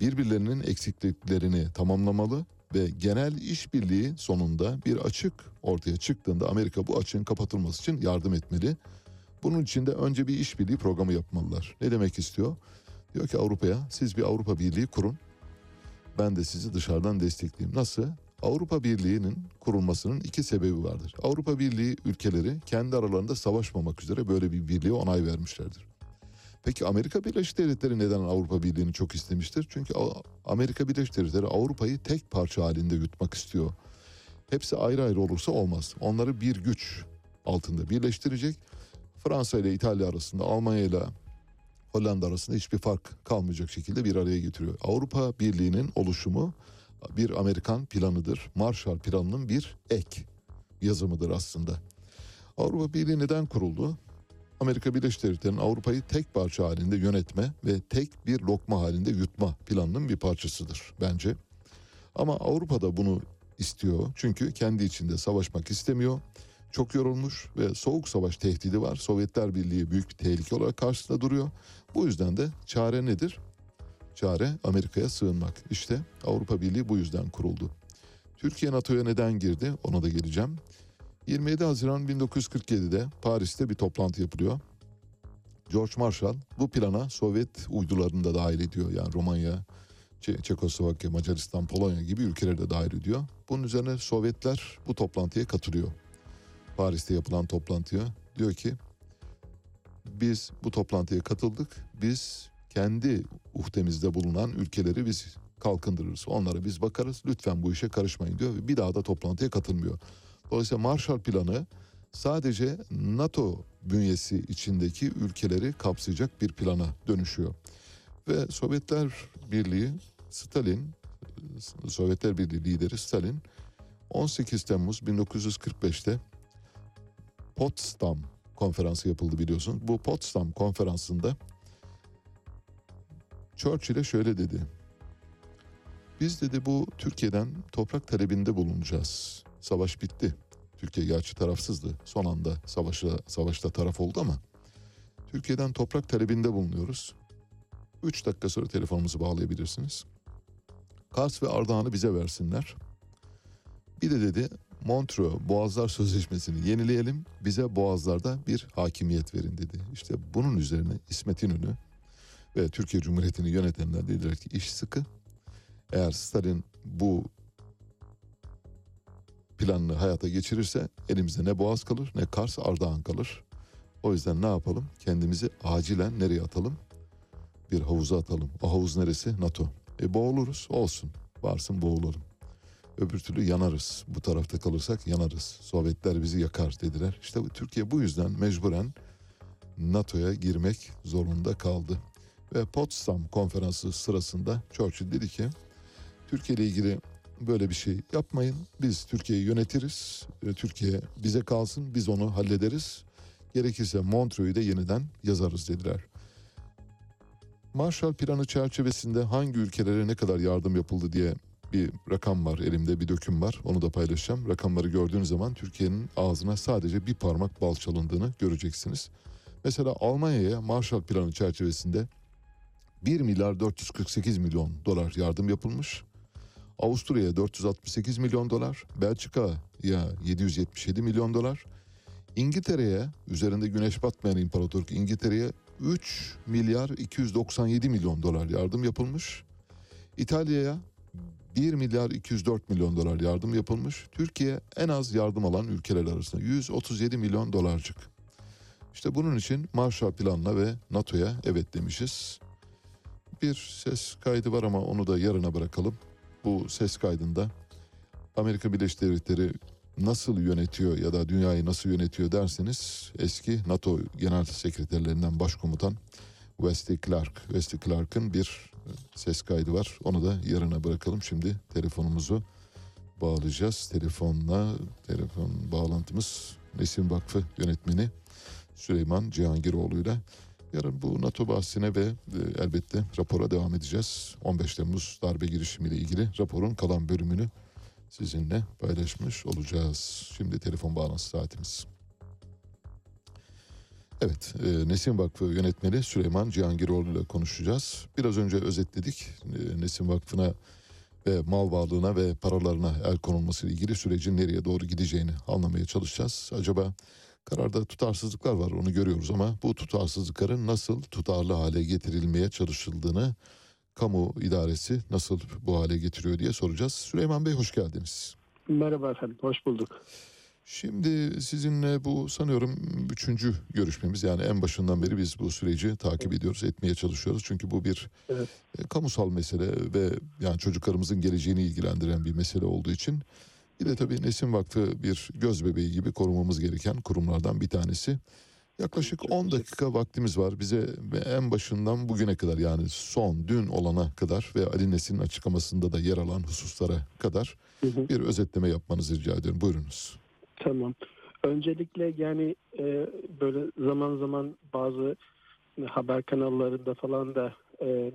Birbirlerinin eksikliklerini tamamlamalı ve genel işbirliği sonunda bir açık ortaya çıktığında Amerika bu açığın kapatılması için yardım etmeli. Bunun için de önce bir işbirliği programı yapmalılar. Ne demek istiyor? Diyor ki Avrupa'ya siz bir Avrupa Birliği kurun. Ben de sizi dışarıdan destekleyeyim. Nasıl? Avrupa Birliği'nin kurulmasının iki sebebi vardır. Avrupa Birliği ülkeleri kendi aralarında savaşmamak üzere böyle bir birliğe onay vermişlerdir. Peki Amerika Birleşik Devletleri neden Avrupa Birliği'ni çok istemiştir? Çünkü Amerika Birleşik Devletleri Avrupa'yı tek parça halinde yutmak istiyor. Hepsi ayrı ayrı olursa olmaz. Onları bir güç altında birleştirecek. Fransa ile İtalya arasında, Almanya ile Hollanda arasında hiçbir fark kalmayacak şekilde bir araya getiriyor. Avrupa Birliği'nin oluşumu bir Amerikan planıdır. Marshall Planı'nın bir ek yazımıdır aslında. Avrupa Birliği neden kuruldu? Amerika Birleşik Devletleri'nin Avrupa'yı tek parça halinde yönetme ve tek bir lokma halinde yutma planının bir parçasıdır bence. Ama Avrupa da bunu istiyor çünkü kendi içinde savaşmak istemiyor. Çok yorulmuş ve soğuk savaş tehdidi var. Sovyetler Birliği büyük bir tehlike olarak karşısında duruyor. Bu yüzden de çare nedir? Çare Amerika'ya sığınmak. İşte Avrupa Birliği bu yüzden kuruldu. Türkiye NATO'ya neden girdi? Ona da geleceğim. 27 Haziran 1947'de Paris'te bir toplantı yapılıyor. George Marshall bu plana Sovyet uydularını da dahil ediyor. Yani Romanya, Çe- Çekoslovakya, Macaristan, Polonya gibi ülkeleri de dahil ediyor. Bunun üzerine Sovyetler bu toplantıya katılıyor. Paris'te yapılan toplantıya diyor ki biz bu toplantıya katıldık. Biz kendi uhdemizde bulunan ülkeleri biz kalkındırırız. Onlara biz bakarız. Lütfen bu işe karışmayın diyor ve bir daha da toplantıya katılmıyor. Dolayısıyla Marshall Planı sadece NATO bünyesi içindeki ülkeleri kapsayacak bir plana dönüşüyor. Ve Sovyetler Birliği Stalin, Sovyetler Birliği lideri Stalin 18 Temmuz 1945'te Potsdam konferansı yapıldı biliyorsunuz. Bu Potsdam konferansında Churchill'e şöyle dedi. Biz dedi bu Türkiye'den toprak talebinde bulunacağız. Savaş bitti. Türkiye gerçi tarafsızdı. Son anda savaşta, savaşta taraf oldu ama Türkiye'den toprak talebinde bulunuyoruz. 3 dakika sonra telefonumuzu bağlayabilirsiniz. Kars ve Ardahan'ı bize versinler. Bir de dedi Montreux Boğazlar Sözleşmesi'ni yenileyelim. Bize Boğazlar'da bir hakimiyet verin dedi. İşte bunun üzerine İsmet İnönü ve Türkiye Cumhuriyeti'ni yönetenler dediler ki iş sıkı. Eğer Stalin bu planını hayata geçirirse elimizde ne Boğaz kalır ne Kars Ardahan kalır. O yüzden ne yapalım? Kendimizi acilen nereye atalım? Bir havuza atalım. O havuz neresi? NATO. E boğuluruz. Olsun. Varsın boğulalım. Öbür türlü yanarız. Bu tarafta kalırsak yanarız. Sovyetler bizi yakar dediler. İşte Türkiye bu yüzden mecburen NATO'ya girmek zorunda kaldı. Ve Potsdam konferansı sırasında Churchill dedi ki Türkiye ile ilgili böyle bir şey yapmayın. Biz Türkiye'yi yönetiriz. E, Türkiye bize kalsın. Biz onu hallederiz. Gerekirse Montreux'u da yeniden yazarız dediler. Marshall Planı çerçevesinde hangi ülkelere ne kadar yardım yapıldı diye bir rakam var elimde bir döküm var onu da paylaşacağım. Rakamları gördüğünüz zaman Türkiye'nin ağzına sadece bir parmak bal çalındığını göreceksiniz. Mesela Almanya'ya Marshall Planı çerçevesinde 1 milyar 448 milyon dolar yardım yapılmış. Avusturya'ya 468 milyon dolar, Belçika'ya 777 milyon dolar, İngiltere'ye üzerinde güneş batmayan imparatorluk İngiltere'ye 3 milyar 297 milyon dolar yardım yapılmış. İtalya'ya 1 milyar 204 milyon dolar yardım yapılmış. Türkiye en az yardım alan ülkeler arasında 137 milyon dolarcık. İşte bunun için Marshall Planı'na ve NATO'ya evet demişiz. Bir ses kaydı var ama onu da yarına bırakalım. Bu ses kaydında Amerika Birleşik Devletleri nasıl yönetiyor ya da dünyayı nasıl yönetiyor derseniz eski NATO Genel Sekreterlerinden Başkomutan Wesley Clark. Wesley Clark'ın bir ses kaydı var. Onu da yarına bırakalım. Şimdi telefonumuzu bağlayacağız. Telefonla telefon bağlantımız Nesin Vakfı yönetmeni Süleyman Cihangiroğlu'yla. Yarın bu NATO bahsine ve e, elbette rapora devam edeceğiz. 15 Temmuz darbe girişimiyle ilgili raporun kalan bölümünü sizinle paylaşmış olacağız. Şimdi telefon bağlantısı saatimiz. Evet, e, Nesin Vakfı yönetmeni Süleyman Cihangiroğlu ile konuşacağız. Biraz önce özetledik e, Nesin Vakfı'na ve mal varlığına ve paralarına el konulması ile ilgili sürecin nereye doğru gideceğini anlamaya çalışacağız. Acaba kararda tutarsızlıklar var onu görüyoruz ama bu tutarsızlıkların nasıl tutarlı hale getirilmeye çalışıldığını kamu idaresi nasıl bu hale getiriyor diye soracağız. Süleyman Bey hoş geldiniz. Merhaba efendim, hoş bulduk. Şimdi sizinle bu sanıyorum üçüncü görüşmemiz yani en başından beri biz bu süreci takip ediyoruz, etmeye çalışıyoruz. Çünkü bu bir Evet. e, kamusal mesele ve yani çocuklarımızın geleceğini ilgilendiren bir mesele olduğu için bir de tabii Nesin Vakfı bir göz bebeği gibi korumamız gereken kurumlardan bir tanesi. Yaklaşık 10 dakika vaktimiz var. Bize en başından bugüne kadar yani son dün olana kadar ve Ali Nesin'in açıklamasında da yer alan hususlara kadar bir özetleme yapmanızı rica ediyorum. Buyurunuz. Tamam. Öncelikle yani e, böyle zaman zaman bazı haber kanallarında falan da e,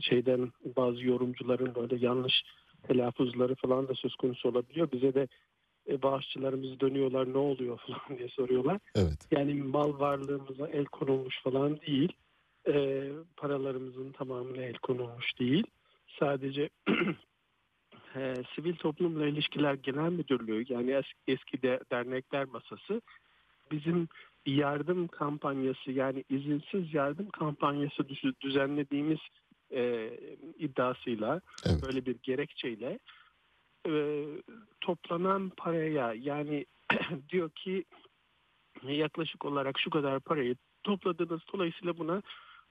şeyden bazı yorumcuların böyle yanlış telaffuzları falan da söz konusu olabiliyor. Bize de e, bağışçılarımız dönüyorlar ne oluyor falan diye soruyorlar. Evet. Yani mal varlığımıza el konulmuş falan değil. E, paralarımızın tamamına el konulmuş değil. Sadece e, Sivil Toplumla İlişkiler Genel Müdürlüğü yani es, eski de, dernekler masası bizim yardım kampanyası yani izinsiz yardım kampanyası düzenlediğimiz e, iddiasıyla evet. böyle bir gerekçeyle e, toplanan paraya yani diyor ki yaklaşık olarak şu kadar parayı topladınız dolayısıyla buna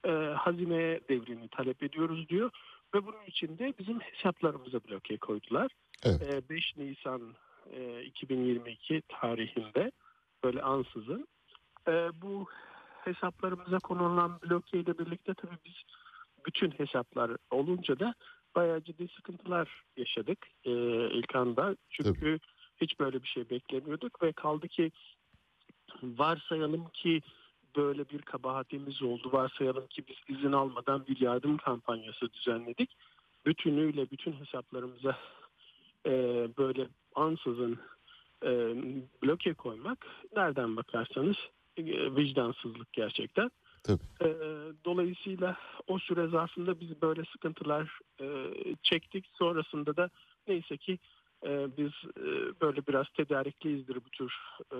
e, hazine devrini talep ediyoruz diyor ve bunun için de bizim hesaplarımıza bloke koydular. Evet. E, 5 Nisan e, 2022 tarihinde böyle ansızın e, bu hesaplarımıza konulan bloke ile birlikte tabii biz bütün hesaplar olunca da bayağı ciddi sıkıntılar yaşadık e, ilk anda. Çünkü Tabii. hiç böyle bir şey beklemiyorduk ve kaldı ki varsayalım ki böyle bir kabahatimiz oldu. Varsayalım ki biz izin almadan bir yardım kampanyası düzenledik. Bütünüyle bütün hesaplarımıza e, böyle ansızın e, bloke koymak nereden bakarsanız e, vicdansızlık gerçekten. Tabii. E, dolayısıyla o süre zarfında biz böyle sıkıntılar e, çektik. Sonrasında da neyse ki e, biz e, böyle biraz tedarikliyizdir bu tür e,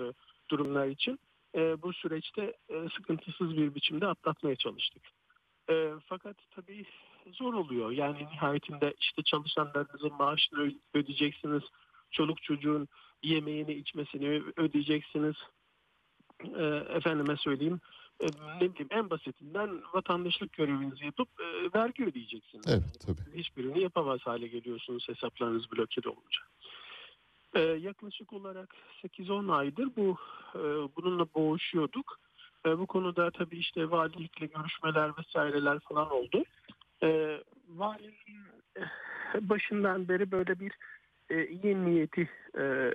durumlar için. E, bu süreçte e, sıkıntısız bir biçimde atlatmaya çalıştık. E, fakat tabii zor oluyor. Yani nihayetinde işte çalışanlarınızın maaşını ödeyeceksiniz. Çoluk çocuğun yemeğini içmesini ödeyeceksiniz. E, efendime söyleyeyim e, ne bileyim en basitinden vatandaşlık görevinizi yapıp e, vergi ödeyeceksiniz. Evet tabii. Hiçbirini yapamaz hale geliyorsunuz hesaplarınız blokede olunca. Ee, yaklaşık olarak 8-10 aydır bu e, bununla boğuşuyorduk. E, bu konuda tabii işte valilikle görüşmeler vesaireler falan oldu. E, valinin başından beri böyle bir e, iyi niyeti e,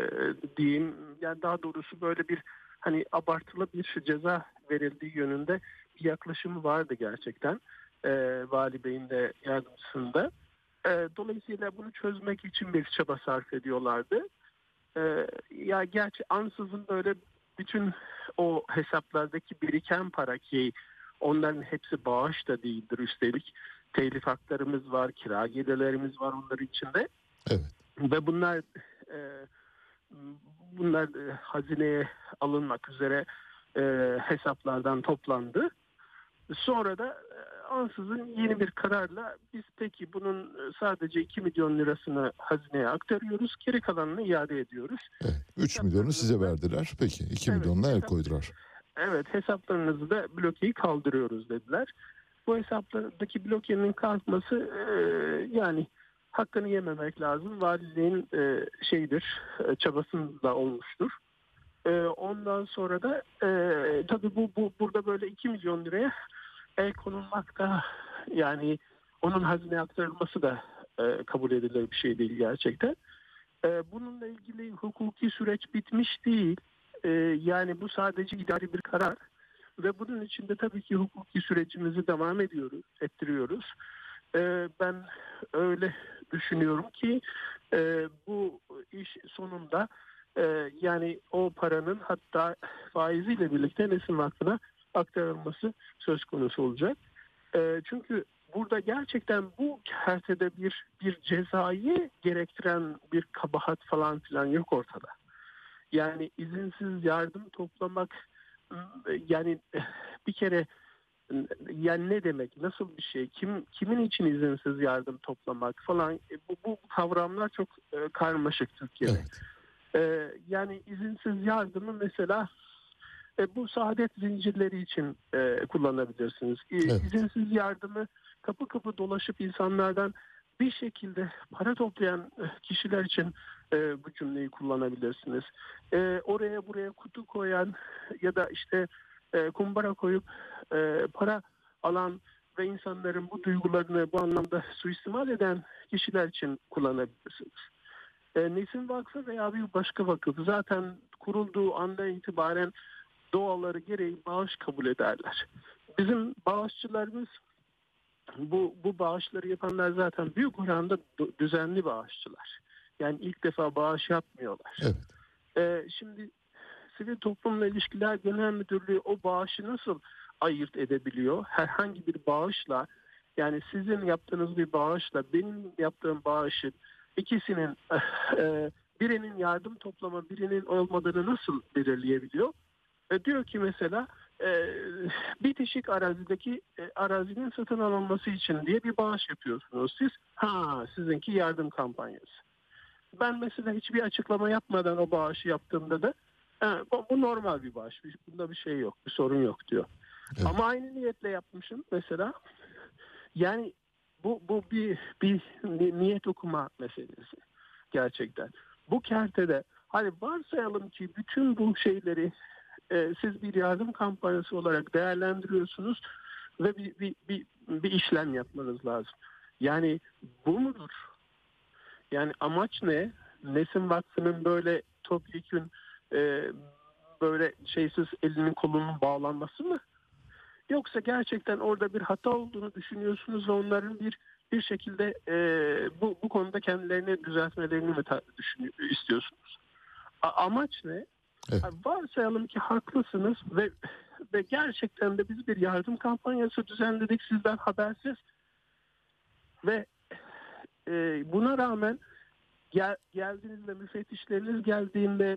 diyeyim yani daha doğrusu böyle bir hani abartılı bir ceza verildiği yönünde bir yaklaşımı vardı gerçekten e, Vali Bey'in de yardımcısında. E, dolayısıyla bunu çözmek için bir çaba sarf ediyorlardı. E, ya gerçi ansızın böyle bütün o hesaplardaki biriken para ki onların hepsi bağış da değildir üstelik. Telif haklarımız var, kira gelirlerimiz var onların içinde. Evet. Ve bunlar e, bunlar e, hazineye alınmak üzere e, hesaplardan toplandı. Sonra da e, ansızın yeni bir kararla biz peki bunun sadece 2 milyon lirasını hazineye aktarıyoruz. Geri kalanını iade ediyoruz. Evet, 3 milyonu size verdiler. Peki 2 evet, milyonuna el koydular. Evet hesaplarınızı da blokeyi kaldırıyoruz dediler. Bu hesaplardaki blokenin kalkması e, yani hakkını yememek lazım. Valiliğin e, şeydir, e, çabasında olmuştur. E, ondan sonra da e, tabii bu, bu burada böyle 2 milyon liraya el konulmakta yani onun hazine aktarılması da e, kabul edilir bir şey değil gerçekten. E, bununla ilgili hukuki süreç bitmiş değil. E, yani bu sadece idari bir karar ve bunun içinde tabii ki hukuki sürecimizi devam ediyoruz, ettiriyoruz. E, ben öyle düşünüyorum ki e, bu iş sonunda e, yani o paranın hatta faiziyle birlikte Nesin Vakfı'na aktarılması söz konusu olacak. E, çünkü burada gerçekten bu kertede bir bir cezayı gerektiren bir kabahat falan filan yok ortada. Yani izinsiz yardım toplamak yani bir kere yani ne demek, nasıl bir şey, kim kimin için izinsiz yardım toplamak falan e, bu, bu kavramlar çok e, karmaşık Türkiye'de. Evet. E, yani izinsiz yardımı mesela e, bu saadet zincirleri için e, kullanabilirsiniz. E, evet. İzinsiz yardımı kapı kapı dolaşıp insanlardan bir şekilde para toplayan kişiler için e, bu cümleyi kullanabilirsiniz. E, oraya buraya kutu koyan ya da işte e, kumbara koyup e, para alan ve insanların bu duygularını bu anlamda suistimal eden kişiler için kullanabilirsiniz. E, Nesin Vakfı veya bir başka vakıf zaten kurulduğu anda itibaren doğaları gereği bağış kabul ederler. Bizim bağışçılarımız bu, bu bağışları yapanlar zaten büyük oranda düzenli bağışçılar. Yani ilk defa bağış yapmıyorlar. Evet. Ee, şimdi Sivil Toplumla İlişkiler Genel Müdürlüğü o bağışı nasıl ayırt edebiliyor? Herhangi bir bağışla yani sizin yaptığınız bir bağışla benim yaptığım bağışın ikisinin e, birinin yardım toplama birinin olmadığını nasıl belirleyebiliyor? E, diyor ki mesela e, bitişik arazideki e, arazinin satın alınması için diye bir bağış yapıyorsunuz siz. Ha sizinki yardım kampanyası. Ben mesela hiçbir açıklama yapmadan o bağışı yaptığımda da ha, bu, bu normal bir bağış. Bunda bir şey yok, bir sorun yok diyor. Ama aynı niyetle yapmışım mesela. Yani bu bu bir bir niyet okuma meselesi gerçekten. Bu kertede hani varsayalım ki bütün bu şeyleri e, siz bir yardım kampanyası olarak değerlendiriyorsunuz ve bir, bir, bir, bir işlem yapmanız lazım. Yani bu mudur? Yani amaç ne? Nesin Vakfı'nın böyle topyekün e, böyle şeysiz elinin kolunun bağlanması mı? Yoksa gerçekten orada bir hata olduğunu düşünüyorsunuz ve onların bir bir şekilde e, bu, bu konuda kendilerini düzeltmelerini mi düşünüyor, istiyorsunuz? A, amaç ne? Evet. Varsayalım ki haklısınız ve ve gerçekten de biz bir yardım kampanyası düzenledik sizden habersiz ve e, buna rağmen gel, geldiğinizde müfettişleriniz geldiğinde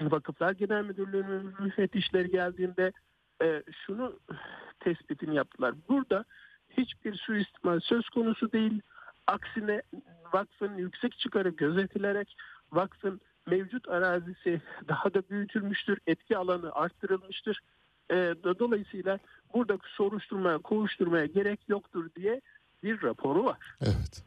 Vakıflar Genel Müdürlüğü'nün müfettişleri geldiğinde e, şunu tespitini yaptılar. Burada hiçbir suistimal söz konusu değil. Aksine vakfın yüksek çıkarı gözetilerek vakfın mevcut arazisi daha da büyütülmüştür, etki alanı arttırılmıştır. E, dolayısıyla burada soruşturmaya, kovuşturmaya gerek yoktur diye bir raporu var. Evet.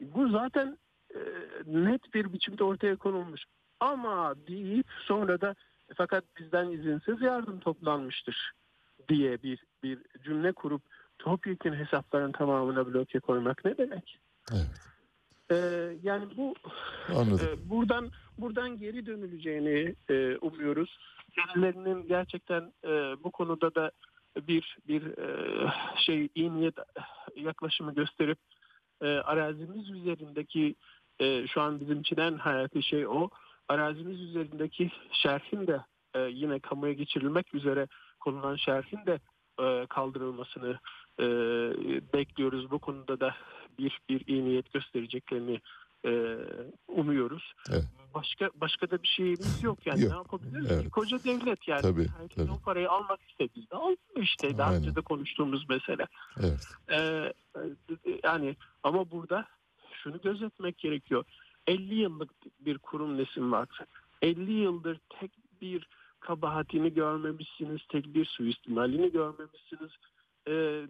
Bu zaten e, net bir biçimde ortaya konulmuş. Ama deyip sonra da fakat bizden izinsiz yardım toplanmıştır diye bir bir cümle kurup topyekun hesapların tamamına bloke koymak ne demek? Evet. Ee, yani bu e, buradan buradan geri dönüleceğini e, umuyoruz. Kendilerinin gerçekten e, bu konuda da bir bir e, şey iyi niyet yaklaşımı gösterip e, arazimiz üzerindeki e, şu an bizim için en hayati şey o arazimiz üzerindeki şerhin de e, yine kamuya geçirilmek üzere konulan şerhin de e, kaldırılmasını e, bekliyoruz. Bu konuda da bir bir iyi niyet göstereceklerini e, umuyoruz. Evet. Başka başka da bir şeyimiz yok yani yok. ne yapabiliriz? Evet. Koca devlet yani. Tabii, Herkes tabii. o parayı almak istediğinde alıyor işte. Daha Aynen. önce de konuştuğumuz mesele. Evet. Ee, yani ama burada şunu gözetmek gerekiyor. 50 yıllık bir kurum nesim var. 50 yıldır tek bir kabahatini görmemişsiniz, tek bir suistimalini görmemişsiniz. Ee,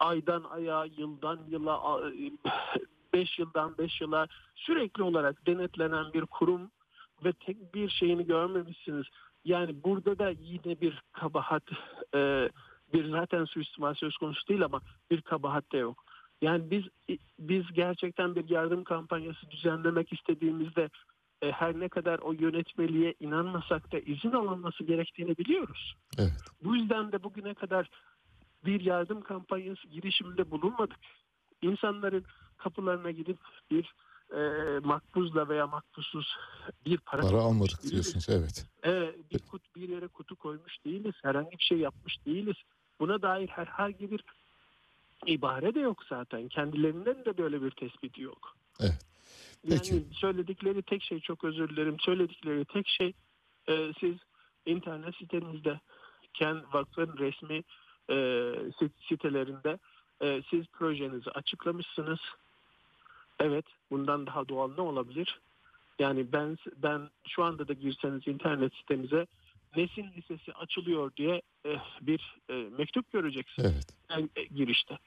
aydan aya, yıldan yıla, 5 yıldan 5 yıla sürekli olarak denetlenen bir kurum ve tek bir şeyini görmemişsiniz. Yani burada da yine bir kabahat, e, bir zaten suistimal söz konusu değil ama bir kabahat de yok. Yani biz biz gerçekten bir yardım kampanyası düzenlemek istediğimizde e, her ne kadar o yönetmeliğe inanmasak da izin alınması gerektiğini biliyoruz. Evet. Bu yüzden de bugüne kadar bir yardım kampanyası girişiminde bulunmadık. İnsanların kapılarına gidip bir e, makbuzla veya makbuzsuz bir para, Para almadık diyorsunuz. Evet. E, bir, kut, bir yere kutu koymuş değiliz. Herhangi bir şey yapmış değiliz. Buna dair herhangi bir ibare de yok zaten. Kendilerinden de böyle bir tespiti yok. Evet. Peki. Yani söyledikleri tek şey çok özür dilerim. Söyledikleri tek şey e, siz internet sitenizde kendi vakfın resmi e, sit- sitelerinde e, siz projenizi açıklamışsınız. Evet, bundan daha doğal ne olabilir? Yani ben ben şu anda da girseniz internet sitemize Nesin Lisesi açılıyor diye e, bir e, mektup göreceksiniz Evet. yani, e, girişte.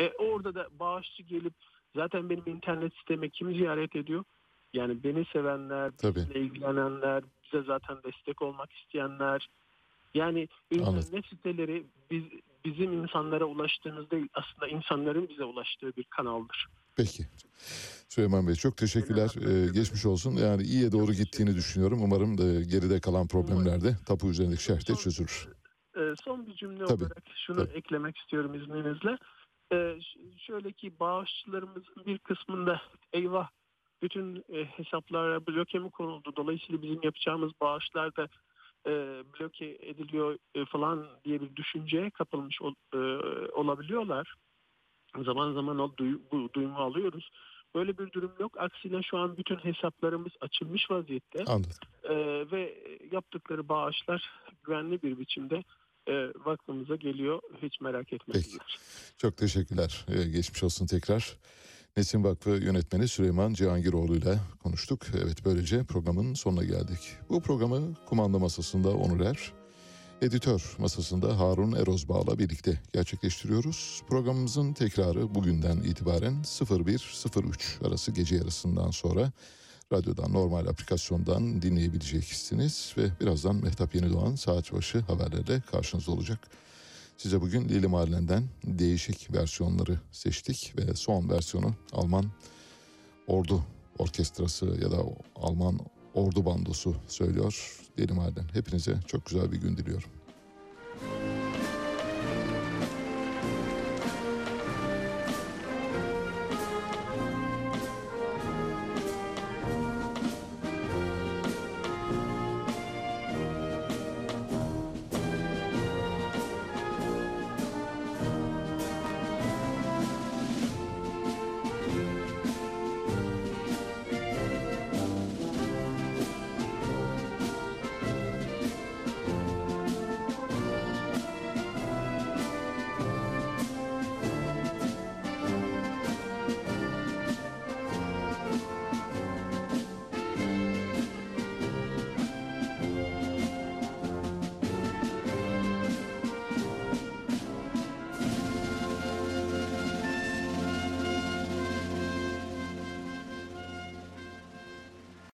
E, orada da bağışçı gelip zaten benim internet siteme kim ziyaret ediyor? Yani beni sevenler, Tabii. bizle ilgilenenler, bize zaten destek olmak isteyenler. Yani internet siteleri biz, bizim insanlara ulaştığımız değil aslında insanların bize ulaştığı bir kanaldır. Peki. Süleyman Bey çok teşekkürler. Ee, geçmiş olsun. Yani iyiye doğru gittiğini düşünüyorum. Umarım da geride kalan problemler de tapu üzerindeki şerhte çözülür. Ee, son bir cümle Tabii, olarak şunu eklemek istiyorum izninizle. Ee, şöyle ki bağışçılarımızın bir kısmında eyvah bütün e, hesaplara bloke mi konuldu? Dolayısıyla bizim yapacağımız bağışlar da e, bloke ediliyor e, falan diye bir düşünceye kapılmış ol- e, olabiliyorlar. Zaman zaman o duy- bu duyumu alıyoruz. Böyle bir durum yok. Aksine şu an bütün hesaplarımız açılmış vaziyette. Anladım. Ee, ve yaptıkları bağışlar güvenli bir biçimde e, vakfımıza geliyor. Hiç merak etmesinler. Çok teşekkürler. Ee, geçmiş olsun tekrar. Nesin Vakfı yönetmeni Süleyman Cihangiroğlu ile konuştuk. Evet böylece programın sonuna geldik. Bu programı kumanda masasında Onur Er, editör masasında Harun Erozbağ'la birlikte gerçekleştiriyoruz. Programımızın tekrarı bugünden itibaren 01.03 arası gece yarısından sonra radyodan normal aplikasyondan dinleyebileceksiniz ve birazdan Mehtap Yenidoğan saat başı haberlerle karşınızda olacak. Size bugün Lili Marlen'den değişik versiyonları seçtik ve son versiyonu Alman Ordu Orkestrası ya da Alman Ordu Bandosu söylüyor Lili Marlen. Hepinize çok güzel bir gün diliyorum.